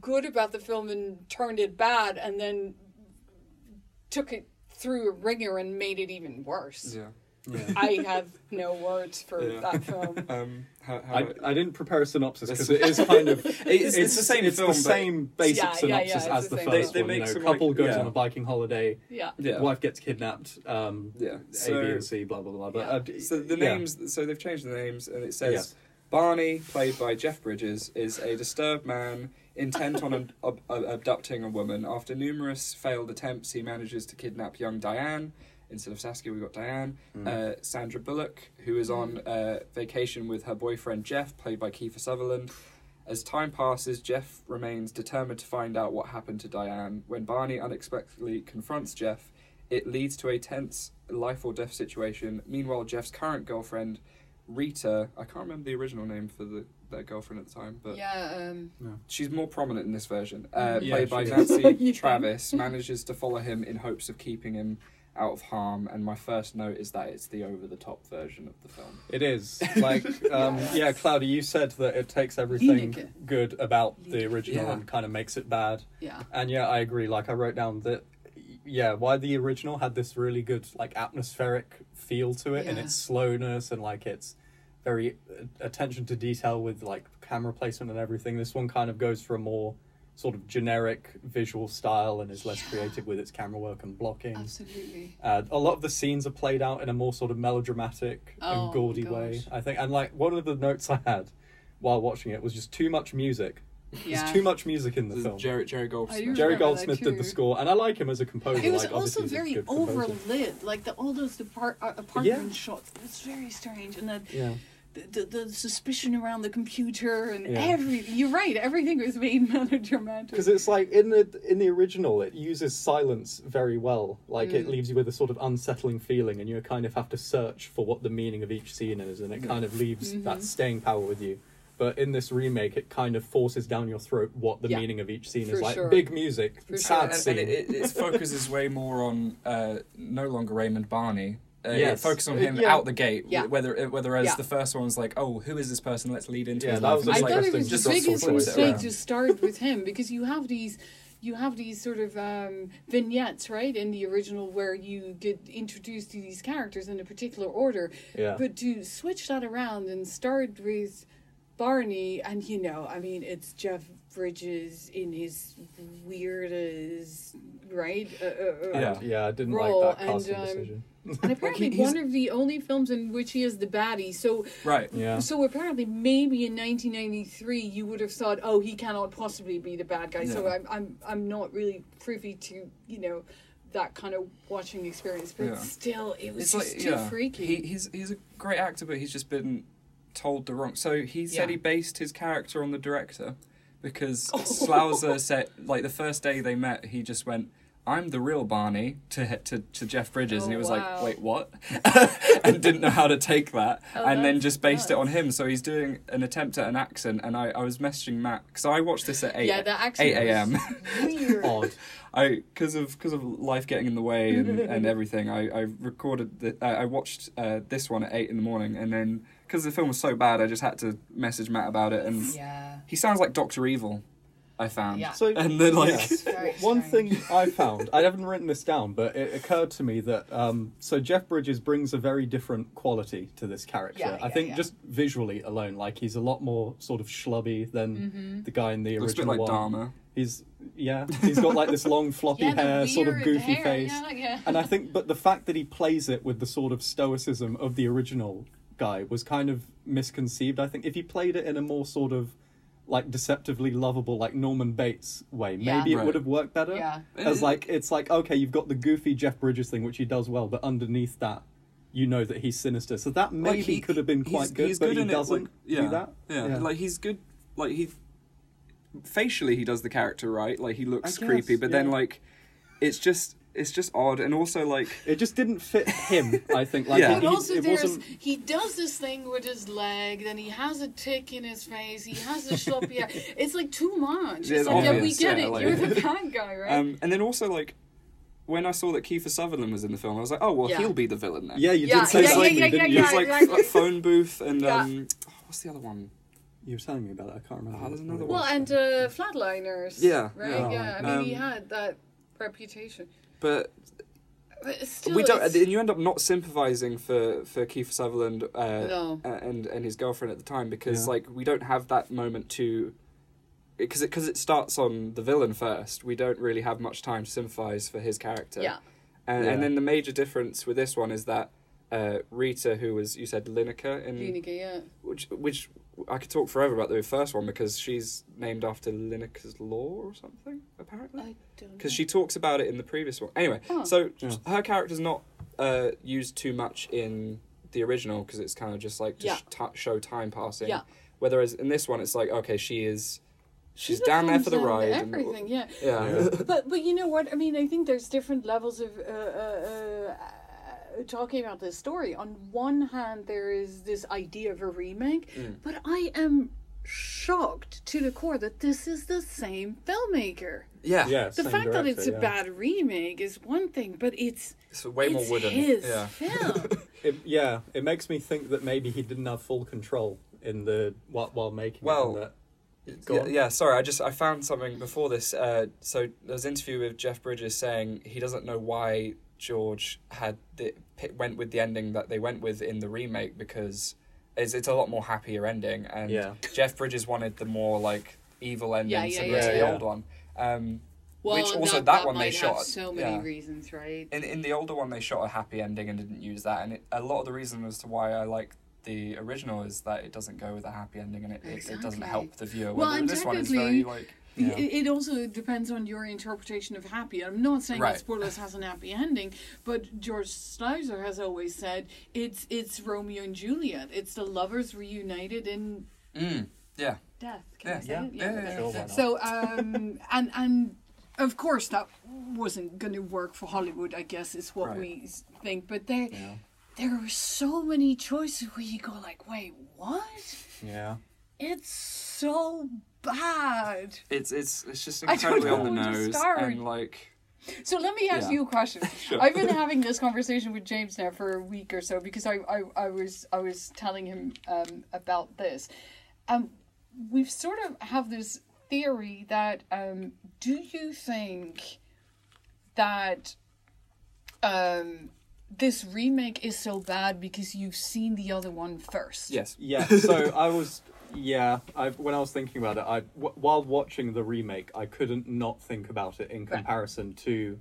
Speaker 3: good about the film and turned it bad, and then took it through a ringer and made it even worse.
Speaker 1: Yeah.
Speaker 2: yeah.
Speaker 3: I have no words for
Speaker 1: Yeah.
Speaker 3: that film. *laughs*
Speaker 1: Um, how, how,
Speaker 2: I, I didn't prepare a synopsis because *laughs* it is kind of
Speaker 1: It's- it's the same
Speaker 2: it's
Speaker 1: film,
Speaker 2: the same basic
Speaker 3: Yeah, yeah, yeah,
Speaker 2: synopsis as
Speaker 3: the
Speaker 2: the first
Speaker 1: They- they
Speaker 2: one.
Speaker 1: make
Speaker 2: you know,
Speaker 1: some,
Speaker 2: couple
Speaker 1: like-
Speaker 2: goes
Speaker 1: yeah.
Speaker 2: on a biking holiday,
Speaker 3: Yeah.
Speaker 1: yeah.
Speaker 2: wife gets kidnapped, um,
Speaker 1: Yeah.
Speaker 2: A, B, and C, blah blah blah. But
Speaker 3: Yeah.
Speaker 2: uh,
Speaker 1: So the
Speaker 2: yeah.
Speaker 1: names, so they've changed the names, and it says
Speaker 2: Yes.
Speaker 1: Barney, played by Jeff Bridges, is a disturbed man intent on ab- ab- abducting a woman. After numerous failed attempts, he manages to kidnap young Diane. Instead of Saskia, we got Diane.
Speaker 2: Mm.
Speaker 1: Uh, Sandra Bullock, who is on uh, vacation with her boyfriend Jeff, played by Kiefer Sutherland. As time passes, Jeff remains determined to find out what happened to Diane. When Barney unexpectedly confronts Jeff, it leads to a tense life or death situation. Meanwhile, Jeff's current girlfriend, Rita, I can't remember the original name for the their girlfriend at the time, but
Speaker 3: Yeah, um,
Speaker 1: she's more prominent in this version. Uh,
Speaker 2: Yeah,
Speaker 1: played by
Speaker 2: she
Speaker 1: Nancy *laughs* Travis, manages to follow him in hopes of keeping him out of harm. And my first note is that it's the over the top version of the film.
Speaker 2: It is *laughs* like um, yeah, Cloudy. You said that it takes everything
Speaker 3: Lineker.
Speaker 2: good about the original
Speaker 1: Yeah.
Speaker 2: and kind of makes it bad.
Speaker 3: yeah.
Speaker 2: And yeah, I agree. Like I wrote down that yeah, why the original had this really good like atmospheric feel to it and its slowness and like its very uh, attention to detail with like camera placement and everything. This one kind of goes for a more sort of generic visual style and is less
Speaker 3: Yeah.
Speaker 2: creative with its camera work and blocking.
Speaker 3: Absolutely.
Speaker 2: Uh, a lot of the scenes are played out in a more sort of melodramatic
Speaker 3: Oh,
Speaker 2: and gaudy way. I think. And like one of the notes I had while watching it was just too much music.
Speaker 3: Yeah.
Speaker 2: There's too much music in the film.
Speaker 1: Jerry Jerry Goldsmith.
Speaker 2: Jerry Goldsmith did the score, and I like him as a composer.
Speaker 3: It was
Speaker 2: like,
Speaker 3: also
Speaker 2: obviously
Speaker 3: very
Speaker 2: good
Speaker 3: overlit, like the all those depart uh, apartment
Speaker 2: Yeah.
Speaker 3: shots. It was very strange, and that
Speaker 2: Yeah,
Speaker 3: the, the, the suspicion around the computer and
Speaker 2: Yeah.
Speaker 3: everything. You're right. Everything was made *laughs* melodramatic.
Speaker 2: because it's like in the in the original, it uses silence very well. Like it
Speaker 3: Mm.
Speaker 2: leaves you with a sort of unsettling feeling, and you kind of have to search for what the meaning of each scene is, and it
Speaker 1: Yeah.
Speaker 2: kind of leaves
Speaker 3: Mhm.
Speaker 2: that staying power with you. But in this remake, it kind of forces down your throat what the
Speaker 3: Yeah,
Speaker 2: meaning of each scene
Speaker 3: for
Speaker 2: is. Like
Speaker 3: sure.
Speaker 2: big music,
Speaker 3: For
Speaker 2: sad
Speaker 1: and,
Speaker 2: scene.
Speaker 1: and it, it, it *laughs* focuses way more on uh, no longer Raymond Barney. Uh, It
Speaker 2: Yes.
Speaker 1: focuses on
Speaker 2: Uh,
Speaker 1: him
Speaker 2: yeah.
Speaker 1: out the gate.
Speaker 3: Yeah.
Speaker 1: Whether uh, whether as
Speaker 3: Yeah.
Speaker 1: the first one was like, oh, who is this person? Let's lead into
Speaker 2: Yeah,
Speaker 1: his
Speaker 2: that
Speaker 1: life.
Speaker 2: was
Speaker 1: And
Speaker 3: I
Speaker 2: like-
Speaker 3: thought it was
Speaker 1: just
Speaker 3: the
Speaker 1: sort of
Speaker 3: biggest mistake to start with him because you have these you have these sort of um, vignettes right in the original where you get introduced to these characters in a particular order
Speaker 2: yeah.
Speaker 3: but to switch that around and start with Barney and you know I mean it's Jeff Bridges in his weirdest right uh, uh, uh,
Speaker 1: Yeah.
Speaker 2: yeah, I didn't
Speaker 3: Role
Speaker 2: like that
Speaker 3: and,
Speaker 2: casting
Speaker 3: um,
Speaker 2: decision.
Speaker 3: And *laughs* apparently
Speaker 1: he's-
Speaker 3: one of the only films in which he is the baddie so
Speaker 1: right.
Speaker 2: Yeah,
Speaker 3: So apparently, maybe in 1993, you would have thought, "Oh, he cannot possibly be the bad guy." So I'm, I'm, I'm not really privy to, you know, that kind of watching experience. But
Speaker 1: Yeah.
Speaker 3: still, it was
Speaker 1: It's
Speaker 3: just
Speaker 1: like
Speaker 3: too
Speaker 1: yeah,
Speaker 3: freaky.
Speaker 1: He, he's he's a great actor, but he's just been told the wrong. So he said
Speaker 3: Yeah.
Speaker 1: he based his character on the director because *laughs*
Speaker 3: Oh.
Speaker 1: Sluizer said like the first day they met, he just went, I'm the real Barney to to, to Jeff Bridges, and he
Speaker 3: Oh,
Speaker 1: was
Speaker 3: wow.
Speaker 1: like, wait, what? *laughs* and didn't know how to take that,
Speaker 3: Oh,
Speaker 1: and then just based it on him. So he's doing an attempt at an accent, and I, I was messaging Matt because I watched this at eight
Speaker 3: yeah, the accent
Speaker 1: 8 a.m.
Speaker 3: Weird. *laughs*
Speaker 2: Odd.
Speaker 1: I because of because of life getting in the way and, and *laughs* everything. I, I recorded the uh, I watched uh, this one at eight in the morning, and then because the film was so bad, I just had to message Matt about it, and
Speaker 3: Yeah.
Speaker 1: he sounds like Doctor Evil. I found.
Speaker 3: Yeah.
Speaker 2: So
Speaker 1: And then like
Speaker 2: yeah.
Speaker 3: Very
Speaker 2: One thing I found, I haven't written this down, but it occurred to me that um, so Jeff Bridges brings a very different quality to this character.
Speaker 3: Yeah,
Speaker 2: I
Speaker 3: yeah,
Speaker 2: think
Speaker 3: yeah.
Speaker 2: just visually alone, like he's a lot more sort of schlubby than
Speaker 3: Mm-hmm.
Speaker 2: the guy in the
Speaker 1: looks a bit
Speaker 2: original
Speaker 1: like
Speaker 2: one.
Speaker 1: Dharma.
Speaker 2: He's yeah, he's got like this long floppy
Speaker 3: Yeah,
Speaker 2: hair, sort of goofy
Speaker 3: hair,
Speaker 2: face.
Speaker 3: yeah, yeah.
Speaker 2: And I *laughs* think, but the fact that he plays it with the sort of stoicism of the original guy was kind of misconceived. I think if he played it in a more sort of like deceptively lovable, like Norman Bates way,
Speaker 3: Yeah.
Speaker 2: maybe it would have worked better.
Speaker 3: Yeah.
Speaker 2: As eh. like it's like okay, you've got the goofy Jeff Bridges thing, which he does well, but underneath that, you know that he's sinister. So that maybe
Speaker 1: Like, he-
Speaker 2: could have been
Speaker 1: he's-
Speaker 2: quite good,
Speaker 1: he's
Speaker 2: but he doesn't
Speaker 1: like- yeah,
Speaker 2: do that.
Speaker 1: Yeah. like he's good. Like he, facially, he does the character right. Like he looks
Speaker 2: guess,
Speaker 1: creepy, but then like, it's just it's just odd, and also like *laughs*
Speaker 2: it just didn't fit him. I think. Like,
Speaker 1: Yeah.
Speaker 2: he-
Speaker 3: But
Speaker 2: he-
Speaker 3: also,
Speaker 2: it
Speaker 3: there's
Speaker 2: wasn't.
Speaker 3: he does this thing with his leg, then he has a tick in his face, he has a sloppy hair. *laughs* It's like too much.
Speaker 1: Yeah,
Speaker 3: It's like, yeah, we get
Speaker 1: yeah,
Speaker 3: it.
Speaker 1: like-
Speaker 3: You're the *laughs* bad guy, right?
Speaker 1: Um, and then also like, when I saw that Kiefer Sutherland was in the film, I was like, oh well,
Speaker 3: Yeah.
Speaker 1: he'll be the villain then.
Speaker 2: Yeah, you
Speaker 3: Yeah,
Speaker 2: did say
Speaker 3: yeah,
Speaker 2: something,
Speaker 3: yeah, yeah,
Speaker 2: didn't
Speaker 3: yeah,
Speaker 2: you?
Speaker 1: He's like
Speaker 3: exactly.
Speaker 1: a phone booth and
Speaker 3: Yeah.
Speaker 1: um, oh, what's the other one?
Speaker 2: You were telling me about that. I can't remember.
Speaker 1: Oh, there's
Speaker 2: what
Speaker 1: another
Speaker 2: it
Speaker 3: well, and uh, Flatliners.
Speaker 1: Yeah,
Speaker 3: Right?
Speaker 2: yeah.
Speaker 3: Yeah. I mean, he
Speaker 1: Um,
Speaker 3: had that reputation.
Speaker 1: But
Speaker 3: But still,
Speaker 1: we don't,
Speaker 3: it's-
Speaker 1: and you end up not sympathizing for for Kiefer Sutherland uh,
Speaker 3: No.
Speaker 1: uh, and and his girlfriend at the time because
Speaker 2: Yeah.
Speaker 1: like we don't have that moment to. Because it, cause it starts on the villain first, we don't really have much time to sympathize for his character.
Speaker 3: Yeah.
Speaker 1: And,
Speaker 2: Yeah.
Speaker 1: and then the major difference with this one is that uh, Rita, who was you said Lineker in
Speaker 3: Lineker, yeah.
Speaker 1: which which I could talk forever about the first one because she's named after Lineker's law or something apparently
Speaker 3: I don't
Speaker 1: because she talks about it in the previous one. Anyway,
Speaker 3: Oh.
Speaker 1: so
Speaker 2: Yeah.
Speaker 1: her character's not uh, used too much in the original because it's kind of just like to
Speaker 3: Yeah.
Speaker 1: sh- ta show time passing.
Speaker 3: Yeah.
Speaker 1: Whereas in this one, it's like okay, she is she's
Speaker 3: She
Speaker 1: down there for the
Speaker 3: becomes,
Speaker 1: ride. and-
Speaker 3: Everything, yeah.
Speaker 1: yeah.
Speaker 3: but but you know what I mean I think there's different levels of uh, uh, uh, talking about this story on one hand there is this idea of a remake
Speaker 1: Mm.
Speaker 3: but I am shocked to the core that this is the same filmmaker
Speaker 1: yeah,
Speaker 2: yeah,
Speaker 3: the
Speaker 2: same
Speaker 3: fact that it's
Speaker 2: director,
Speaker 3: a
Speaker 2: yeah.
Speaker 3: bad remake is one thing but it's
Speaker 1: It's way more
Speaker 3: it's
Speaker 1: wooden.
Speaker 3: his
Speaker 1: Yeah.
Speaker 3: film *laughs*
Speaker 2: It, yeah, it makes me think that maybe he didn't have full control in the while, while making
Speaker 1: Well,
Speaker 2: it. and
Speaker 1: Yeah, yeah, sorry, I just I found something before this. Uh, so there was an interview with Jeff Bridges saying he doesn't know why George had the, went with the ending that they went with in the remake because it's, it's a lot more happier ending, and
Speaker 2: Yeah.
Speaker 1: Jeff Bridges wanted the more like evil ending
Speaker 3: Yeah, yeah,
Speaker 1: similar
Speaker 2: yeah,
Speaker 1: to the
Speaker 2: yeah.
Speaker 1: old one. Um,
Speaker 3: well
Speaker 1: Which also
Speaker 3: that,
Speaker 1: that
Speaker 3: that
Speaker 1: one they
Speaker 3: might have
Speaker 1: shot,
Speaker 3: so many
Speaker 1: yeah.
Speaker 3: reasons right
Speaker 1: in in the older one they shot a happy ending and didn't use that, and it, a lot of the reason as to why I like the original is that it doesn't go with a happy ending and it, it, it doesn't help the viewer.
Speaker 3: Well,
Speaker 1: Whether
Speaker 3: and
Speaker 1: this one is very like
Speaker 2: Yeah.
Speaker 3: It, it also depends on your interpretation of happy. I'm not saying
Speaker 1: Right.
Speaker 3: that Spoorloos has an happy ending, but George Sluizer has always said it's it's Romeo and Juliet. It's the lovers reunited in
Speaker 1: mm, yeah.
Speaker 3: death. Can
Speaker 1: Yeah.
Speaker 3: I say
Speaker 2: Yeah.
Speaker 3: it?
Speaker 1: Yeah, yeah,
Speaker 3: okay.
Speaker 2: Sure.
Speaker 3: So um and and of course that wasn't going to work for Hollywood. I guess is what
Speaker 1: Right.
Speaker 3: we think. But there
Speaker 2: Yeah.
Speaker 3: there are so many choices where you go like, wait, what?
Speaker 2: Yeah.
Speaker 3: It's so bad.
Speaker 1: It's it's it's just
Speaker 3: I
Speaker 1: incredibly on the
Speaker 3: know where to
Speaker 1: nose and like
Speaker 3: So let me ask
Speaker 1: Yeah.
Speaker 3: you a question. *laughs*
Speaker 1: Sure.
Speaker 3: I've been having this conversation with James now for a week or so because I, I, I was I was telling him um, about this. Um, we've sort of have this theory that um, do you think that um, this remake is so bad because you've seen the other one first?
Speaker 1: yes.
Speaker 2: Yeah. So I was. Yeah. I when I was thinking about it, I w- while watching the remake, I couldn't not think about it in comparison to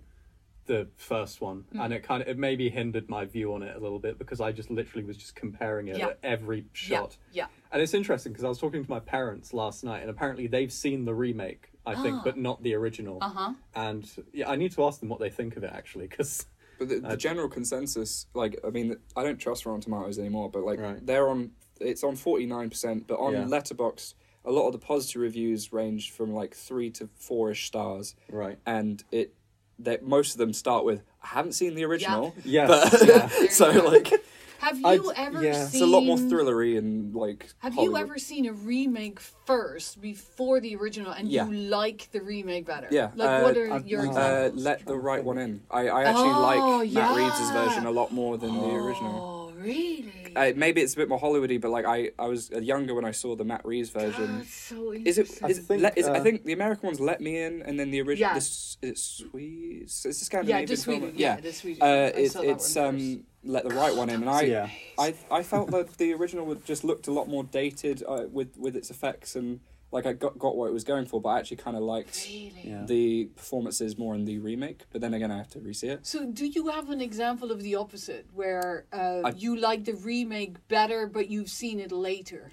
Speaker 2: the first one,
Speaker 3: Mm.
Speaker 2: and it kind of it maybe hindered my view on it a little bit because I just literally was just comparing it
Speaker 3: Yeah.
Speaker 2: at every shot.
Speaker 3: Yeah.
Speaker 2: And it's interesting because I was talking to my parents last night, and apparently they've seen the remake, I think,
Speaker 3: Ah.
Speaker 2: but not the original.
Speaker 3: Uh huh.
Speaker 2: And yeah, I need to ask them what they think of it actually, because
Speaker 1: But the, the
Speaker 2: Uh,
Speaker 1: general consensus, like, I mean, I don't trust Rotten Tomatoes anymore, but like,
Speaker 2: Right.
Speaker 1: they're on, it's on forty nine percent, but on
Speaker 2: Yeah.
Speaker 1: Letterboxd, a lot of the positive reviews range from like three to four ish stars,
Speaker 2: right,
Speaker 1: and it, that most of them start with I haven't seen the original. *laughs*
Speaker 2: Yeah.
Speaker 1: But
Speaker 2: Yeah. *laughs*
Speaker 1: so
Speaker 3: There you go.
Speaker 1: like
Speaker 3: Have you
Speaker 2: I'd-
Speaker 3: ever
Speaker 2: yeah.
Speaker 3: seen?
Speaker 1: it's a lot more thrillery and like.
Speaker 3: Have you ever seen a remake first before the original, and
Speaker 1: Yeah.
Speaker 3: you like the remake better?
Speaker 1: Yeah,
Speaker 3: Like,
Speaker 1: uh,
Speaker 3: what are
Speaker 2: I've-
Speaker 3: your
Speaker 2: uh,
Speaker 1: Uh,
Speaker 3: examples?
Speaker 1: let the right one in. I, I actually
Speaker 3: Oh,
Speaker 1: like Matt Reeves' version a lot more than the original.
Speaker 3: Really?
Speaker 1: Uh, maybe it's a bit more Hollywoody, but like I, I was younger when I saw the Matt Reeves version.
Speaker 3: That's so
Speaker 1: Is it?
Speaker 3: interesting.
Speaker 2: I
Speaker 1: Is,
Speaker 2: think,
Speaker 1: let, is, I
Speaker 2: uh,
Speaker 1: think the American one's "Let Me In," and then the original.
Speaker 3: Yeah.
Speaker 1: This is Swede. It's a
Speaker 3: Yeah,
Speaker 1: Scandinavian
Speaker 3: the
Speaker 1: film. Yeah,
Speaker 3: Yeah, the Swedish.
Speaker 1: uh,
Speaker 3: one. I
Speaker 1: it, it's um, "Let the Right One In," and I,
Speaker 2: yeah.
Speaker 1: I, I felt that the original would just looked a lot more dated uh, with with its effects and like I got got what it was going for, but I actually kind of liked
Speaker 3: Really?
Speaker 2: Yeah.
Speaker 1: the performances more in the remake. But then again, I have to re-see it.
Speaker 3: So, do you have an example of the opposite, where uh,
Speaker 1: I-
Speaker 3: you like the remake better, but you've seen it later?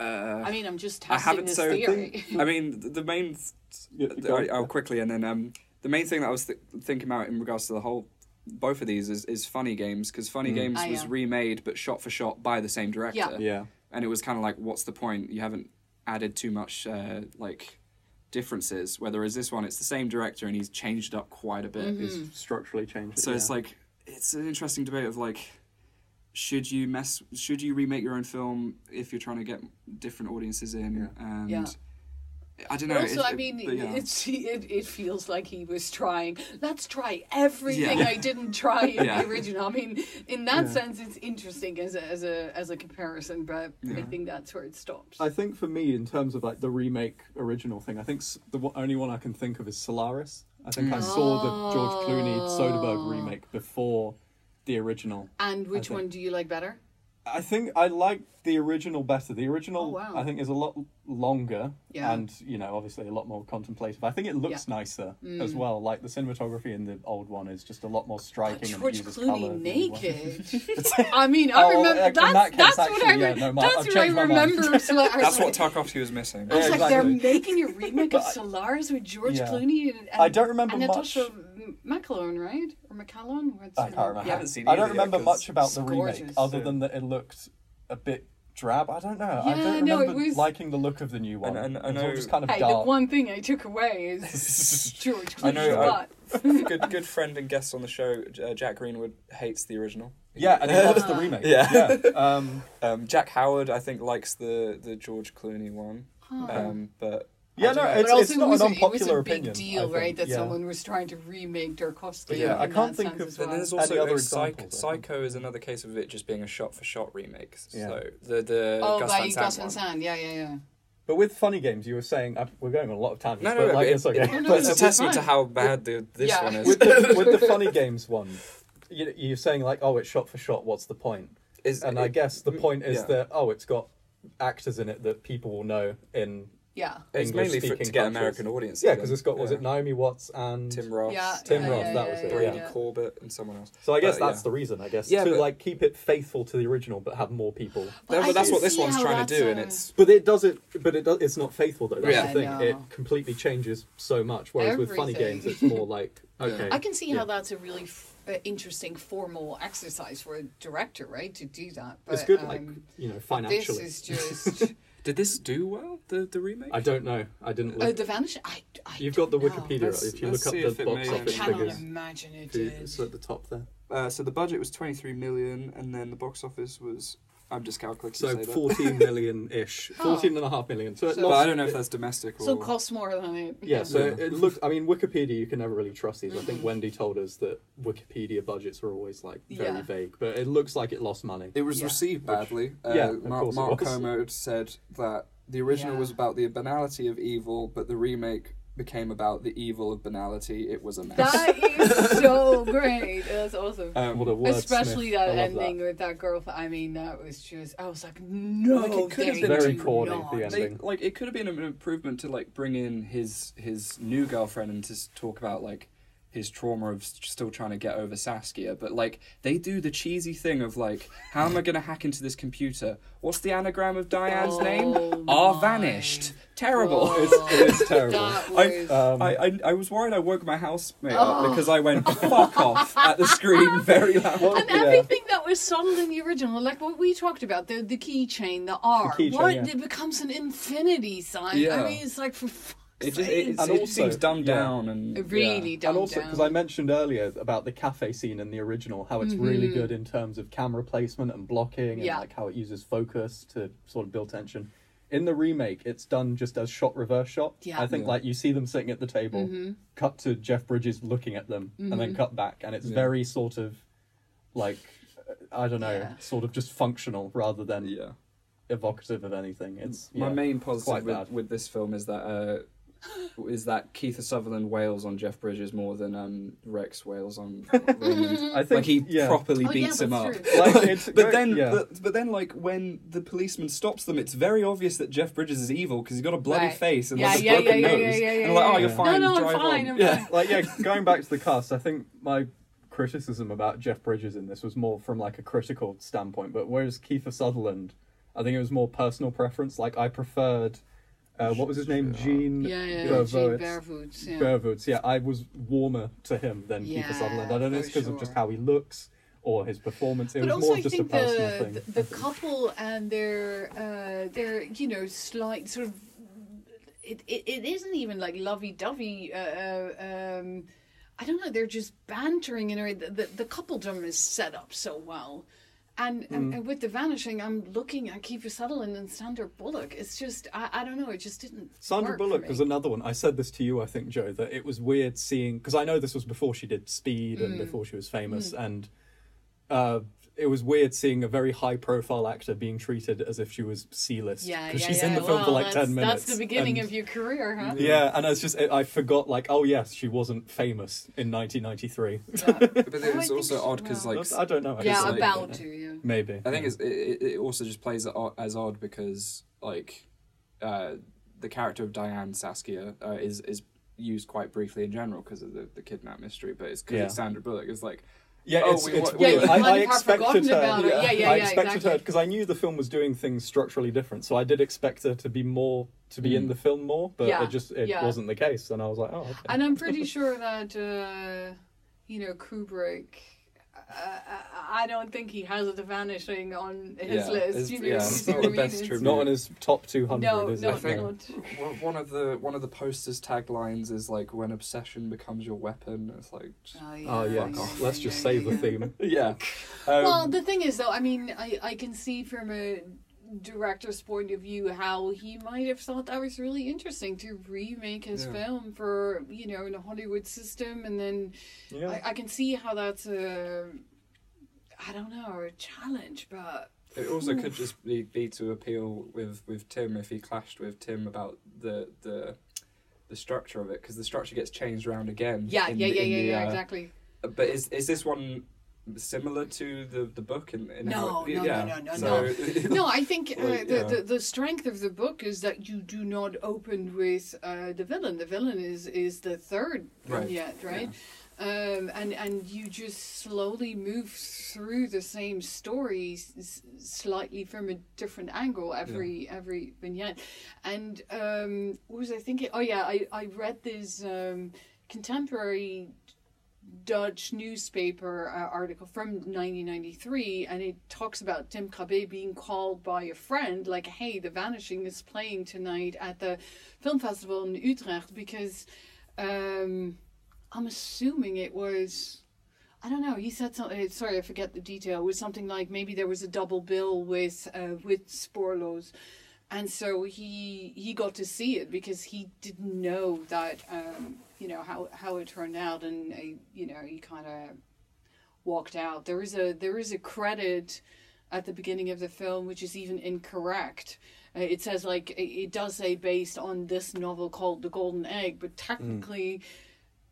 Speaker 1: Uh,
Speaker 3: I mean, I'm just
Speaker 1: I haven't
Speaker 3: this
Speaker 1: so
Speaker 3: theory.
Speaker 1: I mean, the main.
Speaker 2: Yeah,
Speaker 1: th-
Speaker 2: go on.
Speaker 1: I, will quickly and then um, the main thing that I was th- thinking about in regards to the whole both of these is, is funny games because funny
Speaker 2: Mm.
Speaker 1: games
Speaker 3: Ah,
Speaker 1: was
Speaker 3: yeah.
Speaker 1: remade but shot for shot by the same director
Speaker 3: Yeah.
Speaker 2: Yeah.
Speaker 1: And it was kind of like what's the point you haven't added too much uh, like differences whereas this one it's the same director and he's changed up quite a bit
Speaker 3: Mm-hmm.
Speaker 2: It's structurally changed.
Speaker 1: so it's like it's an interesting debate of like should you mess should you remake your own film if you're trying to get different audiences in and
Speaker 3: Yeah.
Speaker 1: I don't know.
Speaker 3: Also,
Speaker 1: it-
Speaker 3: I mean,
Speaker 1: but yeah.
Speaker 3: it's it, it feels like he was trying. Let's try everything
Speaker 1: Yeah.
Speaker 3: I didn't try in
Speaker 1: Yeah.
Speaker 3: the original. I mean, in that
Speaker 2: Yeah.
Speaker 3: sense, it's interesting as a as a as a comparison, but I think that's where it stops.
Speaker 2: I think for me, in terms of like the remake original thing, I think the only one I can think of is Solaris. I think I
Speaker 1: Mm.
Speaker 2: saw the George Clooney. Soderbergh remake before the original.
Speaker 3: and which one do you like better?
Speaker 2: I think I like the original better. The original,
Speaker 3: Oh, wow.
Speaker 2: I think, is a lot longer
Speaker 3: Yeah.
Speaker 2: and you know, obviously a lot more contemplative. I think it looks nicer
Speaker 3: Mm.
Speaker 2: as well. Like the cinematography in the old one is just a lot more striking. and it
Speaker 3: George
Speaker 2: uses
Speaker 3: Clooney
Speaker 2: colour really well.
Speaker 3: naked. *laughs* I mean, I
Speaker 2: Oh,
Speaker 3: remember
Speaker 2: in
Speaker 3: that's
Speaker 2: that case,
Speaker 3: that's what I
Speaker 2: yeah, no, my-
Speaker 3: that's what I
Speaker 2: changed my mind.
Speaker 3: remember. So
Speaker 1: That's what
Speaker 3: like,
Speaker 1: Tarkovsky was missing.
Speaker 3: I was
Speaker 2: Yeah,
Speaker 3: like, they're making a remake of *laughs* Solaris with George
Speaker 2: Yeah.
Speaker 3: Clooney and, and
Speaker 2: I don't remember
Speaker 3: and
Speaker 2: much-
Speaker 3: Natasha McElhone, right? Or McCallum? What's
Speaker 2: I can't
Speaker 3: name?
Speaker 2: remember.
Speaker 1: I haven't seen
Speaker 2: I don't remember
Speaker 1: yet,
Speaker 2: much about
Speaker 3: it's
Speaker 2: the remake
Speaker 3: gorgeous.
Speaker 2: other
Speaker 1: Yeah.
Speaker 2: than that it looked a bit drab. I don't know. I
Speaker 3: Yeah,
Speaker 2: don't
Speaker 3: no, it
Speaker 2: remember
Speaker 3: was-
Speaker 2: liking the look of the new one.
Speaker 1: And- and I
Speaker 2: it was all
Speaker 1: know-
Speaker 2: just kind of
Speaker 3: Hey, the one thing I took away is *laughs* George
Speaker 1: I
Speaker 3: Clooney's
Speaker 1: know, I- good good friend and guest on the show, uh, Jack Greenwood hates the original.
Speaker 2: Yeah, and he loves the remake.
Speaker 1: Yeah.
Speaker 2: yeah. *laughs* Um,
Speaker 1: Um, Jack Howard, I think, likes the the George Clooney one. Um, but I
Speaker 2: yeah, no,
Speaker 1: know.
Speaker 2: it's,
Speaker 3: also,
Speaker 2: it's not
Speaker 3: was,
Speaker 2: an
Speaker 3: a, it was
Speaker 2: unpopular
Speaker 3: a big
Speaker 2: opinion.
Speaker 3: deal,
Speaker 2: think.
Speaker 3: right? That
Speaker 2: yeah.
Speaker 3: someone was trying to remake Tarkovsky.
Speaker 1: Yeah, I
Speaker 2: can't think of-
Speaker 3: as
Speaker 1: Then
Speaker 3: well.
Speaker 1: there's also
Speaker 2: other
Speaker 1: Psych-
Speaker 2: I think?
Speaker 1: Psycho is another case of it just being a shot for shot remake.
Speaker 2: Yeah.
Speaker 1: So the the
Speaker 3: Oh,
Speaker 1: Gus
Speaker 3: by
Speaker 1: Van
Speaker 3: Gus Van. Sant. Yeah, yeah, yeah.
Speaker 2: But with funny games, you were saying uh, we're going on a lot of tangents.
Speaker 1: No,
Speaker 2: but
Speaker 1: no,
Speaker 2: like,
Speaker 1: it-
Speaker 2: it's okay.
Speaker 1: it-
Speaker 3: Oh, no,
Speaker 1: but it's a testament to how bad the, this
Speaker 3: Yeah.
Speaker 1: one is.
Speaker 2: with, the, with the *laughs* funny games one, you, you're saying like, oh, it's shot for shot. What's the point?
Speaker 1: Is-
Speaker 2: And I guess the point is
Speaker 1: yeah.
Speaker 2: that oh, it's got actors in it that people will know in
Speaker 3: Yeah.
Speaker 1: it's mainly for,
Speaker 2: English-speaking
Speaker 1: to get
Speaker 2: countries.
Speaker 1: American audiences.
Speaker 2: yeah, because it's got was
Speaker 1: Yeah.
Speaker 2: it Naomi Watts and
Speaker 1: Tim Roth,
Speaker 3: Yeah,
Speaker 2: Tim
Speaker 3: yeah,
Speaker 2: Roth,
Speaker 3: yeah,
Speaker 2: that
Speaker 3: yeah,
Speaker 2: was it,
Speaker 3: yeah,
Speaker 1: Brandon
Speaker 2: yeah.
Speaker 1: Corbet, and someone else.
Speaker 2: So I guess
Speaker 1: But,
Speaker 2: that's
Speaker 1: yeah.
Speaker 2: the reason. I guess
Speaker 1: Yeah,
Speaker 2: to
Speaker 1: but-
Speaker 2: like keep it faithful to the original, but have more people.
Speaker 3: But
Speaker 1: No, but that's what this one's trying to do,
Speaker 3: a-
Speaker 1: and it's
Speaker 2: But it does it. But it does, it's not faithful though. That's
Speaker 1: Yeah.
Speaker 2: the thing.
Speaker 3: I
Speaker 2: It completely changes so much. Whereas with funny games, it's more like *laughs* okay.
Speaker 3: I can see how that's a really uh, interesting formal exercise for a director, right, to do that. But,
Speaker 2: It's good, like
Speaker 3: um,
Speaker 2: you know, financially.
Speaker 3: this is just *laughs*
Speaker 1: Did this do well? The the remake?
Speaker 2: I don't know. I didn't look.
Speaker 3: uh, the vanish. I, I
Speaker 2: You've got the
Speaker 3: know.
Speaker 2: Wikipedia.
Speaker 1: Let's-
Speaker 2: if you
Speaker 1: let's
Speaker 2: look
Speaker 1: see
Speaker 2: up
Speaker 1: if
Speaker 2: the
Speaker 1: it
Speaker 2: box
Speaker 1: may-
Speaker 3: I
Speaker 2: office
Speaker 3: cannot
Speaker 2: figures,
Speaker 3: imagine it
Speaker 2: to-
Speaker 3: did.
Speaker 2: it's at the top there.
Speaker 1: Uh, so the budget was 23 million, and then the box office was. I'm just calculating.
Speaker 2: So
Speaker 1: to say
Speaker 2: 14 *laughs* million ish,
Speaker 3: Oh.
Speaker 2: 14 and a half million. So it
Speaker 3: So-
Speaker 1: But I
Speaker 2: lost.
Speaker 1: don't know if that's domestic or.
Speaker 3: So it costs more than it.
Speaker 2: Yeah, so
Speaker 1: Yeah.
Speaker 2: it looked. I mean, Wikipedia. You can never really trust these. I think Wendy told us that Wikipedia budgets are always like very
Speaker 3: Yeah.
Speaker 2: vague, but it looks like it lost money.
Speaker 1: It was
Speaker 3: Yeah.
Speaker 1: received badly. Uh,
Speaker 2: yeah, of
Speaker 1: Mark,
Speaker 2: course it
Speaker 1: Mark
Speaker 2: was.
Speaker 1: Kermode said that the original
Speaker 3: Yeah.
Speaker 1: was about the banality of evil, but the remake became about the evil of banality. It was a mess.
Speaker 3: That is so *laughs* great. That's awesome.
Speaker 1: um,
Speaker 2: What a wordsmith.
Speaker 3: Especially
Speaker 2: I
Speaker 3: that
Speaker 2: love
Speaker 3: ending with that girl. I mean, that was just. I was like, no,
Speaker 1: Like, it could have
Speaker 3: they
Speaker 1: been
Speaker 2: Very
Speaker 3: do
Speaker 2: corny,
Speaker 3: not.
Speaker 2: the
Speaker 1: they,
Speaker 2: ending.
Speaker 1: like it could have been an improvement to like bring in his his new girlfriend and to talk about like his trauma of still trying to get over Saskia, but like they do the cheesy thing of like, how am I going to hack into this computer? What's the anagram of Diane's name?
Speaker 3: Oh
Speaker 1: Are
Speaker 3: my
Speaker 1: vanished. Terrible.
Speaker 2: It's- it is terrible.
Speaker 3: That
Speaker 1: I-
Speaker 3: was-
Speaker 2: Um,
Speaker 1: I, I I was worried I woke my housemate
Speaker 3: Oh.
Speaker 1: up because I went fuck off at the screen *laughs* very loud.
Speaker 3: And
Speaker 2: yeah.
Speaker 3: everything that was subtle in the original, like what we talked about, the the keychain, the R,
Speaker 2: The keychain,
Speaker 3: what
Speaker 2: yeah.
Speaker 3: it becomes an infinity sign.
Speaker 1: Yeah.
Speaker 3: I mean, it's like for fuck's
Speaker 1: It just it,
Speaker 2: And
Speaker 1: it
Speaker 2: also-
Speaker 1: seems dumbed
Speaker 2: yeah.
Speaker 1: down and
Speaker 3: really
Speaker 1: yeah.
Speaker 3: dumbed
Speaker 2: and also because I mentioned earlier about the cafe scene in the original, how it's really
Speaker 3: Mhm.
Speaker 2: good in terms of camera placement and blocking, and
Speaker 3: Yeah.
Speaker 2: like how it uses focus to sort of build tension. In the remake, it's done just as shot reverse shot.
Speaker 3: Yeah.
Speaker 2: I think
Speaker 1: Yeah.
Speaker 2: like you see them sitting at the table,
Speaker 3: Mhm.
Speaker 2: cut to Jeff Bridges looking at them, and then
Speaker 3: Mhm.
Speaker 2: cut back, and it's
Speaker 1: Yeah.
Speaker 2: very sort of like uh, I don't know,
Speaker 3: Yeah.
Speaker 2: sort of just functional rather than
Speaker 1: yeah.
Speaker 2: evocative of anything. It's
Speaker 1: My
Speaker 2: yeah.
Speaker 1: main
Speaker 2: quite
Speaker 1: positive
Speaker 2: bad.
Speaker 1: with, with this film is that uh, is that Kiefer Sutherland wails on Jeff Bridges more than um, Rex wails on *laughs* Raymond.
Speaker 2: I think
Speaker 1: like he
Speaker 2: yeah.
Speaker 1: properly
Speaker 3: Oh, yeah,
Speaker 1: beats him
Speaker 3: that's
Speaker 1: up.
Speaker 2: Like, it's
Speaker 1: but
Speaker 2: great-
Speaker 1: then,
Speaker 2: yeah.
Speaker 1: but, but then, like when the policeman stops them, it's very obvious that Jeff Bridges is evil because he's got a bloody
Speaker 3: Right.
Speaker 1: face and
Speaker 3: Yeah,
Speaker 1: like a
Speaker 3: yeah,
Speaker 1: broken
Speaker 3: yeah, yeah,
Speaker 1: nose.
Speaker 3: yeah, yeah,
Speaker 1: and like, oh,
Speaker 3: yeah.
Speaker 1: you're
Speaker 2: No,
Speaker 1: fine.
Speaker 3: no, I'm fine,
Speaker 1: on.
Speaker 3: I'm
Speaker 1: yeah.
Speaker 3: fine.
Speaker 2: like yeah, going back to the cast, I think my criticism about Jeff Bridges in this was more from like a critical standpoint, but whereas Kiefer Sutherland, I think it was more personal preference. Like I preferred, uh, what was his name, Gene
Speaker 3: yeah, yeah,
Speaker 2: Bervowitz.
Speaker 3: Gene yeah.
Speaker 2: Bervowitz. Yeah, I was warmer to him than
Speaker 3: Yeah,
Speaker 2: Kiefer Sutherland. I don't know if it's because of just how he looks or his performance. It
Speaker 3: but
Speaker 2: was
Speaker 3: also,
Speaker 2: more
Speaker 3: I
Speaker 2: just a
Speaker 3: think
Speaker 2: personal
Speaker 3: the,
Speaker 2: thing.
Speaker 3: the the couple and their uh, their you know slight sort of it it, it isn't even like lovey dovey. Uh, uh, um, I don't know. They're just bantering in a way. The, the, the coupledom is set up so well. And,
Speaker 2: Hmm.
Speaker 3: and, and with the vanishing, I'm looking at Kiefer Sutherland and Sandra Bullock. It's just I, I don't know. It just didn't.
Speaker 2: Sandra Bullock was another one. I said this to you, I think, Joe, that it was weird seeing because I know this was before she did Speed and
Speaker 3: Mm.
Speaker 2: before she was famous, and uh, it was weird seeing a very high-profile actor being treated as if she was C-list
Speaker 3: Yeah,
Speaker 2: because
Speaker 3: yeah,
Speaker 2: she's
Speaker 3: yeah.
Speaker 2: in the film for like ten minutes.
Speaker 3: That's the beginning
Speaker 2: and-
Speaker 3: of your career, huh?
Speaker 2: Yeah, and I was just I forgot like oh yes, she wasn't famous in 1993.
Speaker 3: Yeah. *laughs*
Speaker 1: But
Speaker 3: it I
Speaker 1: it's
Speaker 3: think
Speaker 1: also odd because like
Speaker 2: I don't know. I
Speaker 3: yeah,
Speaker 2: just,
Speaker 1: like-
Speaker 3: about to. Yeah.
Speaker 2: maybe.
Speaker 1: I think
Speaker 2: yeah.
Speaker 1: it's, it, it also just plays as odd because like uh, the character of Diane Saskia uh, is is used quite briefly in general because of the, the kidnap mystery, but it's because
Speaker 2: Yeah.
Speaker 1: it's Sandra Bullock. It's like
Speaker 2: Yeah,
Speaker 1: Oh,
Speaker 2: it's,
Speaker 1: we-
Speaker 2: it's
Speaker 1: what-
Speaker 2: weird.
Speaker 3: Yeah,
Speaker 2: I, I expected her.
Speaker 3: about it. Yeah, yeah,
Speaker 2: I expected
Speaker 3: exactly.
Speaker 2: her because I knew the film was doing things structurally different, so I did expect her to be more to be in
Speaker 1: Mm.
Speaker 2: the film more, but
Speaker 3: Yeah,
Speaker 2: it just it
Speaker 3: yeah.
Speaker 2: wasn't the case, and I was like, oh, okay.
Speaker 3: And I'm *laughs* pretty sure that, uh, you know, Kubrick, uh, I don't think he has the vanishing on his
Speaker 1: Yeah,
Speaker 3: list. You know,
Speaker 1: yeah,
Speaker 3: you
Speaker 1: it's not the best
Speaker 3: It's-
Speaker 1: tribute.
Speaker 2: not on his top two hundred.
Speaker 3: No,
Speaker 2: is
Speaker 3: no,
Speaker 2: it?
Speaker 1: I think-
Speaker 3: not.
Speaker 1: one one of the one of the posters taglines is like when obsession becomes your weapon. It's like
Speaker 3: Oh, yeah,
Speaker 2: Oh yeah,
Speaker 1: Fuck off.
Speaker 2: let's just save the theme. *laughs*
Speaker 1: yeah.
Speaker 2: Um,
Speaker 3: well, the thing is, though, I mean, I, I can see from a director's point of view how he might have thought that was really interesting to remake his
Speaker 1: Yeah.
Speaker 3: film for, you know, in a Hollywood system. And then
Speaker 2: yeah.
Speaker 3: I, I can see how that's a, I don't know, a challenge, but.
Speaker 1: It also could just be, be to appeal with, with Tim if he clashed with Tim about the the the structure of it because the structure gets changed around again.
Speaker 3: Yeah,
Speaker 1: in
Speaker 3: yeah,
Speaker 1: the-
Speaker 3: yeah, yeah,
Speaker 1: the,
Speaker 3: yeah,
Speaker 1: uh,
Speaker 3: exactly.
Speaker 1: But is is this one similar to the the book? In, in how
Speaker 3: No,
Speaker 1: it,
Speaker 3: no, no,
Speaker 1: yeah.
Speaker 3: no, no,
Speaker 1: so,
Speaker 3: No, *laughs* I think uh,
Speaker 1: Like,
Speaker 3: the,
Speaker 1: yeah.
Speaker 3: the the strength of the book is that you do not open with uh, the villain. The villain is is the third
Speaker 1: Right,
Speaker 3: vignette, right? Um, and and you just slowly move through the same story, s- s- slightly from a different angle every every vignette. And um, what was I thinking? Oh yeah, I I read this um, contemporary Dutch newspaper uh, article from 1993, and it talks about Tim Krabbé being called by a friend, like, "Hey, The Vanishing is playing tonight at the film festival in Utrecht," because um, I'm assuming it was. I don't know. He said something. Sorry, I forget the detail. It was something like maybe there was a double bill with uh, with Spoorloos, and so he he got to see it because he didn't know that um, you know how how it turned out, and uh, you know he kind of walked out. There is a there is a credit at the beginning of the film which is even incorrect. Uh, it says like it, it does say based on this novel called The Golden Egg, but technically.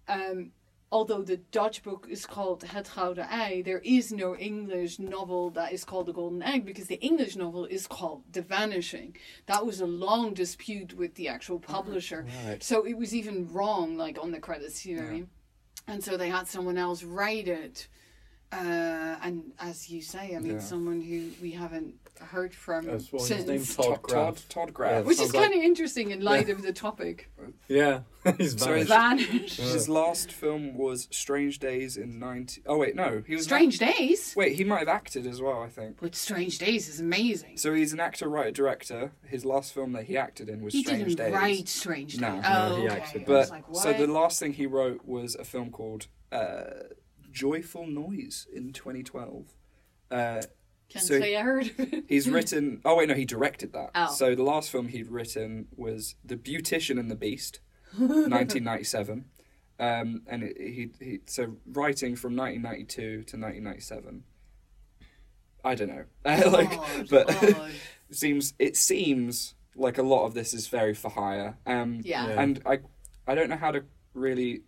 Speaker 3: Um, although the Dutch book is called Het Gouden Ei, there is no English novel that is called The Golden Egg because the English novel is called The Vanishing. That was a long dispute with the actual publisher.
Speaker 2: Right.
Speaker 3: So it was even wrong, like on the credits, you know I
Speaker 1: Yeah.
Speaker 3: mean? And so they had someone else write it. Uh, and as you say, I mean,
Speaker 1: Yeah.
Speaker 3: someone who we haven't heard from
Speaker 2: As well, his
Speaker 3: since.
Speaker 2: name Todd
Speaker 1: Todd,
Speaker 2: Graff.
Speaker 1: Todd, Todd Graff.
Speaker 3: Which is
Speaker 2: like-
Speaker 3: kind of interesting in light of the topic.
Speaker 2: Yeah, *laughs* he's
Speaker 1: So
Speaker 2: vanished.
Speaker 3: Vanished.
Speaker 1: His last film was Strange Days in 90. Oh, wait, no. He was.
Speaker 4: Strange Days.
Speaker 1: Wait, he might have acted as well, I think.
Speaker 4: But Strange Days is amazing.
Speaker 1: So he's an actor, writer, director. His last film that he acted in was
Speaker 4: He
Speaker 1: Strange
Speaker 4: didn't
Speaker 1: Days.
Speaker 4: write Strange Days.
Speaker 1: No.
Speaker 2: No,
Speaker 4: oh,
Speaker 2: he
Speaker 4: okay.
Speaker 2: acted.
Speaker 4: I
Speaker 1: But
Speaker 4: like,
Speaker 1: so the last thing he wrote was a film called uh, Joyful Noise in 2012. Uh,
Speaker 3: Can't
Speaker 1: So-
Speaker 3: say I heard of it.
Speaker 1: he's *laughs* written. Oh wait, no, he directed that.
Speaker 4: Oh.
Speaker 1: So the last film he'd written was The Beautician and the Beast, *laughs* 1997. Um, and it, he he so writing from 1992 to 1997. I don't know. *laughs* like,
Speaker 4: Odd,
Speaker 1: but
Speaker 4: odd.
Speaker 1: seems it seems like a lot of this is very for hire. Um,
Speaker 3: Yeah.
Speaker 2: Yeah.
Speaker 1: and I I don't know how to really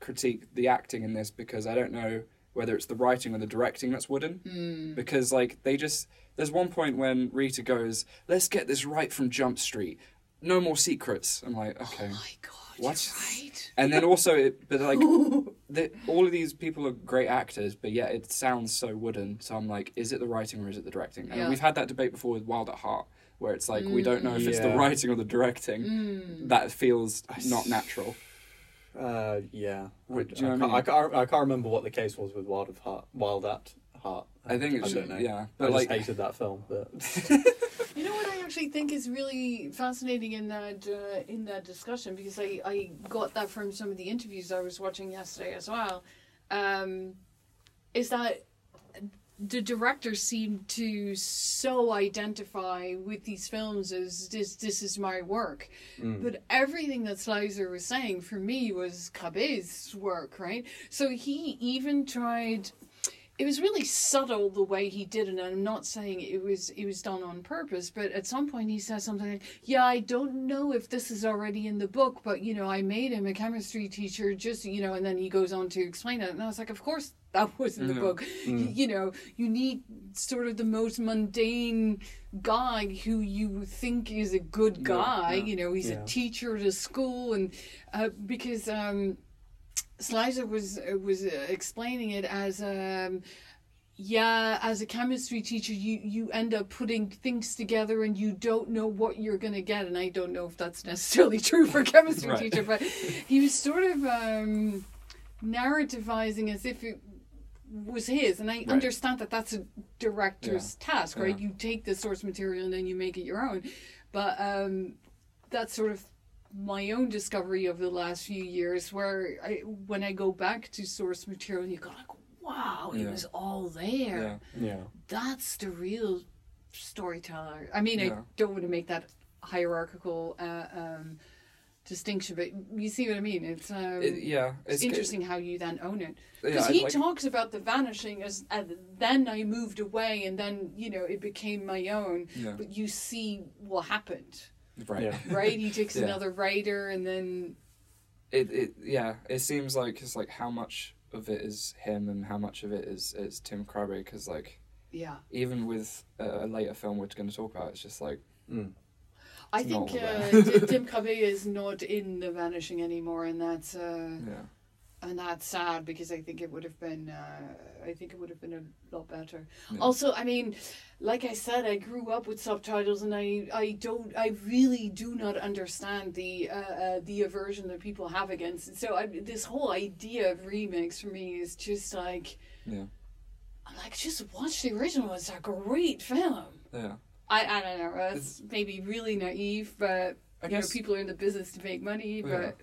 Speaker 1: critique the acting in this because I don't know whether it's the writing or the directing that's wooden.
Speaker 4: Hmm.
Speaker 1: Because like they just there's one point when Rita goes, "Let's get this right from Jump Street. No more secrets." I'm like, okay.
Speaker 4: Oh my god,
Speaker 1: What?
Speaker 4: you're right.
Speaker 1: And then also, it, but like, *laughs* the, all of these people are great actors, but yet it sounds so wooden. So I'm like, is it the writing or is it the directing? And
Speaker 3: Yeah.
Speaker 1: we've had that debate before with Wild at Heart, where it's like we don't know if it's the writing or the directing that feels not natural.
Speaker 2: Uh, yeah.
Speaker 1: What-
Speaker 2: I,
Speaker 1: you know
Speaker 2: I,
Speaker 1: what I
Speaker 2: can't, I, can't, I can't remember what the case was with Wild of Heart. Wild at Heart.
Speaker 1: I think it's
Speaker 2: I don't know.
Speaker 1: yeah,
Speaker 2: I
Speaker 1: but
Speaker 2: just hated that film. But *laughs*
Speaker 3: You know what I actually think is really fascinating in that uh, in that discussion because I, I got that from some of the interviews I was watching yesterday as well, um, is that the director seemed to so identify with these films as this this is my work, mm. but everything that Sluizer was saying for me was Krabbé's work, right? So he even tried it was really subtle the way he did it and i'm not saying it was it was done on purpose but at some point he says something like yeah i don't know if this is already in the book but you know i made him a chemistry teacher just you know and then he goes on to explain it and i was like of course that *laughs* was in the
Speaker 1: Yeah.
Speaker 3: book Y- you know you need sort of the most mundane guy who you think is a good guy
Speaker 1: yeah.
Speaker 3: you know he's
Speaker 2: Yeah.
Speaker 3: a teacher at a school and uh, because um Sluizer was uh, was uh, explaining it as um yeah as a chemistry teacher you you end up putting things together and you don't know what you're going to get and I don't know if that's necessarily *laughs* true for a chemistry
Speaker 1: Right.
Speaker 3: teacher but he was sort of um narrativizing as if it was his and I
Speaker 1: Right.
Speaker 3: understand that that's a director's task right
Speaker 1: Yeah.
Speaker 3: you take the source material and then you make it your own but um that's sort of my own discovery of the last few years where I when I go back to source material you go like wow it was all there.
Speaker 1: Yeah,
Speaker 2: yeah,
Speaker 3: that's the real storyteller. I mean I don't want to make that hierarchical uh, um, distinction but you see what I mean? It's um,
Speaker 1: It- yeah.
Speaker 3: it's interesting how you then own it. Because
Speaker 1: I
Speaker 3: he
Speaker 1: like-
Speaker 3: talks about the vanishing as and then I moved away and then you know it became my own
Speaker 1: Yeah.
Speaker 3: but you see what happened
Speaker 1: right.
Speaker 2: yeah.
Speaker 3: right? He takes
Speaker 1: Yeah.
Speaker 3: another writer, and then
Speaker 1: It it yeah. It seems like it's like how much of it is him and how much of it is is Tim Krabbé because like
Speaker 3: yeah,
Speaker 1: even with a, a later film we're going to talk about, it's just like
Speaker 3: I
Speaker 1: It's
Speaker 3: think uh, Tim *laughs* Cabé is not in the Vanishing anymore, and that's uh,
Speaker 1: yeah.
Speaker 3: And that's sad because I think it would have been uh, I think it would have been a lot better.
Speaker 1: Yeah.
Speaker 3: Also, I mean, like I said, I grew up with subtitles, and I I don't I really do not understand the uh, uh, the aversion that people have against it. So I, this whole idea of remakes for me is just like
Speaker 1: Yeah.
Speaker 3: I'm like just watch the original. It's a great film.
Speaker 1: Yeah.
Speaker 3: I, I don't know. That's maybe really naive, but
Speaker 1: I
Speaker 3: you know, people are in the business to make money.
Speaker 1: Yeah.
Speaker 3: But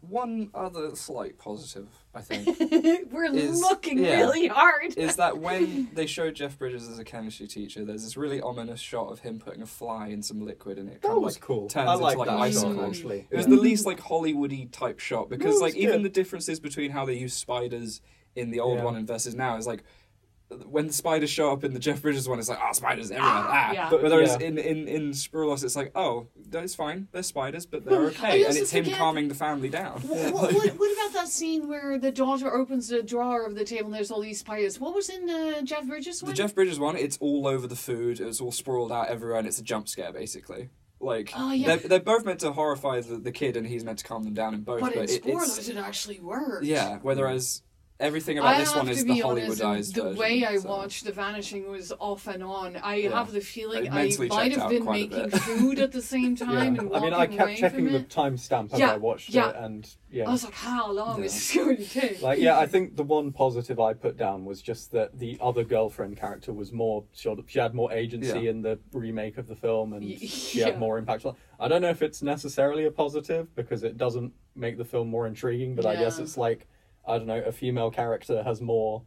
Speaker 1: one other slight positive I think *laughs*
Speaker 3: we're
Speaker 1: Is-
Speaker 3: looking
Speaker 1: yeah.
Speaker 3: really hard.
Speaker 1: is that *laughs* when they showed Jeff Bridges as a chemistry teacher, there's this really ominous shot of him putting a fly in some liquid and it
Speaker 2: That
Speaker 1: kind of
Speaker 2: was
Speaker 1: like
Speaker 2: cool.
Speaker 1: turns
Speaker 2: I
Speaker 1: into
Speaker 2: like
Speaker 1: like
Speaker 2: that
Speaker 1: ice cream.
Speaker 2: actually.
Speaker 1: It was the least like Hollywoody type shot because
Speaker 2: No, it was
Speaker 1: like even the differences between how they use spiders in the old
Speaker 2: Yeah.
Speaker 1: one and versus now is like when the spiders show up in the Jeff Bridges one, it's like oh spiders everywhere. Ah,
Speaker 3: yeah.
Speaker 1: But whereas
Speaker 2: Yeah.
Speaker 1: in in in Spoorloos, it's like oh that's fine, they're spiders, but they're okay, and it's him
Speaker 3: forget-
Speaker 1: calming the family down.
Speaker 3: What, what, what, *laughs* what about that scene where the daughter opens the drawer of the table and there's all these spiders? What was in the Jeff Bridges one? The?
Speaker 1: Jeff Bridges one, it's all over the food. It's all sprawled out everywhere, and it's a jump scare basically. Like
Speaker 3: Oh, yeah.
Speaker 1: they're, they're both meant to horrify the, the kid, and he's meant to calm them down in both.
Speaker 3: but in
Speaker 1: it,
Speaker 3: Spoilers,
Speaker 1: it's
Speaker 3: it actually works.
Speaker 1: yeah. Whereas everything about
Speaker 3: I
Speaker 1: this one is the
Speaker 3: be honest,
Speaker 1: Hollywoodized
Speaker 3: the
Speaker 1: version,
Speaker 3: way I
Speaker 1: so-
Speaker 3: watched The Vanishing was off and on. I
Speaker 1: Yeah.
Speaker 3: have the feeling
Speaker 1: I
Speaker 3: I, might have been making *laughs* food at the same time
Speaker 2: Yeah.
Speaker 3: and
Speaker 2: I mean, I kept checking the timestamp as
Speaker 3: Yeah,
Speaker 2: I watched
Speaker 3: yeah.
Speaker 2: it, and yeah.
Speaker 3: I was like, how long
Speaker 1: Yeah.
Speaker 3: is this going *laughs* to take?
Speaker 2: Like, yeah, I think the one positive I put down was just that the other girlfriend character was more sort of, she had more agency
Speaker 1: Yeah.
Speaker 2: in the remake of the film and
Speaker 3: Y-
Speaker 2: she
Speaker 3: yeah.
Speaker 2: had more impact. I don't know if it's necessarily a positive because it doesn't make the film more intriguing, but I guess it's like, I don't know, a female character has more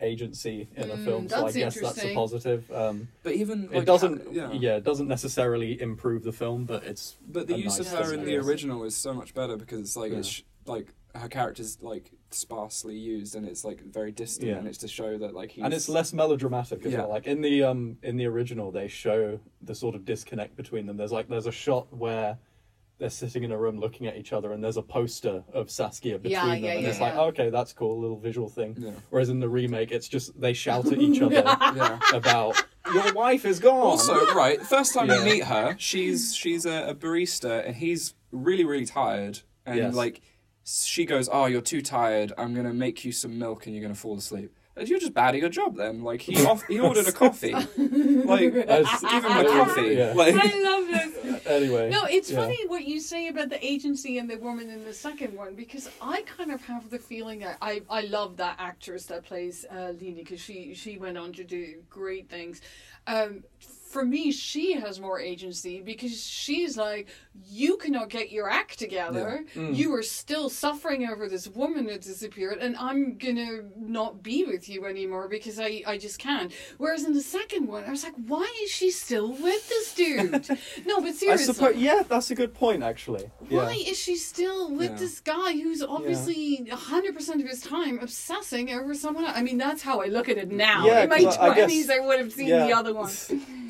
Speaker 2: agency in a
Speaker 3: Mm,
Speaker 2: film, so I guess that's a positive. Um,
Speaker 1: But even
Speaker 2: it doesn't,
Speaker 1: ha-
Speaker 2: yeah.
Speaker 1: yeah.
Speaker 2: it doesn't necessarily improve the film, but it's
Speaker 1: But the
Speaker 2: a
Speaker 1: use
Speaker 2: nice
Speaker 1: of her in the original is so much better because it's like
Speaker 2: Yeah.
Speaker 1: it's sh- like her character's like sparsely used and it's like very distant
Speaker 2: Yeah.
Speaker 1: and it's to show that like he's
Speaker 2: and it's less melodramatic as
Speaker 1: Yeah.
Speaker 2: well. Like in the um in the original, they show the sort of disconnect between them. There's like there's a shot where they're sitting in a room looking at each other, and there's a poster of Saskia between
Speaker 3: Yeah,
Speaker 2: them,
Speaker 3: yeah,
Speaker 2: and
Speaker 3: yeah,
Speaker 2: it's like okay, that's cool, a little visual thing.
Speaker 1: Yeah.
Speaker 2: Whereas in the remake, it's just they shout at each *laughs* other
Speaker 1: yeah.
Speaker 2: about your wife is gone.
Speaker 1: Also, right, first time
Speaker 2: Yeah.
Speaker 1: you meet her, she's she's a, a barista and he's really really tired and
Speaker 2: Yes.
Speaker 1: like she goes, "Oh, you're too tired. I'm gonna make you some milk and you're gonna fall asleep." And you're just bad at your job then. Like he off, he ordered a *laughs* coffee, like *laughs*
Speaker 2: As-
Speaker 1: give him a coffee.
Speaker 2: Yeah.
Speaker 1: Like
Speaker 3: I love this. *laughs*
Speaker 2: anyway,
Speaker 3: No, it's
Speaker 2: yeah.
Speaker 3: funny what you say about the agency and the woman in the second one because I kind of have the feeling that I, I love that actress that plays uh, Lini because she she went on to do great things. Um, for me, she has more agency because she's like, you cannot get your act together.
Speaker 2: Mm.
Speaker 3: You are still suffering over this woman that disappeared, and I'm gonna not be with you anymore because I, I just can't. Whereas in the second one, I was like, why is she still with this dude? *laughs* no, but
Speaker 2: I
Speaker 3: seriously.
Speaker 2: suppose yeah, that's a good point actually. Yeah.
Speaker 3: Why is she still with
Speaker 1: Yeah.
Speaker 3: this guy who's obviously 100% of his time obsessing over someone else? I mean, that's how I look at it now.
Speaker 2: Yeah,
Speaker 3: In my
Speaker 2: I- I
Speaker 3: 20s,
Speaker 2: guess-
Speaker 3: I would have seen
Speaker 2: yeah.
Speaker 3: the other one. *laughs*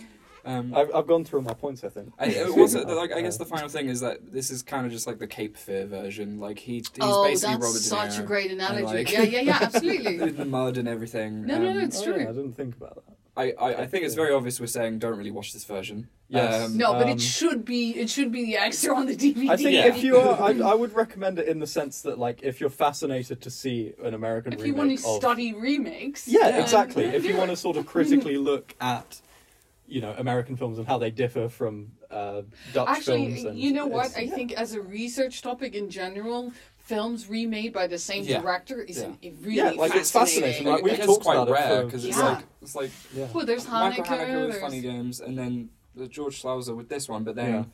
Speaker 1: um,
Speaker 2: I've, I've gone through my points. I think.
Speaker 1: I, it *laughs* was like I guess the final thing is that this is kind of just like the Cape Fear version. Like he, he's
Speaker 3: oh,
Speaker 1: basically
Speaker 3: that's
Speaker 1: Robert De
Speaker 3: such a great analogy.
Speaker 1: like-
Speaker 3: yeah, yeah, yeah, absolutely. *laughs*
Speaker 1: with the mud and everything.
Speaker 3: No, no, no,
Speaker 1: Um,
Speaker 3: it's
Speaker 2: Oh,
Speaker 3: true.
Speaker 2: yeah, I didn't think about that.
Speaker 1: I, I, I think it's very obvious we're saying don't really watch this version.
Speaker 2: Yes.
Speaker 1: Um,
Speaker 3: No, but
Speaker 2: Um,
Speaker 3: it should be it should be the extra on the DVD.
Speaker 2: I think
Speaker 1: Yeah.
Speaker 2: if you are, I, I would recommend it in the sense that, like, if you're fascinated to see an American remake.
Speaker 3: if you want to
Speaker 2: of,
Speaker 3: study remakes,
Speaker 2: yeah,
Speaker 1: Yeah.
Speaker 2: exactly.
Speaker 3: then *laughs*
Speaker 2: If you want to sort of critically look at, you know, American films and how they differ from uh, Dutch
Speaker 3: Actually,
Speaker 2: films, and
Speaker 3: you know what? I
Speaker 2: yeah.
Speaker 3: think as a research topic in general, films remade by the same
Speaker 1: Yeah.
Speaker 3: director is
Speaker 1: Yeah.
Speaker 3: an- it really
Speaker 2: Yeah, like, it's fascinating,
Speaker 1: Like,
Speaker 2: Like, we've talked
Speaker 1: it's quite
Speaker 2: about
Speaker 1: rare
Speaker 2: for-
Speaker 1: because it's
Speaker 3: Yeah.
Speaker 1: like it's like
Speaker 2: yeah.
Speaker 3: Well, there's
Speaker 1: Michael
Speaker 3: Haneke,
Speaker 1: Haneke with
Speaker 3: there's
Speaker 1: Funny Games, and then the George Sluizer with this one. But then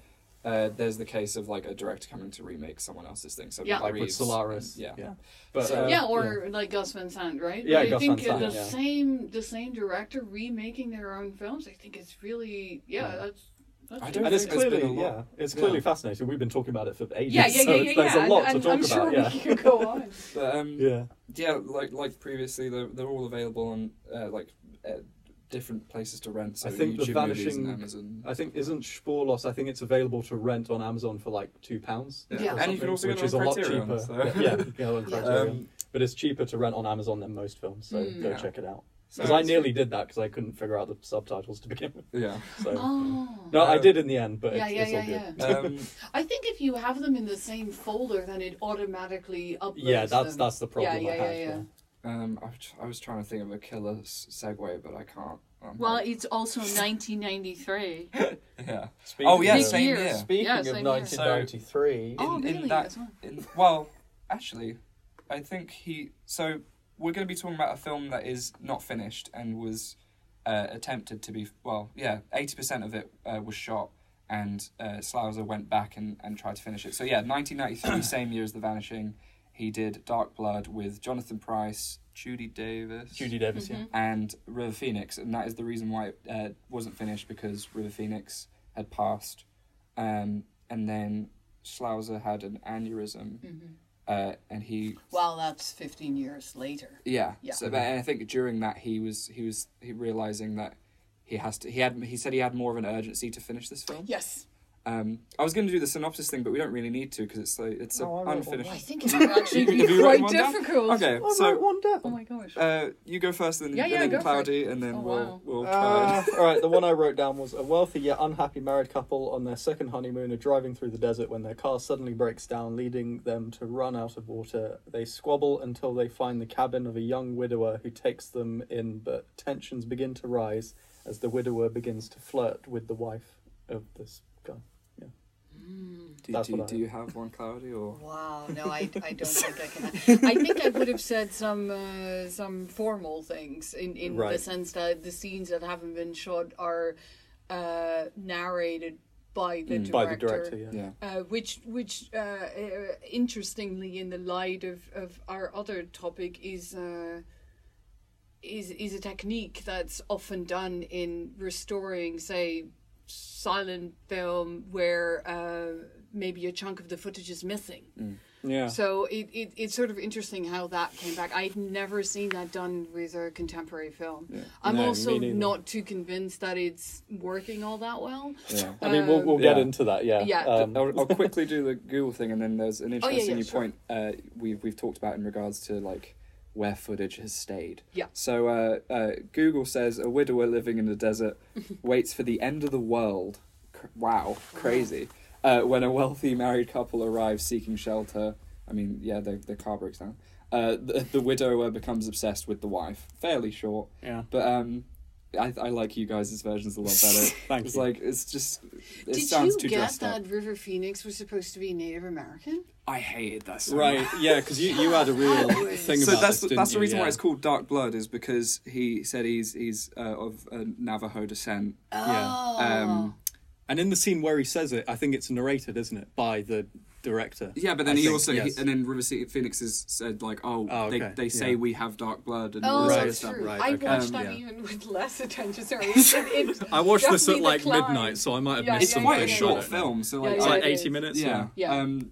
Speaker 1: uh, there's the case of like a director coming to remake someone else's thing. So
Speaker 3: Yeah.
Speaker 2: like with Solaris,
Speaker 1: and- yeah.
Speaker 2: yeah. But
Speaker 1: So-
Speaker 2: uh,
Speaker 3: yeah, or like Gus Van Sant, right?
Speaker 2: Yeah,
Speaker 3: But I
Speaker 2: Gus
Speaker 3: think
Speaker 2: Van Sant,
Speaker 3: the
Speaker 2: yeah.
Speaker 3: same the same director remaking their own films. I think it's really yeah.
Speaker 2: Yeah.
Speaker 3: That's, that's
Speaker 1: I don't
Speaker 2: and it's
Speaker 1: think there's been
Speaker 2: clearly,
Speaker 1: a lot.
Speaker 2: yeah, it's clearly
Speaker 1: Yeah.
Speaker 2: fascinating. We've been talking about it for ages,
Speaker 3: yeah, yeah,
Speaker 2: so
Speaker 3: yeah,
Speaker 2: it's-
Speaker 3: yeah,
Speaker 2: there's a lot
Speaker 3: and,
Speaker 2: to talk
Speaker 3: I'm sure
Speaker 2: about. Yeah,
Speaker 3: we could go on. *laughs*
Speaker 1: But um,
Speaker 2: yeah.
Speaker 1: yeah, like like previously, they're they're all available on uh, like uh, different places to rent. So
Speaker 2: I think The
Speaker 1: YouTube movies
Speaker 2: Vanishing-
Speaker 1: Amazon.
Speaker 2: I think isn't Spoorloos. I think it's available to rent on Amazon for like two pounds.
Speaker 3: Yeah.
Speaker 1: and you can also
Speaker 2: which
Speaker 1: get
Speaker 2: is
Speaker 1: it
Speaker 2: a
Speaker 1: on
Speaker 2: lot cheaper.
Speaker 1: So.
Speaker 2: Yeah, *laughs* yeah, you can get it on
Speaker 3: Yeah.
Speaker 1: Um,
Speaker 2: but it's cheaper to rent on Amazon than most films. So
Speaker 3: Mm.
Speaker 2: go
Speaker 1: Yeah.
Speaker 2: check it out.
Speaker 1: so
Speaker 2: Because I nearly did that because I couldn't figure out the subtitles to begin with.
Speaker 1: Yeah.
Speaker 2: So
Speaker 3: Oh.
Speaker 2: no, I
Speaker 1: Um,
Speaker 2: did in the end, but
Speaker 3: Yeah,
Speaker 2: it's,
Speaker 3: yeah,
Speaker 2: it's all
Speaker 3: yeah,
Speaker 2: good.
Speaker 1: Um, *laughs*
Speaker 3: I think if you have them in the same folder, then it automatically uploads.
Speaker 2: yeah, that's
Speaker 3: them.
Speaker 2: that's the problem
Speaker 3: Yeah,
Speaker 2: I
Speaker 3: yeah,
Speaker 2: had.
Speaker 3: yeah, yeah.
Speaker 1: Um, I, was- I was trying to think of a killer segue, but I can't. Um,
Speaker 3: Well, it's also 1993. *laughs*
Speaker 1: yeah.
Speaker 2: Speaking
Speaker 1: Oh yeah,
Speaker 3: Big
Speaker 1: same
Speaker 3: year.
Speaker 1: year.
Speaker 2: Speaking
Speaker 3: Yeah,
Speaker 2: of
Speaker 3: same year.
Speaker 2: 1993,
Speaker 3: oh,
Speaker 1: in
Speaker 3: really?
Speaker 1: that-
Speaker 3: That's one.
Speaker 1: In, well, actually, I think he. So we're going to be talking about a film that is not finished and was uh, attempted to be. Well, yeah, eighty percent of it uh, was shot, and uh, Sluizer went back and, and tried to finish it. So yeah, nineteen ninety three, *coughs* same year as The Vanishing. He did Dark Blood with Jonathan Pryce, Judy Davis,
Speaker 2: Judy Davis, yeah.
Speaker 3: Mhm.
Speaker 1: and River Phoenix, and that is the reason why it uh, wasn't finished because River Phoenix had passed, um, and then Sluizer had an aneurysm,
Speaker 3: Mhm.
Speaker 1: uh, and he
Speaker 3: Well, that's 15 years later.
Speaker 1: yeah.
Speaker 3: Yeah.
Speaker 1: So but, and I think during that he was he was he realizing that he has to he had he said he had more of an urgency to finish this film.
Speaker 3: Yes.
Speaker 1: Um, I was going to do the synopsis thing, but we don't really need to because it's like it's
Speaker 2: No, I
Speaker 1: an
Speaker 2: wrote one
Speaker 1: unfinished.
Speaker 3: I think it would *laughs* actually be quite
Speaker 1: written down?
Speaker 3: difficult.
Speaker 1: Okay,
Speaker 2: I
Speaker 1: so
Speaker 2: wrote one down.
Speaker 3: Oh my gosh.
Speaker 1: uh, you go first, and then,
Speaker 3: Yeah,
Speaker 1: and
Speaker 3: yeah,
Speaker 1: then
Speaker 3: go
Speaker 1: Cloudy, and then
Speaker 3: Oh,
Speaker 1: we'll
Speaker 3: wow.
Speaker 1: we'll try.
Speaker 2: Uh, *laughs* all right, the one I wrote down was a wealthy yet unhappy married couple on their second honeymoon are driving through the desert when their car suddenly breaks down, leading them to run out of water. They squabble until they find the cabin of a young widower who takes them in, but tensions begin to rise as the widower begins to flirt with the wife of this guy.
Speaker 1: Do, do, do you have one, Cloudy, or
Speaker 3: Wow, no, I, I don't *laughs* think I can. *laughs* I think I would have said some uh, some formal things in, in the sense that the scenes that haven't been shot are uh, narrated by the director.
Speaker 2: By the director, yeah.
Speaker 1: yeah?
Speaker 3: Uh, which, which uh, uh, interestingly, in the light of, of our other topic, is uh, is is a technique that's often done in restoring, say, silent film where uh, maybe a chunk of the footage is missing.
Speaker 2: Yeah.
Speaker 3: So it, it it's sort of interesting how that came back. I've never seen that done with a contemporary film. Yeah. I'm
Speaker 2: No,
Speaker 3: also not too convinced that it's working all that well.
Speaker 1: Yeah.
Speaker 2: I mean, we'll, we'll get
Speaker 1: Yeah.
Speaker 2: into that, yeah.
Speaker 3: Yeah.
Speaker 2: Um,
Speaker 1: I'll, I'll *laughs* quickly do the Google thing, and then there's an
Speaker 3: Oh, yeah,
Speaker 1: interesting
Speaker 3: yeah,
Speaker 1: new
Speaker 3: sure.
Speaker 1: point uh, we've we've talked about in regards to like where footage has stayed.
Speaker 3: Yeah.
Speaker 1: So uh, uh, Google says a widower living in the desert *laughs* waits for the end of the world. Cr- wow, crazy. Uh, when a wealthy married couple arrives seeking shelter, I mean, yeah, their their car breaks down. Uh, the, the widower becomes obsessed with the wife. Fairly short,
Speaker 2: yeah.
Speaker 1: but um, I I like you guys' versions a lot better. *laughs*
Speaker 2: Thanks.
Speaker 1: like it's just it
Speaker 3: Did
Speaker 1: sounds
Speaker 3: you
Speaker 1: too
Speaker 3: get
Speaker 1: dressed
Speaker 3: that
Speaker 1: up.
Speaker 3: River Phoenix was supposed to be Native American?
Speaker 1: I hated that so
Speaker 2: Right, yeah, because you, you had a real *laughs*
Speaker 3: was-
Speaker 2: thing
Speaker 1: so
Speaker 2: about
Speaker 1: that's
Speaker 2: this,
Speaker 1: the, that's
Speaker 2: didn't
Speaker 1: the
Speaker 2: you?
Speaker 1: reason why
Speaker 2: Yeah.
Speaker 1: it's called Dark Blood is because he said he's he's uh, of uh, Navajo descent.
Speaker 3: Oh.
Speaker 1: Um,
Speaker 2: And in the scene where he says it, I think it's narrated, isn't it, by the director?
Speaker 1: yeah, but then
Speaker 2: I
Speaker 1: he
Speaker 2: think,
Speaker 1: also
Speaker 2: yes.
Speaker 1: he, and then River City Phoenix has said like, oh,
Speaker 2: Oh,
Speaker 1: they
Speaker 2: okay,
Speaker 1: they say
Speaker 2: yeah.
Speaker 1: we have dark blood and
Speaker 3: Oh,
Speaker 1: all this
Speaker 2: Right,
Speaker 1: other stuff.
Speaker 3: true.
Speaker 2: right,
Speaker 3: I
Speaker 2: okay.
Speaker 3: watched
Speaker 1: Um,
Speaker 3: that
Speaker 1: yeah.
Speaker 3: even with less attention. Sorry, it, it, it
Speaker 2: I watched this at like
Speaker 3: declined.
Speaker 2: midnight, so I might have
Speaker 3: Yeah,
Speaker 2: missed
Speaker 1: It's
Speaker 3: yeah,
Speaker 2: something.
Speaker 1: quite a short film, so like
Speaker 2: It's
Speaker 3: yeah,
Speaker 2: like 80
Speaker 3: is.
Speaker 2: minutes.
Speaker 1: yeah.
Speaker 3: Yeah.
Speaker 1: Um,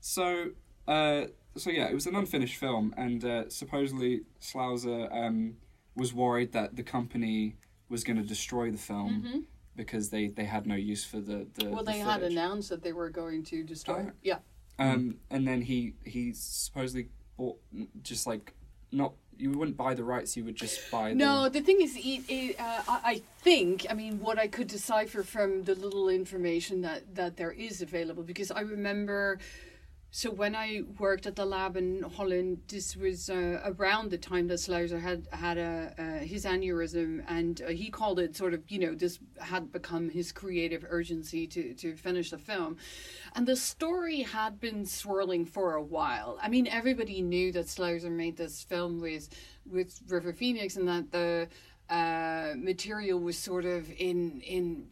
Speaker 1: so uh, so yeah, it was an unfinished film, and uh, supposedly Sluizer um, was worried that the company was going to destroy the film
Speaker 3: Mhm.
Speaker 1: Because they, they had no use for the the.
Speaker 3: Well,
Speaker 1: the
Speaker 3: they had announced that they were going to destroy.
Speaker 1: Oh.
Speaker 3: it. Yeah.
Speaker 1: Um, and then he he supposedly bought just like not you wouldn't buy the rights, you would just buy.
Speaker 3: No,
Speaker 1: the,
Speaker 3: the thing is, it, it, uh, I I think, I mean, what I could decipher from the little information that, that there is available, because I remember, so when I worked at the lab in Holland, this was uh, around the time that Sluizer had had a, uh, his aneurysm, and uh, he called it sort of, you know, this had become his creative urgency to, to finish the film. And the story had been swirling for a while. I mean, everybody knew that Sluizer made this film with with River Phoenix, and that the uh, material was sort of in in.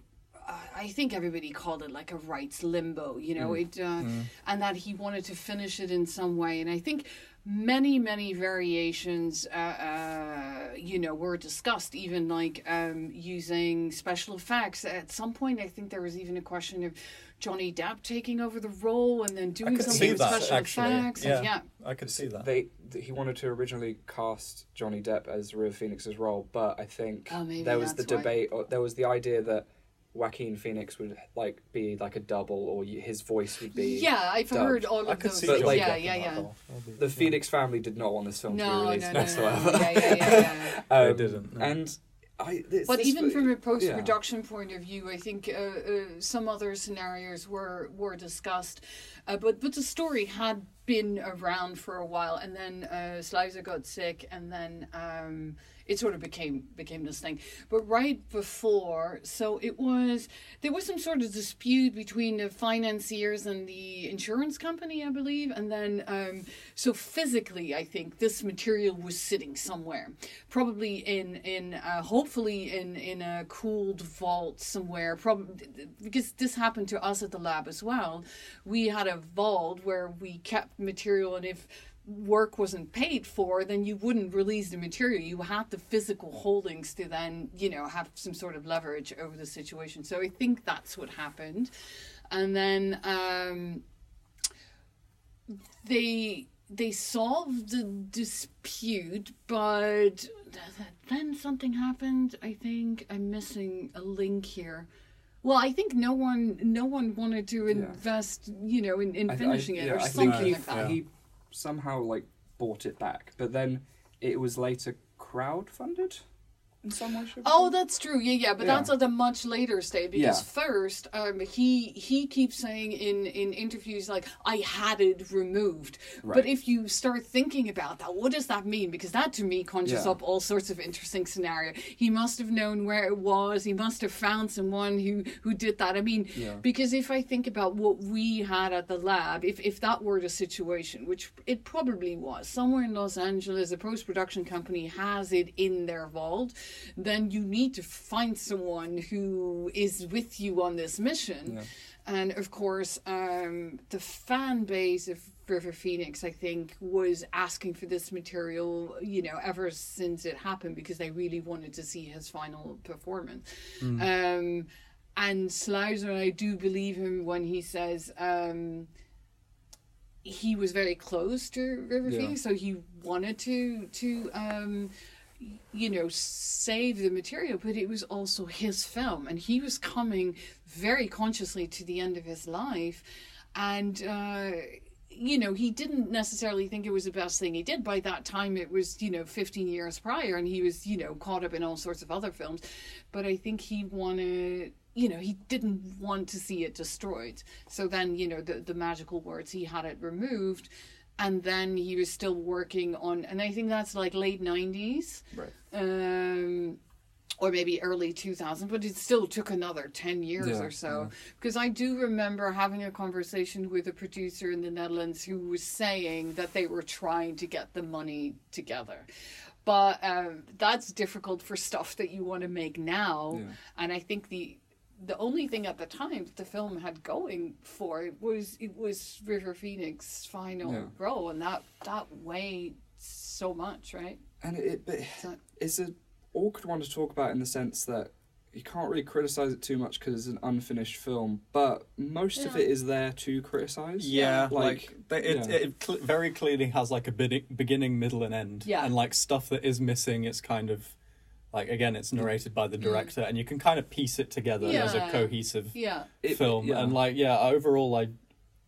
Speaker 3: Uh, I think everybody called it like a rights limbo, you know, it, uh, and that he wanted to finish it in some way. And I think many, many variations, uh, uh, you know, were discussed, even like um, using special effects. At some point, I think there was even a question of Johnny Depp taking over the role and then doing something with
Speaker 5: that,
Speaker 3: special
Speaker 5: actually.
Speaker 3: effects.
Speaker 5: Yeah.
Speaker 3: And yeah.
Speaker 5: I could see that.
Speaker 1: they he wanted to originally cast Johnny Depp as River Phoenix's role, but I think
Speaker 3: Oh,
Speaker 1: there was the
Speaker 3: that's why.
Speaker 1: debate. Or there was the idea that Joaquin Phoenix would like be like a double, or his voice would be.
Speaker 3: Yeah, I've
Speaker 1: dubbed.
Speaker 3: heard all
Speaker 5: I
Speaker 3: of
Speaker 5: could
Speaker 3: those.
Speaker 1: But, like-
Speaker 3: yeah,
Speaker 5: Johnny
Speaker 3: yeah,
Speaker 5: Depp
Speaker 3: yeah.
Speaker 5: role. That'd be-
Speaker 1: The Phoenix family did not want this film to be
Speaker 3: No, no,
Speaker 1: released
Speaker 3: no,
Speaker 1: whatsoever.
Speaker 3: no. Yeah, yeah, yeah, yeah.
Speaker 5: They *laughs*
Speaker 1: Um,
Speaker 5: didn't. no.
Speaker 1: And I. This,
Speaker 3: But
Speaker 1: this
Speaker 3: even
Speaker 1: was-
Speaker 3: from a post production point of view, I think uh, uh, some other scenarios were were discussed. Uh, but but the story had been around for a while, and then uh, Sluizer got sick, and then um, it sort of became became this thing. But right before, so it was there was some sort of dispute between the financiers and the insurance company, I believe, and then um, so physically, I think this material was sitting somewhere, probably in in uh, hopefully in in a cooled vault somewhere. Probably because this happened to us at the lab as well. We had a vault where we kept material, and if work wasn't paid for, then you wouldn't release the material. You had the physical holdings to then, you know, have some sort of leverage over the situation. So I think that's what happened. And then um, they they solved the dispute, but th- th- then something happened. I think I'm missing a link here. Well, I think no one, no one wanted to invest, you know, in, in
Speaker 1: I- I-
Speaker 3: finishing it
Speaker 1: yeah,
Speaker 3: or
Speaker 1: I
Speaker 3: something
Speaker 1: he,
Speaker 3: like that.
Speaker 1: he somehow like bought it back, but then it was later crowdfunded in some way. shape,
Speaker 3: Oh, that's true. Yeah, yeah, but
Speaker 1: Yeah.
Speaker 3: that's at a much later stage because
Speaker 1: Yeah.
Speaker 3: first, um, he he keeps saying in in interviews like I had it removed. But if you start thinking about that, what does that mean? Because that to me conjures
Speaker 1: Yeah.
Speaker 3: up all sorts of interesting scenario. He must have known where it was. He must have found someone who who did that. I mean, because if I think about what we had at the lab, if if that were the situation, which it probably was, somewhere in Los Angeles, a post production company has it in their vault, then you need to find someone who is with you on this mission.
Speaker 1: Yeah.
Speaker 3: And of course, um, the fan base of River Phoenix, I think, was asking for this material, you know, ever since it happened because they really wanted to see his final performance. Um, and Sluizer, I do believe him when he says um, he was very close to River
Speaker 1: Yeah.
Speaker 3: Phoenix, so he wanted to to um, you know save the material, but it was also his film, and he was coming very consciously to the end of his life, and. Uh, you know, he didn't necessarily think it was the best thing he did. By that time, it was, you know, 15 years prior, and he was, you know, caught up in all sorts of other films. But I think he wanted, you know, he didn't want to see it destroyed. So then, you know, the, the magical words, he had it removed. And then he was still working on, and I think that's like late 90s.
Speaker 1: Right.
Speaker 3: Um, or maybe early 2000 but it still took another 10 years
Speaker 1: Yeah,
Speaker 3: or so
Speaker 1: yeah.
Speaker 3: because i do remember having a conversation with a producer in the netherlands who was saying that they were trying to get the money together but um, that's difficult for stuff that you want to make now
Speaker 1: Yeah.
Speaker 3: and i think the the only thing at the time that the film had going for it was it was river phoenix final
Speaker 1: Yeah.
Speaker 3: role and that that weighed so much right
Speaker 1: and it, but
Speaker 3: So-
Speaker 1: it's an awkward one to talk about in the sense that you can't really criticize it too much because it's an unfinished film, but most of it is there to criticize.
Speaker 2: Yeah,
Speaker 1: Like,
Speaker 2: like, it,
Speaker 1: yeah.
Speaker 2: it cl- very clearly has like a beginning, middle, and end.
Speaker 3: Yeah.
Speaker 2: and like stuff that is missing, it's kind of like again, it's narrated by the
Speaker 3: Mm.
Speaker 2: director, and you can kind of piece it together as a cohesive
Speaker 3: yeah
Speaker 1: It-
Speaker 2: film.
Speaker 1: yeah.
Speaker 2: And like, yeah, overall, I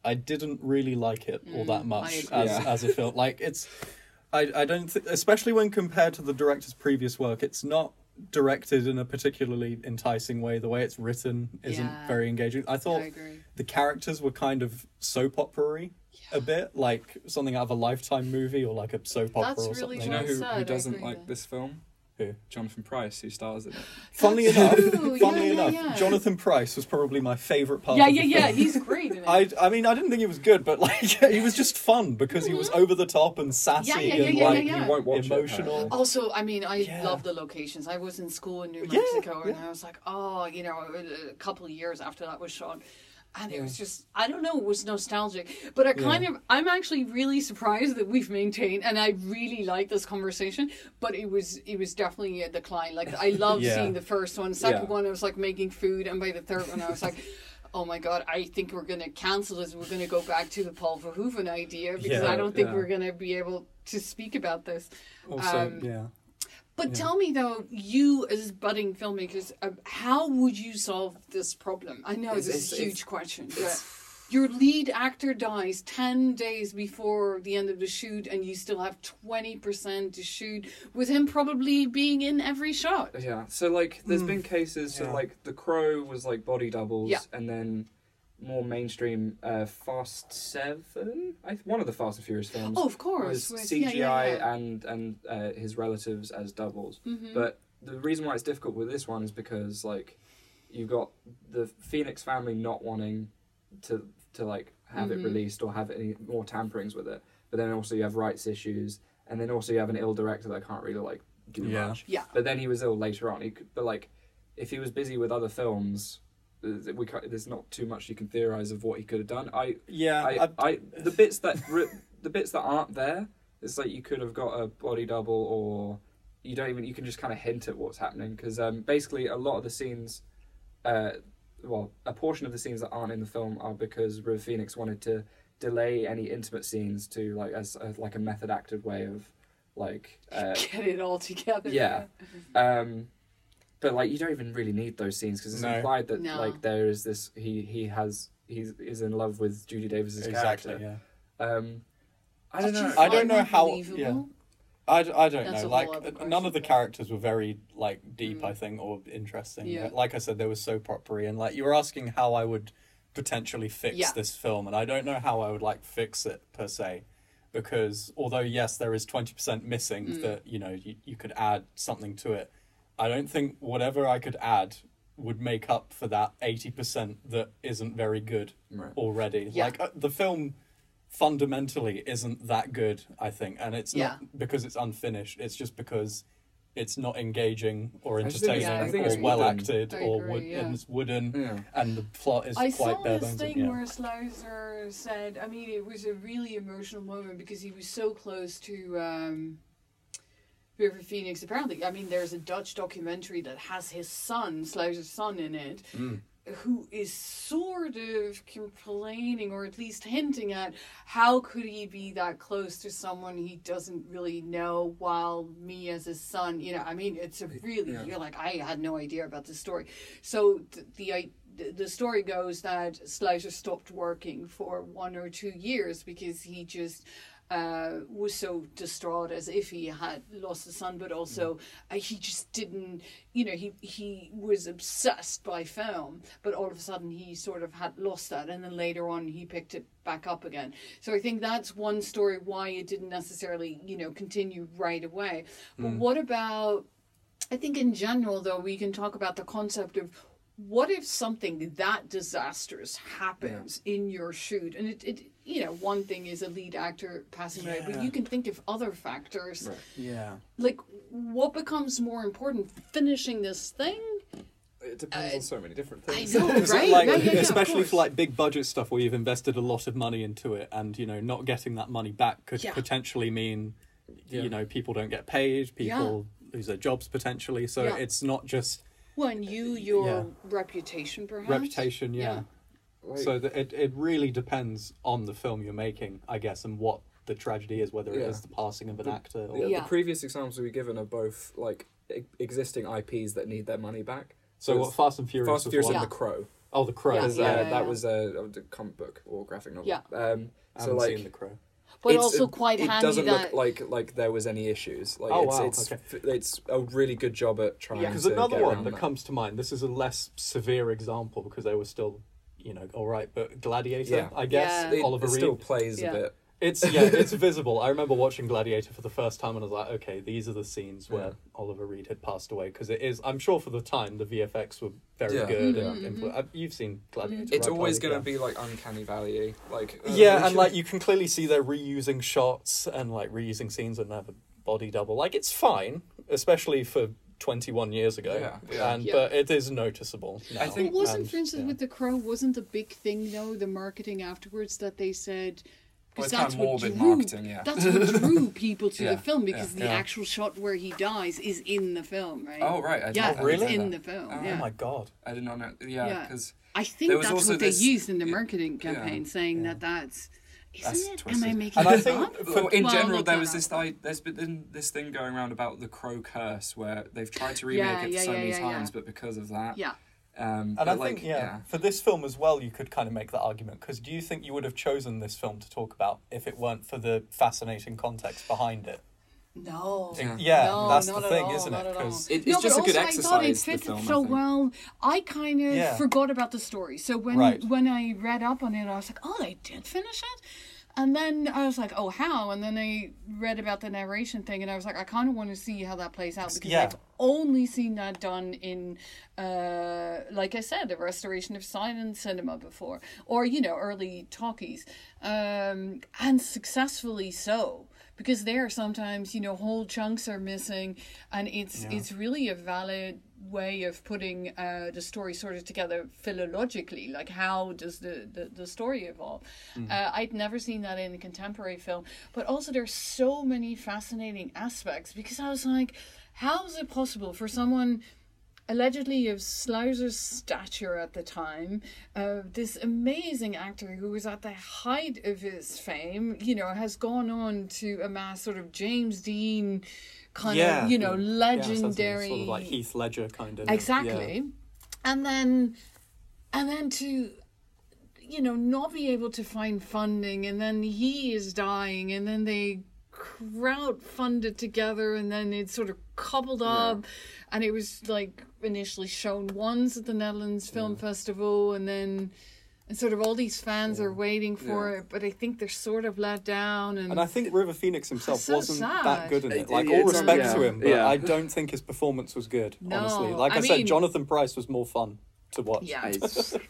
Speaker 2: I didn't really like it all that
Speaker 3: Mm,
Speaker 2: much as
Speaker 1: Yeah.
Speaker 2: as a film. Like, it's I I don't think, especially when compared to the director's previous work, it's not directed in a particularly enticing way. The way it's written isn't
Speaker 3: Yeah.
Speaker 2: very engaging. I thought
Speaker 3: i
Speaker 2: the characters were kind of soap opera a bit, like something out of a Lifetime movie or like a soap opera
Speaker 3: That's
Speaker 2: or
Speaker 3: really
Speaker 1: Do
Speaker 2: something.
Speaker 1: you know who, who doesn't like
Speaker 3: there.
Speaker 1: this film?
Speaker 2: Who?
Speaker 1: Jonathan Pryce, who stars in it. *laughs*
Speaker 2: Funnily enough,
Speaker 3: Ooh,
Speaker 2: funnily
Speaker 3: yeah, yeah,
Speaker 2: enough,
Speaker 3: yeah.
Speaker 2: Jonathan Pryce was probably my favorite part.
Speaker 3: yeah
Speaker 2: of
Speaker 3: yeah
Speaker 2: the
Speaker 3: yeah
Speaker 2: film.
Speaker 3: he's great. *laughs*
Speaker 2: I, I mean, I didn't think he was good, but like *laughs* he was just fun because he was over the top and sassy
Speaker 3: Mm-hmm. Yeah, yeah,
Speaker 2: and
Speaker 3: yeah,
Speaker 2: like
Speaker 3: yeah,
Speaker 1: You won't watch
Speaker 2: emotional.
Speaker 1: it.
Speaker 3: Also, I mean, I
Speaker 2: Yeah.
Speaker 3: love the locations. I was in school in New
Speaker 2: Yeah,
Speaker 3: Mexico, and. I was like, oh, you know, a couple of years after that was shot. And it was just, I don't know, it was nostalgic. But I kind
Speaker 2: Yeah.
Speaker 3: of, I'm actually really surprised that we've maintained, and I really like this conversation, but it was, it was definitely a decline. Like, I *laughs* love
Speaker 2: Yeah.
Speaker 3: seeing the first one, second
Speaker 1: Yeah.
Speaker 3: one, I was like making food, and by the third one, I was like, oh my god, I think we're going to cancel this. We're going to go back to the Paul Verhoeven idea because I don't think we're going to be able to speak about this.
Speaker 2: Also,
Speaker 3: Um,
Speaker 2: yeah.
Speaker 3: But
Speaker 2: Yeah.
Speaker 3: tell me though, you as budding filmmakers, uh, how would you solve this problem? I know
Speaker 1: It's-
Speaker 3: this is a huge
Speaker 1: it's-
Speaker 3: question, but your lead actor dies 10 days before the end of the shoot and you still have 20% to shoot with him probably being in every shot.
Speaker 1: Yeah, so like, there's
Speaker 2: Mm.
Speaker 1: been cases. So like, The Crow was like body doubles,
Speaker 3: Yeah.
Speaker 1: and then more mainstream, uh, Fast Seven. I one of the Fast and Furious films.
Speaker 3: Oh, of course.
Speaker 1: was
Speaker 3: with-
Speaker 1: CGI
Speaker 3: yeah, yeah, yeah.
Speaker 1: and and uh, his relatives as doubles.
Speaker 3: Mhm.
Speaker 1: But the reason why it's difficult with this one is because like you've got the Phoenix family not wanting to to like have
Speaker 3: Mhm.
Speaker 1: it released or have any more tamperings with it. But then also you have rights issues, and then also you have an ill director that can't really like do
Speaker 2: Yeah.
Speaker 1: much.
Speaker 3: Yeah.
Speaker 1: But then he was ill later on. He could, but like if he was busy with other films. We there's not too much you can theorize of what he could have done. I
Speaker 2: Yeah,
Speaker 1: I,
Speaker 2: I,
Speaker 1: the bits that the bits that aren't there, it's like you could have got a body double, or you don't even. You can just kind of hint at what's happening because um, basically a lot of the scenes, uh, well, a portion of the scenes that aren't in the film are because River Phoenix wanted to delay any intimate scenes to like as, as like a method acted way of like *laughs* uh,
Speaker 3: Get it all together.
Speaker 1: Yeah. um, but like you don't even really need those scenes because it's
Speaker 2: No.
Speaker 1: implied that
Speaker 4: No.
Speaker 1: like there is this he he has he's is in love with Judy Davis's
Speaker 2: exactly.
Speaker 1: character.
Speaker 2: Yeah.
Speaker 1: Um, I don't
Speaker 4: Did
Speaker 1: know.
Speaker 2: I don't
Speaker 4: find
Speaker 2: know
Speaker 4: that
Speaker 2: how-
Speaker 4: believable?
Speaker 2: yeah. I, d- I don't
Speaker 4: That's
Speaker 2: know.
Speaker 4: a
Speaker 2: Like
Speaker 4: whole other
Speaker 2: uh, none of the
Speaker 4: but-
Speaker 2: characters were very like deep,
Speaker 4: Mm.
Speaker 2: I think, or interesting.
Speaker 4: Yeah.
Speaker 2: Like I said, they were so opera, and like you were asking how I would potentially fix
Speaker 4: Yeah.
Speaker 2: this film, and I don't know how I would like fix it per se, because although yes, there is twenty percent missing
Speaker 4: Mm.
Speaker 2: that you know you, you could add something to it. I don't think whatever I could add would make up for that eighty percent that isn't very good
Speaker 1: Right.
Speaker 2: already.
Speaker 4: Yeah.
Speaker 2: Like uh, the film fundamentally isn't that good, I think, and it's
Speaker 4: Yeah.
Speaker 2: not because it's unfinished. It's just because it's not engaging or
Speaker 1: I think
Speaker 2: entertaining
Speaker 4: it's-
Speaker 2: or well
Speaker 1: wooden.
Speaker 2: acted
Speaker 4: I
Speaker 2: or wood,
Speaker 4: yeah.
Speaker 2: and it's wooden
Speaker 1: Yeah.
Speaker 2: and the plot is
Speaker 3: I
Speaker 2: quite
Speaker 3: saw this thing
Speaker 2: yeah.
Speaker 3: where Sluizer said, I mean, it was a really emotional moment because he was so close to um, River Phoenix. Apparently, I mean, there's a Dutch documentary that has his son, Sluizer's son, in it,
Speaker 2: Mm.
Speaker 3: who is sort of complaining or at least hinting at how could he be that close to someone he doesn't really know while me as his son you know i mean it's a really
Speaker 1: Yeah.
Speaker 3: you're like i had no idea about this story so th- the i the- story goes that Sluizer stopped working for one or two years because he just uh, was so distraught as if he had lost a son, but also uh, he just didn't, you know, he he was obsessed by film, but all of a sudden he sort of had lost that, and then later on he picked it back up again. So I think that's one story why it didn't necessarily, you know, continue right away. But what about? I think in general, though, we can talk about the concept of what if something that disastrous happens in your shoot, and it, it you know, one thing is a lead actor passing away, but you can think of other factors.
Speaker 1: Right.
Speaker 2: Yeah.
Speaker 3: Like, what becomes more important, finishing this thing?
Speaker 1: It depends
Speaker 3: Uh,
Speaker 1: on so many different
Speaker 3: I
Speaker 1: things.
Speaker 3: know, *laughs* right?
Speaker 2: like,
Speaker 3: Yeah, yeah, yeah,
Speaker 2: especially for like big budget stuff where you've invested a lot of money into it, and you know, not getting that money back could
Speaker 3: Yeah.
Speaker 2: potentially mean,
Speaker 1: Yeah.
Speaker 2: you know, people don't get paid, people lose their jobs potentially. So
Speaker 3: Yeah.
Speaker 2: it's not just
Speaker 3: Well, and you, your
Speaker 2: Yeah.
Speaker 3: reputation, perhaps.
Speaker 2: reputation, yeah.
Speaker 3: Yeah.
Speaker 1: Like-
Speaker 2: So that it it really depends on the film you're making, I guess, and what the tragedy is, whether it
Speaker 1: Yeah.
Speaker 2: is the passing of an
Speaker 1: The-
Speaker 2: actor or
Speaker 1: yeah,
Speaker 3: Yeah.
Speaker 1: The previous examples we've given are both like e- existing IPs that need their money back.
Speaker 2: So
Speaker 1: So
Speaker 2: what Fast and Furious
Speaker 1: Fast and
Speaker 2: was
Speaker 1: Furious
Speaker 2: one.
Speaker 1: and
Speaker 3: Yeah.
Speaker 1: The Crow.
Speaker 2: Oh, the Crow.
Speaker 3: Yeah,
Speaker 1: Because
Speaker 3: yeah,
Speaker 1: uh,
Speaker 3: yeah,
Speaker 1: that
Speaker 3: yeah.
Speaker 1: was a, a comic book or graphic novel.
Speaker 3: Yeah.
Speaker 1: Um,
Speaker 2: I
Speaker 1: so
Speaker 2: haven't
Speaker 1: like
Speaker 2: seen the Crow.
Speaker 3: But
Speaker 1: it's-
Speaker 3: also
Speaker 1: it-
Speaker 3: quite
Speaker 1: it
Speaker 3: handy
Speaker 1: doesn't
Speaker 3: that.
Speaker 1: look like like there was any issues. Like
Speaker 2: Oh,
Speaker 1: it's,
Speaker 2: wow,
Speaker 1: it's
Speaker 2: okay.
Speaker 1: it's a really good job at trying
Speaker 3: Yeah.
Speaker 1: to
Speaker 2: Because another
Speaker 1: get
Speaker 2: one
Speaker 1: around
Speaker 2: that
Speaker 1: that.
Speaker 2: comes to mind. This is a less severe example because they were still, you know, all right. But Gladiator,
Speaker 1: Yeah.
Speaker 2: I guess
Speaker 3: Yeah.
Speaker 2: Oliver
Speaker 1: it
Speaker 2: Reed.
Speaker 1: still plays
Speaker 3: Yeah.
Speaker 1: a bit.
Speaker 2: It's yeah, *laughs* it's visible. I remember watching Gladiator for the first time and I was like, okay, these are the scenes where
Speaker 1: Yeah.
Speaker 2: Oliver Reed had passed away because it is. I'm sure for the time the VFX were very
Speaker 1: Yeah.
Speaker 2: good.
Speaker 3: Mhm,
Speaker 2: And,
Speaker 3: mhm.
Speaker 2: uh, you've seen Gladiator.
Speaker 1: It's
Speaker 2: right,
Speaker 1: always going to
Speaker 2: Yeah.
Speaker 1: be like uncanny valley. Like uh,
Speaker 2: Yeah, and
Speaker 1: should-
Speaker 2: like you can clearly see they're reusing shots and like reusing scenes and have a body double. Like it's fine, especially for 21 years ago.
Speaker 1: Yeah, yeah.
Speaker 2: And
Speaker 3: Yeah.
Speaker 2: but it is noticeable. Now.
Speaker 1: I think-
Speaker 3: But wasn't,
Speaker 2: And,
Speaker 3: for instance,
Speaker 2: yeah.
Speaker 3: with the crow, wasn't the big thing though the marketing afterwards that they said
Speaker 1: Well,
Speaker 3: because
Speaker 1: it's kind
Speaker 3: that's
Speaker 1: of
Speaker 3: what
Speaker 1: morbid
Speaker 3: drew
Speaker 1: marketing, yeah.
Speaker 3: that's what drew *laughs* people to
Speaker 1: Yeah,
Speaker 3: the film because
Speaker 1: yeah.
Speaker 3: the
Speaker 2: Yeah.
Speaker 3: actual shot where he dies is in the film, right?
Speaker 1: Oh right, I
Speaker 3: yeah,
Speaker 2: Oh, really?
Speaker 3: it's in the film.
Speaker 1: Oh,
Speaker 2: Oh
Speaker 3: yeah,
Speaker 2: my god.
Speaker 1: I did not know. Yeah,
Speaker 3: Yeah.
Speaker 1: because
Speaker 3: I think
Speaker 1: There was
Speaker 3: that's what
Speaker 1: this-
Speaker 3: they used in the marketing
Speaker 1: Yeah.
Speaker 3: campaign, saying
Speaker 2: Yeah.
Speaker 3: that that's. Isn't
Speaker 1: That's
Speaker 3: it? Am I making
Speaker 2: And I think
Speaker 3: up?
Speaker 2: for-
Speaker 1: in
Speaker 3: Well,
Speaker 1: general, there was this i- there's been this thing going around about the Crow curse, where they've tried to remake
Speaker 3: Yeah,
Speaker 1: it
Speaker 3: yeah,
Speaker 1: so
Speaker 3: yeah,
Speaker 1: many
Speaker 3: yeah,
Speaker 1: times,
Speaker 3: yeah.
Speaker 1: but because of that,
Speaker 3: Yeah.
Speaker 1: Um,
Speaker 2: And I
Speaker 1: like,
Speaker 2: think, yeah, for this film as well, you could kind of make that argument. Because do you think you would have chosen this film to talk about if it weren't for the fascinating context behind it?
Speaker 3: No.
Speaker 1: Yeah.
Speaker 2: Yeah,
Speaker 3: No,
Speaker 2: that's the thing,
Speaker 3: all,
Speaker 2: isn't it?
Speaker 3: at all.
Speaker 2: Because
Speaker 1: It- it's
Speaker 3: no,
Speaker 1: just a good
Speaker 3: also I thought it
Speaker 1: exercise, the
Speaker 3: fitted
Speaker 1: film,
Speaker 3: so
Speaker 1: think.
Speaker 3: well. I kind of
Speaker 2: Yeah.
Speaker 3: forgot about the story. So when
Speaker 2: Right.
Speaker 3: when I read up on it, I was like, oh, they did finish it. And then I was like, oh, how? And then I read about the narration thing, and I was like, I kind of want to see how that plays out because
Speaker 2: Yeah.
Speaker 3: I've only seen that done in, uh, like I said, a restoration of silent cinema before, or you know, early talkies, um, and successfully so. Because there, sometimes you know, whole chunks are missing, and it's
Speaker 2: Yeah.
Speaker 3: it's really a valid way of putting uh, the story sort of together philologically like how does the, the, the story evolve uh, i'd never seen that in a contemporary film but also there's so many fascinating aspects because i was like how is it possible for someone allegedly of Sluizer's stature at the time. Uh, this amazing actor who was at the height of his fame, you know, has gone on to amass sort of James Dean kind
Speaker 2: Yeah.
Speaker 3: of, you know,
Speaker 2: Yeah,
Speaker 3: legendary.
Speaker 2: sort of like Heath Ledger kind of.
Speaker 3: exactly and then and then to you know not be able to find funding and then he is dying and then they crowd funded together and then it sort of cobbled up and it was like initially shown once at the Netherlands Film Festival and then and sort of all these fans are waiting for
Speaker 1: Yeah.
Speaker 3: it but I think they're sort of let down and,
Speaker 2: And I think River Phoenix himself
Speaker 3: So
Speaker 2: wasn't
Speaker 3: sad.
Speaker 2: that good in it.
Speaker 1: It-
Speaker 2: Like all
Speaker 1: it's-
Speaker 2: respect
Speaker 1: yeah.
Speaker 2: to him, but
Speaker 1: Yeah.
Speaker 2: I don't think his performance was good.
Speaker 3: No,
Speaker 2: honestly, like I,
Speaker 3: I
Speaker 2: said, Jonathan Pryce was more fun to watch.
Speaker 3: yeah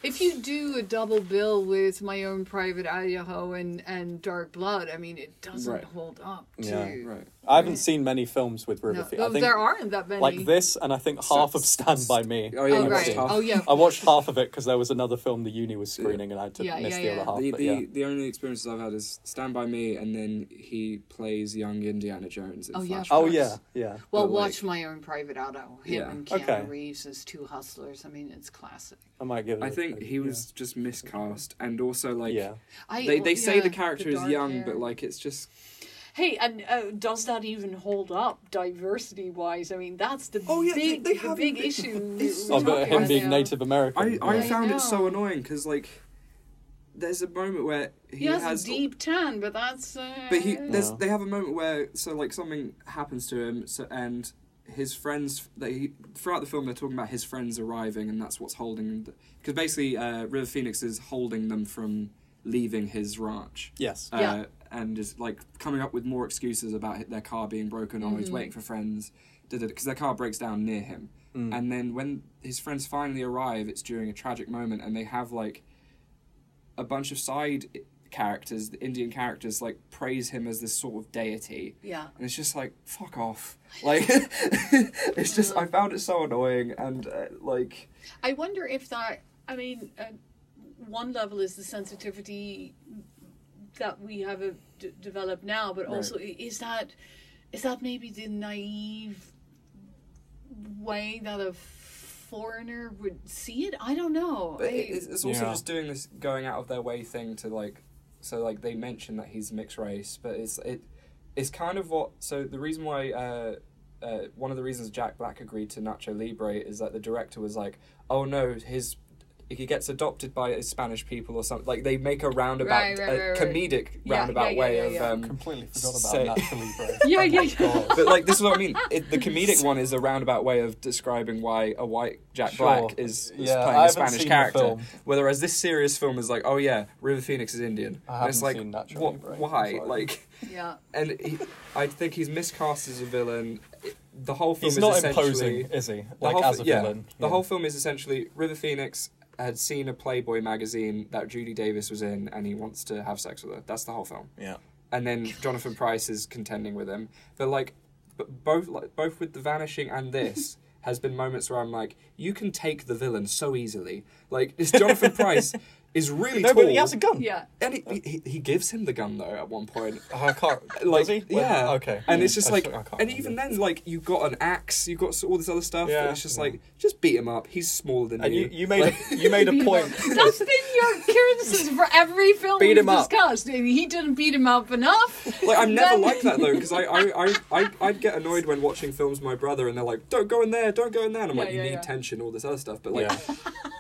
Speaker 3: if you do a double bill with my own private Idaho and, and Dark Blood, I mean, it doesn't
Speaker 1: Right.
Speaker 3: hold up to.
Speaker 2: Yeah.
Speaker 1: right.
Speaker 2: I haven't seen many films with River
Speaker 3: No,
Speaker 2: Phoenix. I think
Speaker 3: there aren't that many.
Speaker 2: like this, and I think half of Stand by Me.
Speaker 1: Oh yeah,
Speaker 3: Oh, right. Oh, yeah.
Speaker 2: I watched half of it because there was another film the uni was screening, and I had to
Speaker 3: Yeah,
Speaker 2: miss
Speaker 3: yeah,
Speaker 2: the
Speaker 3: yeah.
Speaker 2: other half.
Speaker 1: The,
Speaker 2: but
Speaker 1: the,
Speaker 2: yeah.
Speaker 1: the only experiences I've had is Stand By Me, and then he plays young Indiana Jones in
Speaker 3: Oh, yeah,
Speaker 1: Flashbacks.
Speaker 2: Oh yeah, yeah.
Speaker 3: well,
Speaker 1: but, like-
Speaker 3: watch my own private Idaho. Him
Speaker 1: Yeah.
Speaker 3: and Keanu
Speaker 2: Okay.
Speaker 3: Reeves as two hustlers. I mean, it's classic.
Speaker 2: I might give it.
Speaker 1: I
Speaker 2: a-
Speaker 1: think he
Speaker 2: yeah.
Speaker 1: was just miscast, and also like
Speaker 2: Yeah.
Speaker 3: I,
Speaker 1: they they
Speaker 3: well,
Speaker 1: say the character is young,
Speaker 3: hair.
Speaker 1: but like it's just
Speaker 3: Hey, and uh, does that even hold up diversity wise? I mean, that's the
Speaker 1: Oh, yeah,
Speaker 3: big,
Speaker 1: they
Speaker 3: the big
Speaker 1: they-
Speaker 3: issue.
Speaker 1: it's-
Speaker 3: we're
Speaker 2: Oh, but him being
Speaker 3: now.
Speaker 2: Native American.
Speaker 1: I I
Speaker 2: yeah.
Speaker 1: found it so annoying because like there's a moment where he,
Speaker 3: He has,
Speaker 1: has
Speaker 3: a deep tan, but that's. Uh,
Speaker 1: But he there's
Speaker 2: Yeah.
Speaker 1: they have a moment where so like something happens to him so and his friends they throughout the film they're talking about his friends arriving and that's what's holding because basically uh, River Phoenix is holding them from leaving his ranch.
Speaker 2: Yes.
Speaker 1: Uh,
Speaker 3: Yeah.
Speaker 1: And is like coming up with more excuses about their car being broken or he's
Speaker 3: Mhm.
Speaker 1: waiting for friends because their car breaks down near him.
Speaker 2: Mm.
Speaker 1: And then when his friends finally arrive, it's during a tragic moment, and they have like a bunch of side characters, the Indian characters, like praise him as this sort of deity,
Speaker 3: Yeah.
Speaker 1: and it's just like fuck off. *laughs* Like *laughs* it's just I found it so annoying, and uh, like
Speaker 3: I wonder if that. I mean, uh, one level is the sensitivity that we have uh, d- developed now, but
Speaker 1: Right.
Speaker 3: also i- is that is that maybe the naive way that a foreigner would see it? I don't know.
Speaker 1: But
Speaker 3: I-
Speaker 1: it's, it's also
Speaker 2: Yeah.
Speaker 1: just doing this going out of their way thing to like so like they mention that he's mixed race, but it's it it's kind of what so the reason why uh, uh, one of the reasons Jack Black agreed to Nacho Libre is that the director was like, oh no, his he gets adopted by Spanish people or something. Like they make a roundabout,
Speaker 3: Right, right,
Speaker 1: a
Speaker 3: right, right.
Speaker 1: comedic
Speaker 3: Yeah,
Speaker 1: roundabout
Speaker 3: yeah,
Speaker 1: way
Speaker 3: yeah,
Speaker 1: of
Speaker 3: yeah.
Speaker 1: um,
Speaker 2: completely forgot
Speaker 1: say-
Speaker 2: about Nacho Libre.
Speaker 3: Yeah,
Speaker 2: Oh
Speaker 3: yeah, yeah.
Speaker 1: But like this is what I mean. It, the *laughs* comedic one is a roundabout way of describing why a white Jack
Speaker 2: Sure.
Speaker 1: Black is, is
Speaker 2: Yeah,
Speaker 1: playing
Speaker 2: I
Speaker 1: a
Speaker 2: haven't
Speaker 1: Spanish
Speaker 2: seen the
Speaker 1: character.
Speaker 2: film.
Speaker 1: Whereas this serious film is like, oh yeah, River Phoenix is Indian.
Speaker 2: I
Speaker 1: And it's like,
Speaker 2: haven't seen Nacho
Speaker 1: what,
Speaker 2: Libre,
Speaker 1: why? Like,
Speaker 3: yeah. *laughs*
Speaker 1: and he, I think he's miscast as a villain. It- The whole film
Speaker 2: He's
Speaker 1: is
Speaker 2: not imposing, is he?
Speaker 1: the
Speaker 2: Like
Speaker 1: whole
Speaker 2: as a
Speaker 1: yeah,
Speaker 2: villain.
Speaker 1: The
Speaker 2: yeah.
Speaker 1: whole film is essentially River Phoenix had seen a Playboy magazine that Judy Davis was in, and he wants to have sex with her. That's the whole film.
Speaker 2: Yeah.
Speaker 1: And then Jonathan Pryce is contending with him, but like, but both like both with the Vanishing and this. *laughs* Has been moments where I'm like, you can take the villain so easily. Like, this Jonathan Pryce *laughs* is really
Speaker 2: No,
Speaker 1: tall.
Speaker 2: but he has a gun.
Speaker 3: Yeah.
Speaker 1: and he, he, he gives him the gun though at one point.
Speaker 2: Oh, *laughs* I can't.
Speaker 1: Like,
Speaker 2: does he? When-
Speaker 1: yeah,
Speaker 2: okay.
Speaker 1: and it's just
Speaker 2: I
Speaker 1: like,
Speaker 2: I
Speaker 1: and
Speaker 2: remember.
Speaker 1: even then, like, you got an axe, you got all this other stuff.
Speaker 2: Yeah,
Speaker 1: and it's just
Speaker 2: yeah.
Speaker 1: like, just beat him up. He's smaller than
Speaker 2: And
Speaker 1: you.
Speaker 2: you, you made
Speaker 1: Like-
Speaker 2: a, you made a *laughs* point.
Speaker 3: That's been your criticism for every film
Speaker 2: Beat
Speaker 3: we've
Speaker 2: him up.
Speaker 3: discussed. And he didn't beat him up enough.
Speaker 1: Like I'm never like that though, because I, I, *laughs* I, I, I'd get annoyed when watching films with my brother and they're like, "Don't go in there, don't go in there," and I'm
Speaker 3: Yeah,
Speaker 1: like, "You
Speaker 3: yeah,
Speaker 1: need
Speaker 3: yeah.
Speaker 1: tension, all this other stuff." But like,
Speaker 2: Yeah.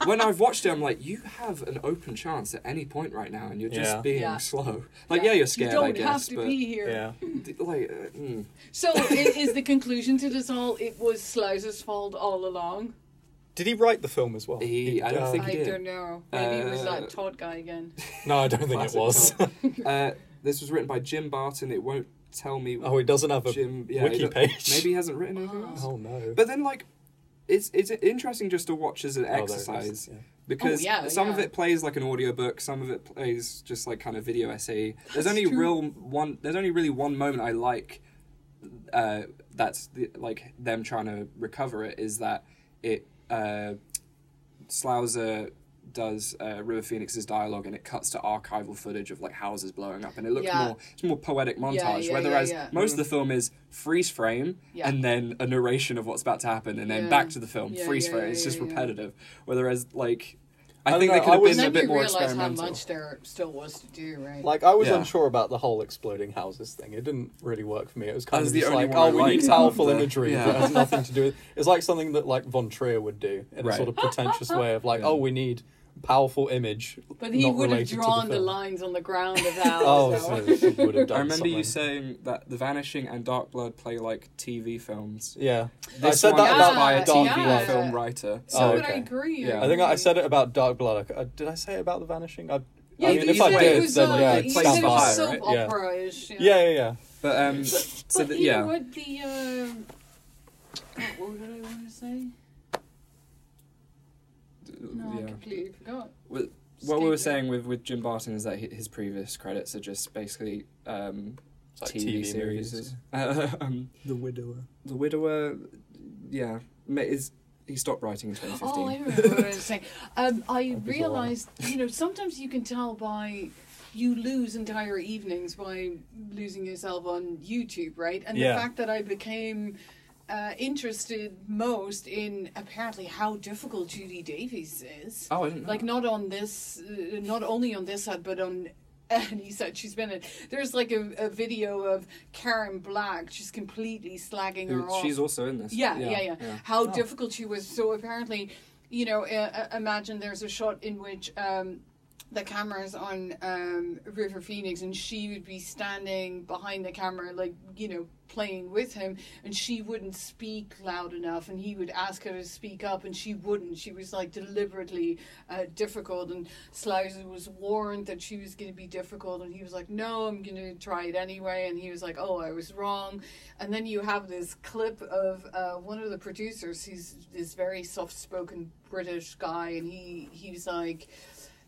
Speaker 1: when I've watched it, I'm like, "You have an open chance at any point right now, and you're just
Speaker 2: Yeah.
Speaker 1: being
Speaker 3: Yeah.
Speaker 1: slow." Like, yeah, you're scared,
Speaker 3: You don't
Speaker 1: I guess,
Speaker 3: have to
Speaker 1: but
Speaker 3: be here.
Speaker 2: Yeah.
Speaker 1: like, uh, mm.
Speaker 3: So i- is the conclusion to this all? It was Sluizer's fault all along.
Speaker 2: Did he write the film as well?
Speaker 1: He- I don't
Speaker 2: uh,
Speaker 1: think
Speaker 3: I
Speaker 1: he did.
Speaker 3: don't know. Maybe it was
Speaker 1: Uh,
Speaker 3: that Todd guy again.
Speaker 2: No, I don't think it
Speaker 1: Classic
Speaker 2: was. *laughs*
Speaker 1: uh, this was written by Jim Barton. It won't tell me.
Speaker 2: oh, he doesn't have a
Speaker 1: Jim, yeah,
Speaker 2: wiki
Speaker 1: don't-
Speaker 2: page.
Speaker 1: Maybe he hasn't written anything else.
Speaker 2: Oh no.
Speaker 1: But then, like, it's it's interesting just to watch as an
Speaker 2: Oh, there it is,
Speaker 1: exercise
Speaker 2: yeah.
Speaker 1: because
Speaker 3: Oh, yeah,
Speaker 1: some of it plays like an audiobook, some of it plays just like kind of video essay. There's
Speaker 3: That's
Speaker 1: only
Speaker 3: true.
Speaker 1: real one. There's only really one moment I like. Uh, that's the, like them trying to recover it is that it uh, Sluizer does uh, River Phoenix's dialogue and it cuts to archival footage of like houses blowing up and it looks
Speaker 3: Yeah.
Speaker 1: more it's more poetic montage.
Speaker 3: Yeah, yeah,
Speaker 1: whereas
Speaker 3: yeah, yeah.
Speaker 1: most of the film is freeze frame
Speaker 3: Yeah.
Speaker 1: and then a narration of what's about to happen and then
Speaker 3: Yeah.
Speaker 1: back to the film
Speaker 3: Yeah,
Speaker 1: freeze
Speaker 3: yeah,
Speaker 1: frame.
Speaker 3: yeah,
Speaker 1: it's just
Speaker 3: yeah, yeah.
Speaker 1: repetitive. Whereas like I,
Speaker 2: I don't
Speaker 1: think they could have been
Speaker 3: And
Speaker 1: a bit
Speaker 3: you
Speaker 1: more
Speaker 3: realise how much there still was to do, right?
Speaker 2: Like I was
Speaker 1: Yeah.
Speaker 2: unsure about the whole exploding houses thing. It didn't really work for me. It was kind
Speaker 1: That was
Speaker 2: of
Speaker 1: the
Speaker 2: just
Speaker 1: only
Speaker 2: like, oh, we need powerful
Speaker 1: out of the-
Speaker 2: imagery
Speaker 1: yeah.
Speaker 2: that has nothing to do with. It's like something that like Von Trier would do in a sort of pretentious way of like,
Speaker 1: Yeah.
Speaker 2: oh, we need powerful image.
Speaker 3: but he
Speaker 2: not
Speaker 3: would have drawn the,
Speaker 2: film.
Speaker 3: lines on the ground of *laughs* how.
Speaker 2: Oh,
Speaker 3: so.
Speaker 2: so he would have done
Speaker 1: I remember you saying that The Vanishing and Dark Blood play like TV films.
Speaker 2: Yeah, I said
Speaker 1: one
Speaker 2: that
Speaker 1: is
Speaker 2: about
Speaker 1: by a
Speaker 2: Dark
Speaker 1: TV
Speaker 2: Blood.
Speaker 1: film writer.
Speaker 3: So
Speaker 2: Oh,
Speaker 3: would I agree?
Speaker 1: Yeah.
Speaker 2: I think I said it about Dark Blood. I- Did I say it about The Vanishing? I,
Speaker 3: Yeah,
Speaker 2: I mean, if I did,
Speaker 3: was,
Speaker 2: then
Speaker 3: uh,
Speaker 2: yeah, it's
Speaker 3: said
Speaker 2: stand
Speaker 3: it was
Speaker 2: by.
Speaker 1: right?
Speaker 2: Yeah.
Speaker 3: opera-ish.
Speaker 2: Yeah, yeah, yeah.
Speaker 1: But um, *laughs* so
Speaker 3: But
Speaker 1: that, yeah,
Speaker 3: know what the um, what did I want to say? No, I completely forgot.
Speaker 1: With- What we were saying with, with Jim Barton is that his previous credits are just basically um,
Speaker 2: like
Speaker 1: TV,
Speaker 2: TV
Speaker 1: series.
Speaker 2: movies. *laughs*
Speaker 1: um,
Speaker 2: The Widower.
Speaker 1: the Widower, yeah, is he stopped writing in 2015?
Speaker 3: Oh, I remember what I was saying. *laughs* Um, I realized, you know, sometimes you can tell by you lose entire evenings by losing yourself on YouTube, right? And
Speaker 2: Yeah.
Speaker 3: the fact that I became uh, interested most in apparently how difficult Judy Davies is.
Speaker 1: Oh, I didn't know.
Speaker 3: like not on this uh, not only on this set but on *laughs* any set she's been in there's like a, a video of karen black just completely slagging her
Speaker 1: Who-
Speaker 3: off
Speaker 1: She's also in this.
Speaker 3: yeah yeah yeah,
Speaker 1: yeah.
Speaker 3: how
Speaker 2: Oh.
Speaker 3: difficult she was so apparently you know uh, uh, imagine there's a shot in which um the camera's on um, River Phoenix, and she would be standing behind the camera, like you know, playing with him, and she wouldn't speak loud enough, and he would ask her to speak up, and she wouldn't. She was like deliberately uh, difficult, and Sluizer was warned that she was going to be difficult, and he was like, "No, I'm going to try it anyway," and he was like, "Oh, I was wrong," and then you have this clip of uh, one of the producers. He's this very soft-spoken British guy, and he he was like.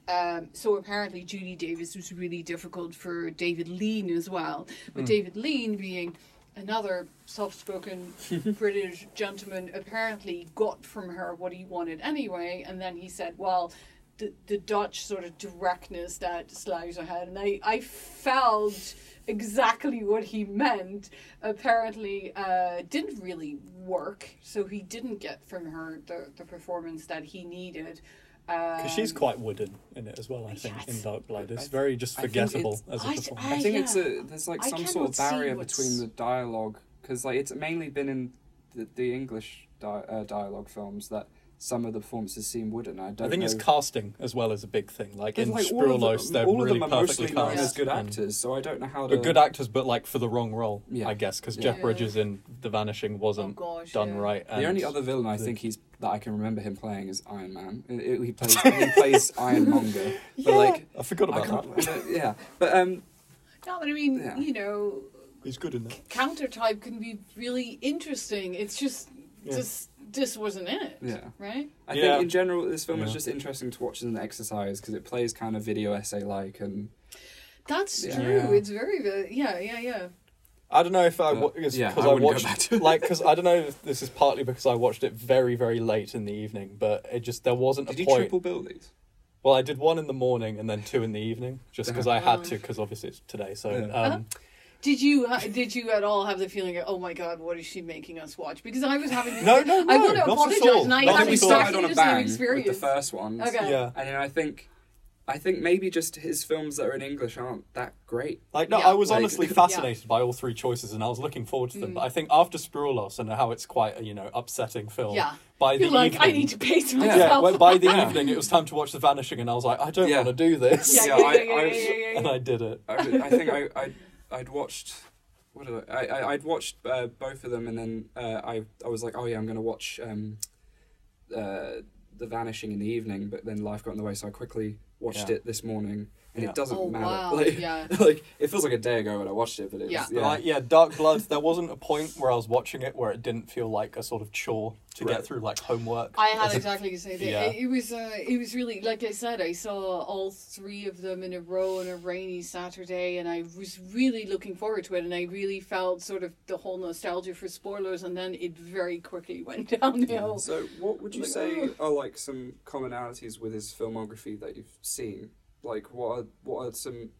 Speaker 3: Um, so apparently Judy Davis was really difficult for David Lean as well. But David Lean being another soft-spoken *laughs* British gentleman apparently got from her what he wanted anyway. And then he said well the, the Dutch sort of directness that Sluizer had. And I, I felt exactly what he meant. Apparently uh, didn't really work. So he didn't get from her the, the performance that he needed
Speaker 2: Because she's
Speaker 3: Um,
Speaker 2: quite wooden in it as well, I think,
Speaker 3: yes.
Speaker 2: in Dark Blood. It's very just forgettable as a
Speaker 3: I-
Speaker 2: performance.
Speaker 1: I think
Speaker 3: yeah.
Speaker 1: it's a there's like some sort of barrier between the dialogue because like it's mainly been in the, the English di- uh, dialogue films that some of the performances seem wooden. I don't.
Speaker 2: I think
Speaker 1: know.
Speaker 2: it's casting as well as a big thing. Like
Speaker 1: But,
Speaker 2: in
Speaker 1: like, all of
Speaker 2: Spoorloos,
Speaker 1: them,
Speaker 2: they're
Speaker 1: all of
Speaker 2: really
Speaker 1: them are
Speaker 2: perfectly
Speaker 1: mostly known
Speaker 2: cast.
Speaker 1: as good actors, so I don't know how to.
Speaker 2: But good actors, but like for the wrong role,
Speaker 1: Yeah.
Speaker 2: I guess, because
Speaker 1: Yeah.
Speaker 2: Jeff
Speaker 3: Yeah.
Speaker 2: Bridges in The Vanishing
Speaker 3: oh
Speaker 2: wasn't
Speaker 3: gosh
Speaker 2: done
Speaker 3: yeah.
Speaker 2: right.
Speaker 1: The only other villain I think he's that I can remember him playing is Iron Man. It- it- he *laughs* plays he plays Ironmonger, but like
Speaker 2: I forgot
Speaker 1: I
Speaker 2: about that.
Speaker 1: can't. yeah, but um,
Speaker 3: No, but I mean,
Speaker 1: Yeah.
Speaker 3: you know,
Speaker 2: He's good in that.
Speaker 3: Counter type can be really interesting. It's just,
Speaker 2: Yeah.
Speaker 3: just this wasn't in it,
Speaker 1: yeah.
Speaker 3: right?
Speaker 1: I
Speaker 2: Yeah.
Speaker 1: think in general this film is just interesting to watch as an exercise because it plays kind of video essay like and
Speaker 3: That's
Speaker 1: Yeah.
Speaker 3: true.
Speaker 2: Yeah.
Speaker 3: It's very, very, yeah, yeah, yeah.
Speaker 2: I don't know if I
Speaker 1: Uh,
Speaker 2: wa-
Speaker 1: yeah,
Speaker 2: because
Speaker 1: I
Speaker 2: I,
Speaker 1: wouldn't go
Speaker 2: watched
Speaker 1: back to it. *laughs*
Speaker 2: like because I don't know if this is partly because I watched it very very late in the evening, but it just there wasn't
Speaker 1: did
Speaker 2: a
Speaker 1: you
Speaker 2: point.
Speaker 1: triple bill these?
Speaker 2: Well, I did one in the morning and then two in the evening, just because I had to, because obviously it's today. So
Speaker 1: Yeah.
Speaker 2: um,
Speaker 3: Did you, uh, did you at all have the feeling, of, oh my god, what is she making us watch? Because I was having, *laughs*
Speaker 2: No, no,
Speaker 3: I
Speaker 2: no,
Speaker 3: want to
Speaker 2: not at
Speaker 3: apologize,
Speaker 2: all.
Speaker 3: and I
Speaker 2: Not
Speaker 1: I
Speaker 3: had
Speaker 1: we started
Speaker 3: exactly
Speaker 1: on a
Speaker 3: the same
Speaker 1: bang with the first one
Speaker 3: Okay.
Speaker 2: yeah,
Speaker 1: And then I think, I think maybe just his films that are in English aren't that great.
Speaker 2: like no,
Speaker 3: Yeah.
Speaker 2: I was
Speaker 1: Like-
Speaker 2: honestly *laughs* fascinated by all three choices, and I was looking forward to them.
Speaker 3: Mm.
Speaker 2: But I think after Spoorloos and how it's quite a you know upsetting film,
Speaker 3: Yeah.
Speaker 2: by the
Speaker 3: You're like,
Speaker 2: evening,
Speaker 3: I need to pace
Speaker 1: Yeah.
Speaker 3: myself.
Speaker 2: yeah, well, by the
Speaker 1: Yeah. *laughs*
Speaker 2: evening it was time to watch The Vanishing, and I was like, I don't
Speaker 1: Yeah.
Speaker 2: want to do this,
Speaker 3: yeah,
Speaker 1: Yeah,
Speaker 3: yeah,
Speaker 1: I-
Speaker 3: yeah, yeah,
Speaker 1: I-
Speaker 3: yeah, yeah, yeah,
Speaker 2: and. I did it.
Speaker 1: I, I think I, I I'd watched what did I, I I'd watched uh, both of them and then uh, I I was like oh yeah I'm gonna watch um, uh, The Vanishing in the evening but then life got in the way so I quickly watched
Speaker 2: Yeah.
Speaker 1: it this morning and
Speaker 5: Yeah.
Speaker 1: it doesn't
Speaker 3: Oh,
Speaker 1: matter.
Speaker 3: wow, *laughs*
Speaker 1: Like,
Speaker 3: yeah. *laughs*
Speaker 1: like it feels like a day ago when I watched it, but it's
Speaker 3: Yeah.
Speaker 1: yeah.
Speaker 5: Like, yeah, Dark Blood. There wasn't a point where I was watching it where it didn't feel like a sort of chore to
Speaker 1: Right.
Speaker 5: get through, like homework.
Speaker 3: I had *laughs* exactly the same thing.
Speaker 5: Yeah.
Speaker 3: It, it was uh, it was really like I said. I saw all three of them in a row on a rainy Saturday, and I was really looking forward to it. And I really felt sort of the whole nostalgia for spoilers, and then it very quickly went downhill.
Speaker 1: So, what would you
Speaker 3: Like,
Speaker 1: say
Speaker 3: ugh.
Speaker 1: are like some commonalities with his filmography that you've seen? Like, what are what are some,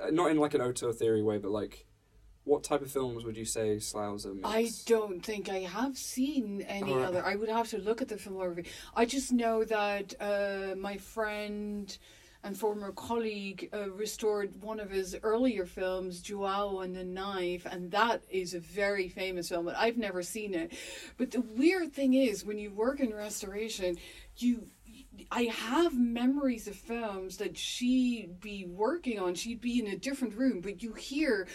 Speaker 1: uh, not in like an auteur theory way, but like, what type of films would you say Sluizer makes?
Speaker 3: I don't think I have seen any
Speaker 1: Alright.
Speaker 3: other. I would have to look at the filmography. I just know that uh, my friend and former colleague uh, restored one of his earlier films, Joao and the Knife, and that is a very famous film, but I've never seen it. But the weird thing is, when you work in restoration, you. I have memories of films that she'd be working on. She'd be in a different room, but you hear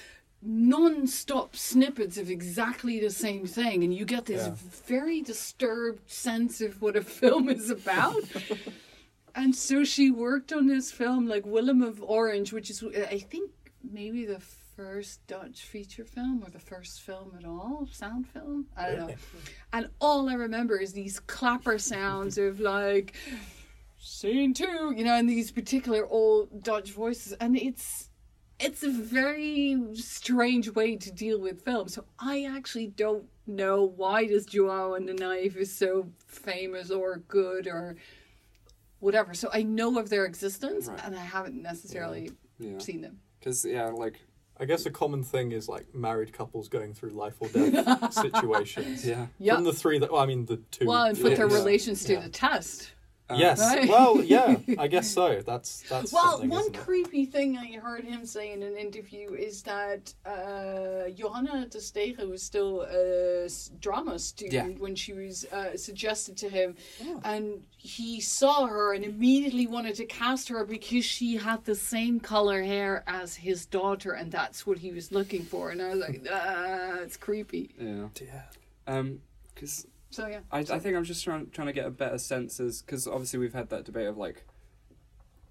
Speaker 3: non-stop snippets of exactly the same thing and you get this
Speaker 5: Yeah.
Speaker 3: very disturbed sense of what a *laughs* film is about *laughs* and so she worked on this film like willem of orange which is i think maybe the first dutch feature film or the first film at all sound film i don't know *laughs* and all i remember is these clapper sounds of like scene two you know and these particular old dutch voices and it's it's a very strange way to deal with film. So I actually don't know why this Joao and the Knife is so famous or good or whatever. So I know of their existence
Speaker 1: Right.
Speaker 3: and I haven't necessarily
Speaker 1: Yeah,
Speaker 3: seen them.
Speaker 1: because yeah, like
Speaker 5: I guess a common thing is like married couples going through life or death *laughs* situations.
Speaker 1: yeah,
Speaker 3: Yeah.
Speaker 5: From the three that, well, I mean, the two.
Speaker 3: Well, and put their
Speaker 1: Yeah.
Speaker 3: relations to
Speaker 5: Yeah.
Speaker 3: the test.
Speaker 1: Um,
Speaker 5: Yes.
Speaker 3: Right. *laughs*
Speaker 5: Well, yeah, I guess so. That's that's.
Speaker 3: Well, one
Speaker 5: isn't it?
Speaker 3: creepy thing I heard him say in an interview is that uh, Johanna ter Steege was still a drama student
Speaker 1: Yeah.
Speaker 3: when she was uh, suggested to him,
Speaker 5: Oh.
Speaker 3: and he saw her and immediately wanted to cast her because she had the same color hair as his daughter, and that's what he was looking for. And I was like, *laughs* ah, it's creepy.
Speaker 1: yeah.
Speaker 5: Yeah.
Speaker 1: Um, because
Speaker 3: So yeah,
Speaker 1: I, I think I'm just trying trying to get a better sense as because obviously we've had that debate of like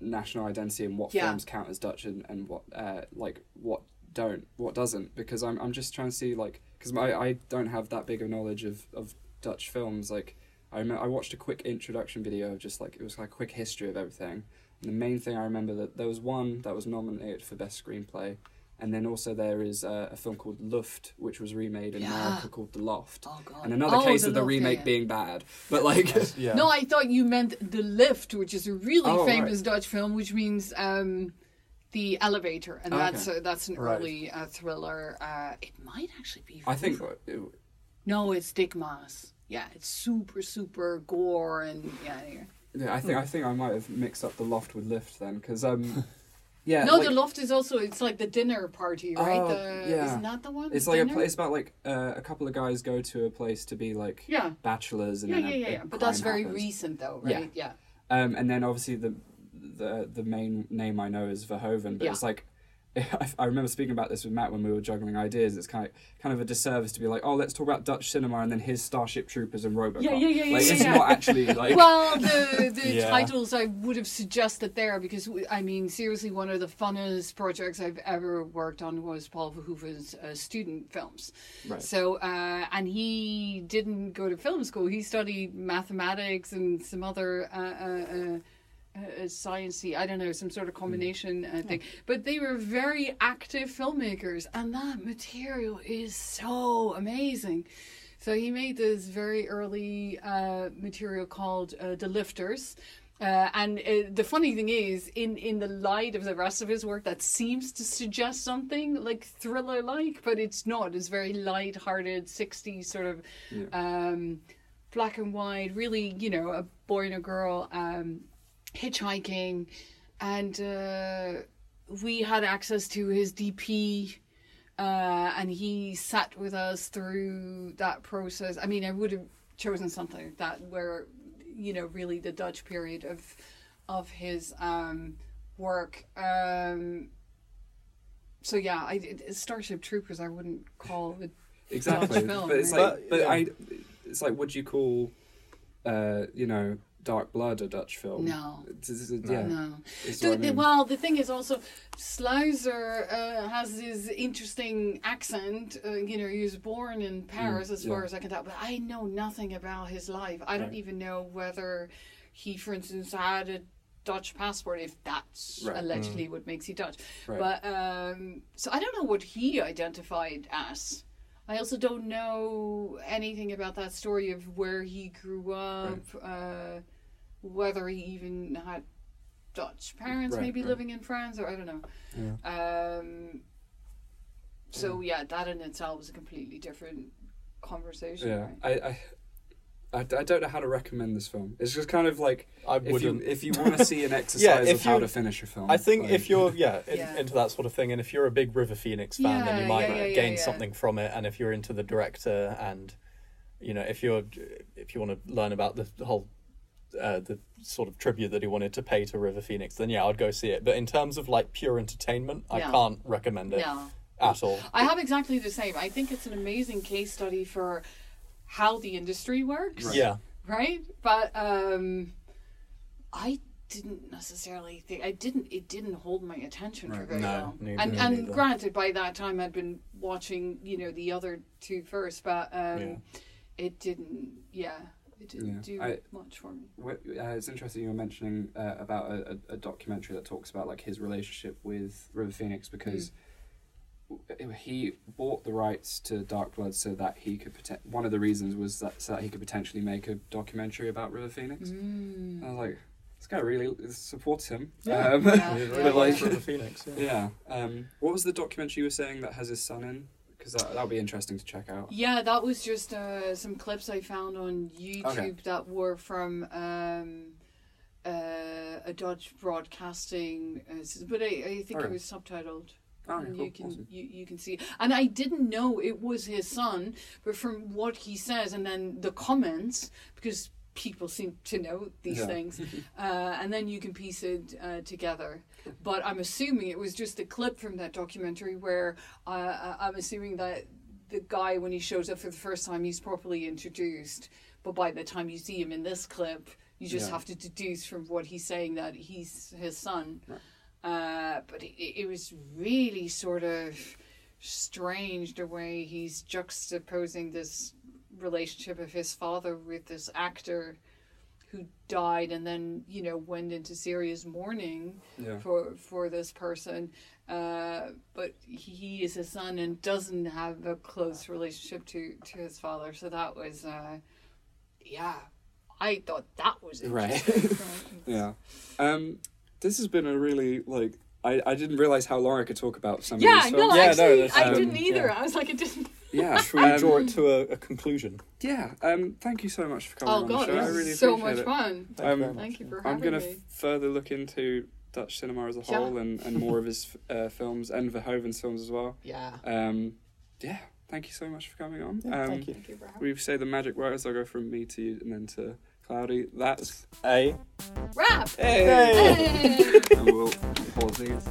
Speaker 1: national identity and what
Speaker 3: Yeah.
Speaker 1: films count as Dutch and, and what uh like what don't what doesn't because I'm I'm just trying to see like because I I don't have that big of knowledge of of Dutch films like I remember I watched a quick introduction video of just like it was like a quick history of everything and the main thing I remember that there was one that was nominated for best screenplay and then also there is uh, a film called Loft which was remade in
Speaker 3: Yeah.
Speaker 1: America called The Loft
Speaker 3: oh god,
Speaker 1: and another
Speaker 3: Oh,
Speaker 1: case of the
Speaker 3: Loft,
Speaker 1: remake
Speaker 3: yeah.
Speaker 1: being bad. But like, *laughs*
Speaker 5: Yeah.
Speaker 3: No, I thought you meant The Lift, which is a really
Speaker 1: Oh,
Speaker 3: famous
Speaker 1: right.
Speaker 3: Dutch film, which means um, the elevator, and
Speaker 1: Okay.
Speaker 3: that's a, that's an
Speaker 5: Right.
Speaker 3: early uh, thriller. Uh, it might actually be.
Speaker 1: I think
Speaker 3: Hoover.
Speaker 1: it,
Speaker 3: no, it's Dick Maas. Yeah, it's super super gore and yeah. yeah.
Speaker 1: yeah, I think I think I might have mixed up the loft with lift then because um, *laughs* yeah,
Speaker 3: no,
Speaker 1: like,
Speaker 3: the loft is also it's like the dinner party, right?
Speaker 1: Oh,
Speaker 3: the,
Speaker 1: yeah.
Speaker 3: Isn't that the one?
Speaker 1: It's like a place about like uh, a couple of guys go to a place to be like
Speaker 3: Yeah.
Speaker 1: bachelors and
Speaker 3: Yeah, yeah, yeah, yeah. But that's very
Speaker 1: happens.
Speaker 3: recent, though,
Speaker 1: Yeah.
Speaker 3: right? Yeah.
Speaker 1: Um, and then obviously the the the main name I know is Verhoeven, but
Speaker 3: Yeah.
Speaker 1: it's like. *laughs* I, I remember speaking about this with Matt when we were juggling ideas. It's kind of kind of a disservice to be like, oh, let's talk about Dutch cinema and then here's Starship Troopers and RoboCop.
Speaker 3: Yeah, yeah, yeah, yeah,
Speaker 1: Like
Speaker 3: yeah,
Speaker 1: it's
Speaker 3: yeah.
Speaker 1: not actually *laughs* like.
Speaker 3: well, the the *laughs*
Speaker 5: Yeah.
Speaker 3: titles I would have suggested there because I mean, seriously, one of the funnest projects I've ever worked on was Paul Verhoeven's uh, student films.
Speaker 1: Right.
Speaker 3: So, uh, and he didn't go to film school. He studied mathematics and some other. Uh, uh, sciencey, I don't know, some sort of combination uh, thing. But they were very active filmmakers, and that material is so amazing. So he made this very early uh, material called uh, The Lifters. Uh, and uh, the funny thing is, in, in the light of the rest of his work, that seems to suggest something like thriller like, but it's not. It's very light hearted, 60s sort of
Speaker 1: Yeah.
Speaker 3: um, black and white, really, you know, a boy and a girl um, hitchhiking. And uh, we had access to his DP uh, and he sat with us through that process. I mean, I would have chosen something that where, you know, really the Dutch period of of his um, work. Um, so yeah, I it- Starship Troopers. I wouldn't call it.
Speaker 1: exactly
Speaker 3: Dutch film,
Speaker 1: but it's
Speaker 3: right?
Speaker 1: like
Speaker 5: But,
Speaker 1: but
Speaker 5: yeah.
Speaker 1: i it's like would you call uh you know Dark Blood a Dutch film?
Speaker 4: No.
Speaker 1: Yeah.
Speaker 4: No.
Speaker 1: it's
Speaker 3: The-
Speaker 1: I mean.
Speaker 3: well, the thing is also, Sluizer uh, has this interesting accent. Uh, you know, he was born in Paris, as far as I can tell, but I know nothing about his life. I don't even know whether he, for instance, had a Dutch passport, if that's
Speaker 1: Right.
Speaker 3: allegedly what makes he Dutch.
Speaker 1: Right.
Speaker 3: But um, so I don't know what he identified as. I also don't know anything about that story of where he grew up, uh, whether he even had Dutch parents,
Speaker 1: Right,
Speaker 3: maybe
Speaker 1: right.
Speaker 3: living in France, or I don't know. Um, so yeah, that in itself was a completely different conversation.
Speaker 1: yeah,
Speaker 3: right?
Speaker 1: I, I, I, I don't know how to recommend this film. It's just kind of like
Speaker 5: I
Speaker 1: if
Speaker 5: wouldn't.
Speaker 1: if you want to see an *laughs* exercise
Speaker 5: if
Speaker 1: of how to finish a film.
Speaker 5: I think
Speaker 1: like-
Speaker 5: if you're *laughs* yeah, in,
Speaker 3: Yeah.
Speaker 5: into that sort of thing, and if you're a big River Phoenix fan, then you might
Speaker 3: yeah, yeah,
Speaker 5: gain
Speaker 3: yeah.
Speaker 5: something from it. And if you're into the director, and you know, if you're if you want to learn about the, the whole uh, the sort of tribute that he wanted to pay to River Phoenix, then yeah, I'd go see it. But in terms of like pure entertainment, I can't recommend it
Speaker 3: yeah.
Speaker 5: at all.
Speaker 3: I have exactly the same. I think it's an amazing case study for how the industry works.
Speaker 1: Right.
Speaker 5: Yeah,
Speaker 3: right? But um, I didn't necessarily think I didn't. It didn't hold my attention for very
Speaker 5: No,
Speaker 3: long.
Speaker 5: neither-
Speaker 3: and
Speaker 5: me
Speaker 3: and granted, by that time I'd been watching, you know, the other two first, but um,
Speaker 5: Yeah.
Speaker 3: it didn't. Yeah, it didn't
Speaker 1: Yeah.
Speaker 3: do
Speaker 1: I-
Speaker 3: much for me.
Speaker 1: Uh, it's interesting you were mentioning uh, about a, a, a documentary that talks about like his relationship with River Phoenix because w- he bought the rights to Dark Blood so that he could poten- one of the reasons was that so that he could potentially make a documentary about River Phoenix.
Speaker 3: Mm.
Speaker 1: I was like, this guy really supports him.
Speaker 5: Yeah.
Speaker 1: Um,
Speaker 3: Yeah, *laughs* yeah,
Speaker 1: like-
Speaker 5: River Phoenix. Yeah.
Speaker 1: yeah. Um, what was the documentary you were saying that has his son in? Because that that'll be interesting to check out.
Speaker 3: Yeah, that was just uh, some clips I found on YouTube
Speaker 1: Okay.
Speaker 3: that were from um, uh, a Dutch broadcasting, uh, but I, I think
Speaker 1: Okay.
Speaker 3: it was subtitled.
Speaker 1: Oh,
Speaker 3: and you can
Speaker 1: Awesome.
Speaker 3: you, you can see and i didn't know it was his son but from what he says and then the comments because people seem to know these
Speaker 1: Yeah.
Speaker 3: things *laughs* uh, and then you can piece it uh, together but i'm assuming it was just a clip from that documentary where uh, I- i'm assuming that the guy when he shows up for the first time he's properly introduced but by the time you see him in this clip you just
Speaker 1: Yeah.
Speaker 3: have to deduce from what he's saying that he's his son
Speaker 1: Right.
Speaker 3: Uh, but it, it was really sort of strange the way he's juxtaposing this relationship of his father with this actor who died and then you know went into serious mourning
Speaker 1: Yeah.
Speaker 3: for for this person uh, but he is a son and doesn't have a close relationship to to his father so that was uh, yeah I thought that was
Speaker 1: Right. *laughs* Yeah. Um, this has been a really like I, I didn't realize how long I could talk about some
Speaker 3: yeah
Speaker 1: of these
Speaker 3: no
Speaker 1: films.
Speaker 5: Yeah, no,
Speaker 3: actually
Speaker 5: that's,
Speaker 3: I
Speaker 1: um,
Speaker 3: didn't either
Speaker 1: yeah.
Speaker 3: I was like it didn't *laughs*
Speaker 1: Yeah. *laughs*
Speaker 5: Should we
Speaker 1: um,
Speaker 5: draw it to a, a conclusion?
Speaker 1: Yeah. Um, thank you so much for coming
Speaker 3: Oh
Speaker 1: on
Speaker 3: god,
Speaker 1: the show.
Speaker 3: it
Speaker 1: I really
Speaker 3: so much
Speaker 1: it.
Speaker 3: fun.
Speaker 5: Um, thank, you much.
Speaker 3: thank you for having me.
Speaker 1: I'm gonna
Speaker 3: me.
Speaker 1: f- further look into Dutch cinema as a
Speaker 3: Yeah.
Speaker 1: whole and, and more of his *laughs* uh, films and Verhoeven's films as well.
Speaker 3: yeah.
Speaker 1: Um, yeah. Thank you so much for coming on.
Speaker 5: Yeah,
Speaker 1: um,
Speaker 5: thank you.
Speaker 3: Thank you for having me.
Speaker 1: We say the magic words. I'll go from me to you and then to Cloudy. That's
Speaker 5: A.
Speaker 3: Rap.
Speaker 1: hey.
Speaker 3: Hey.
Speaker 1: and we'll pause these.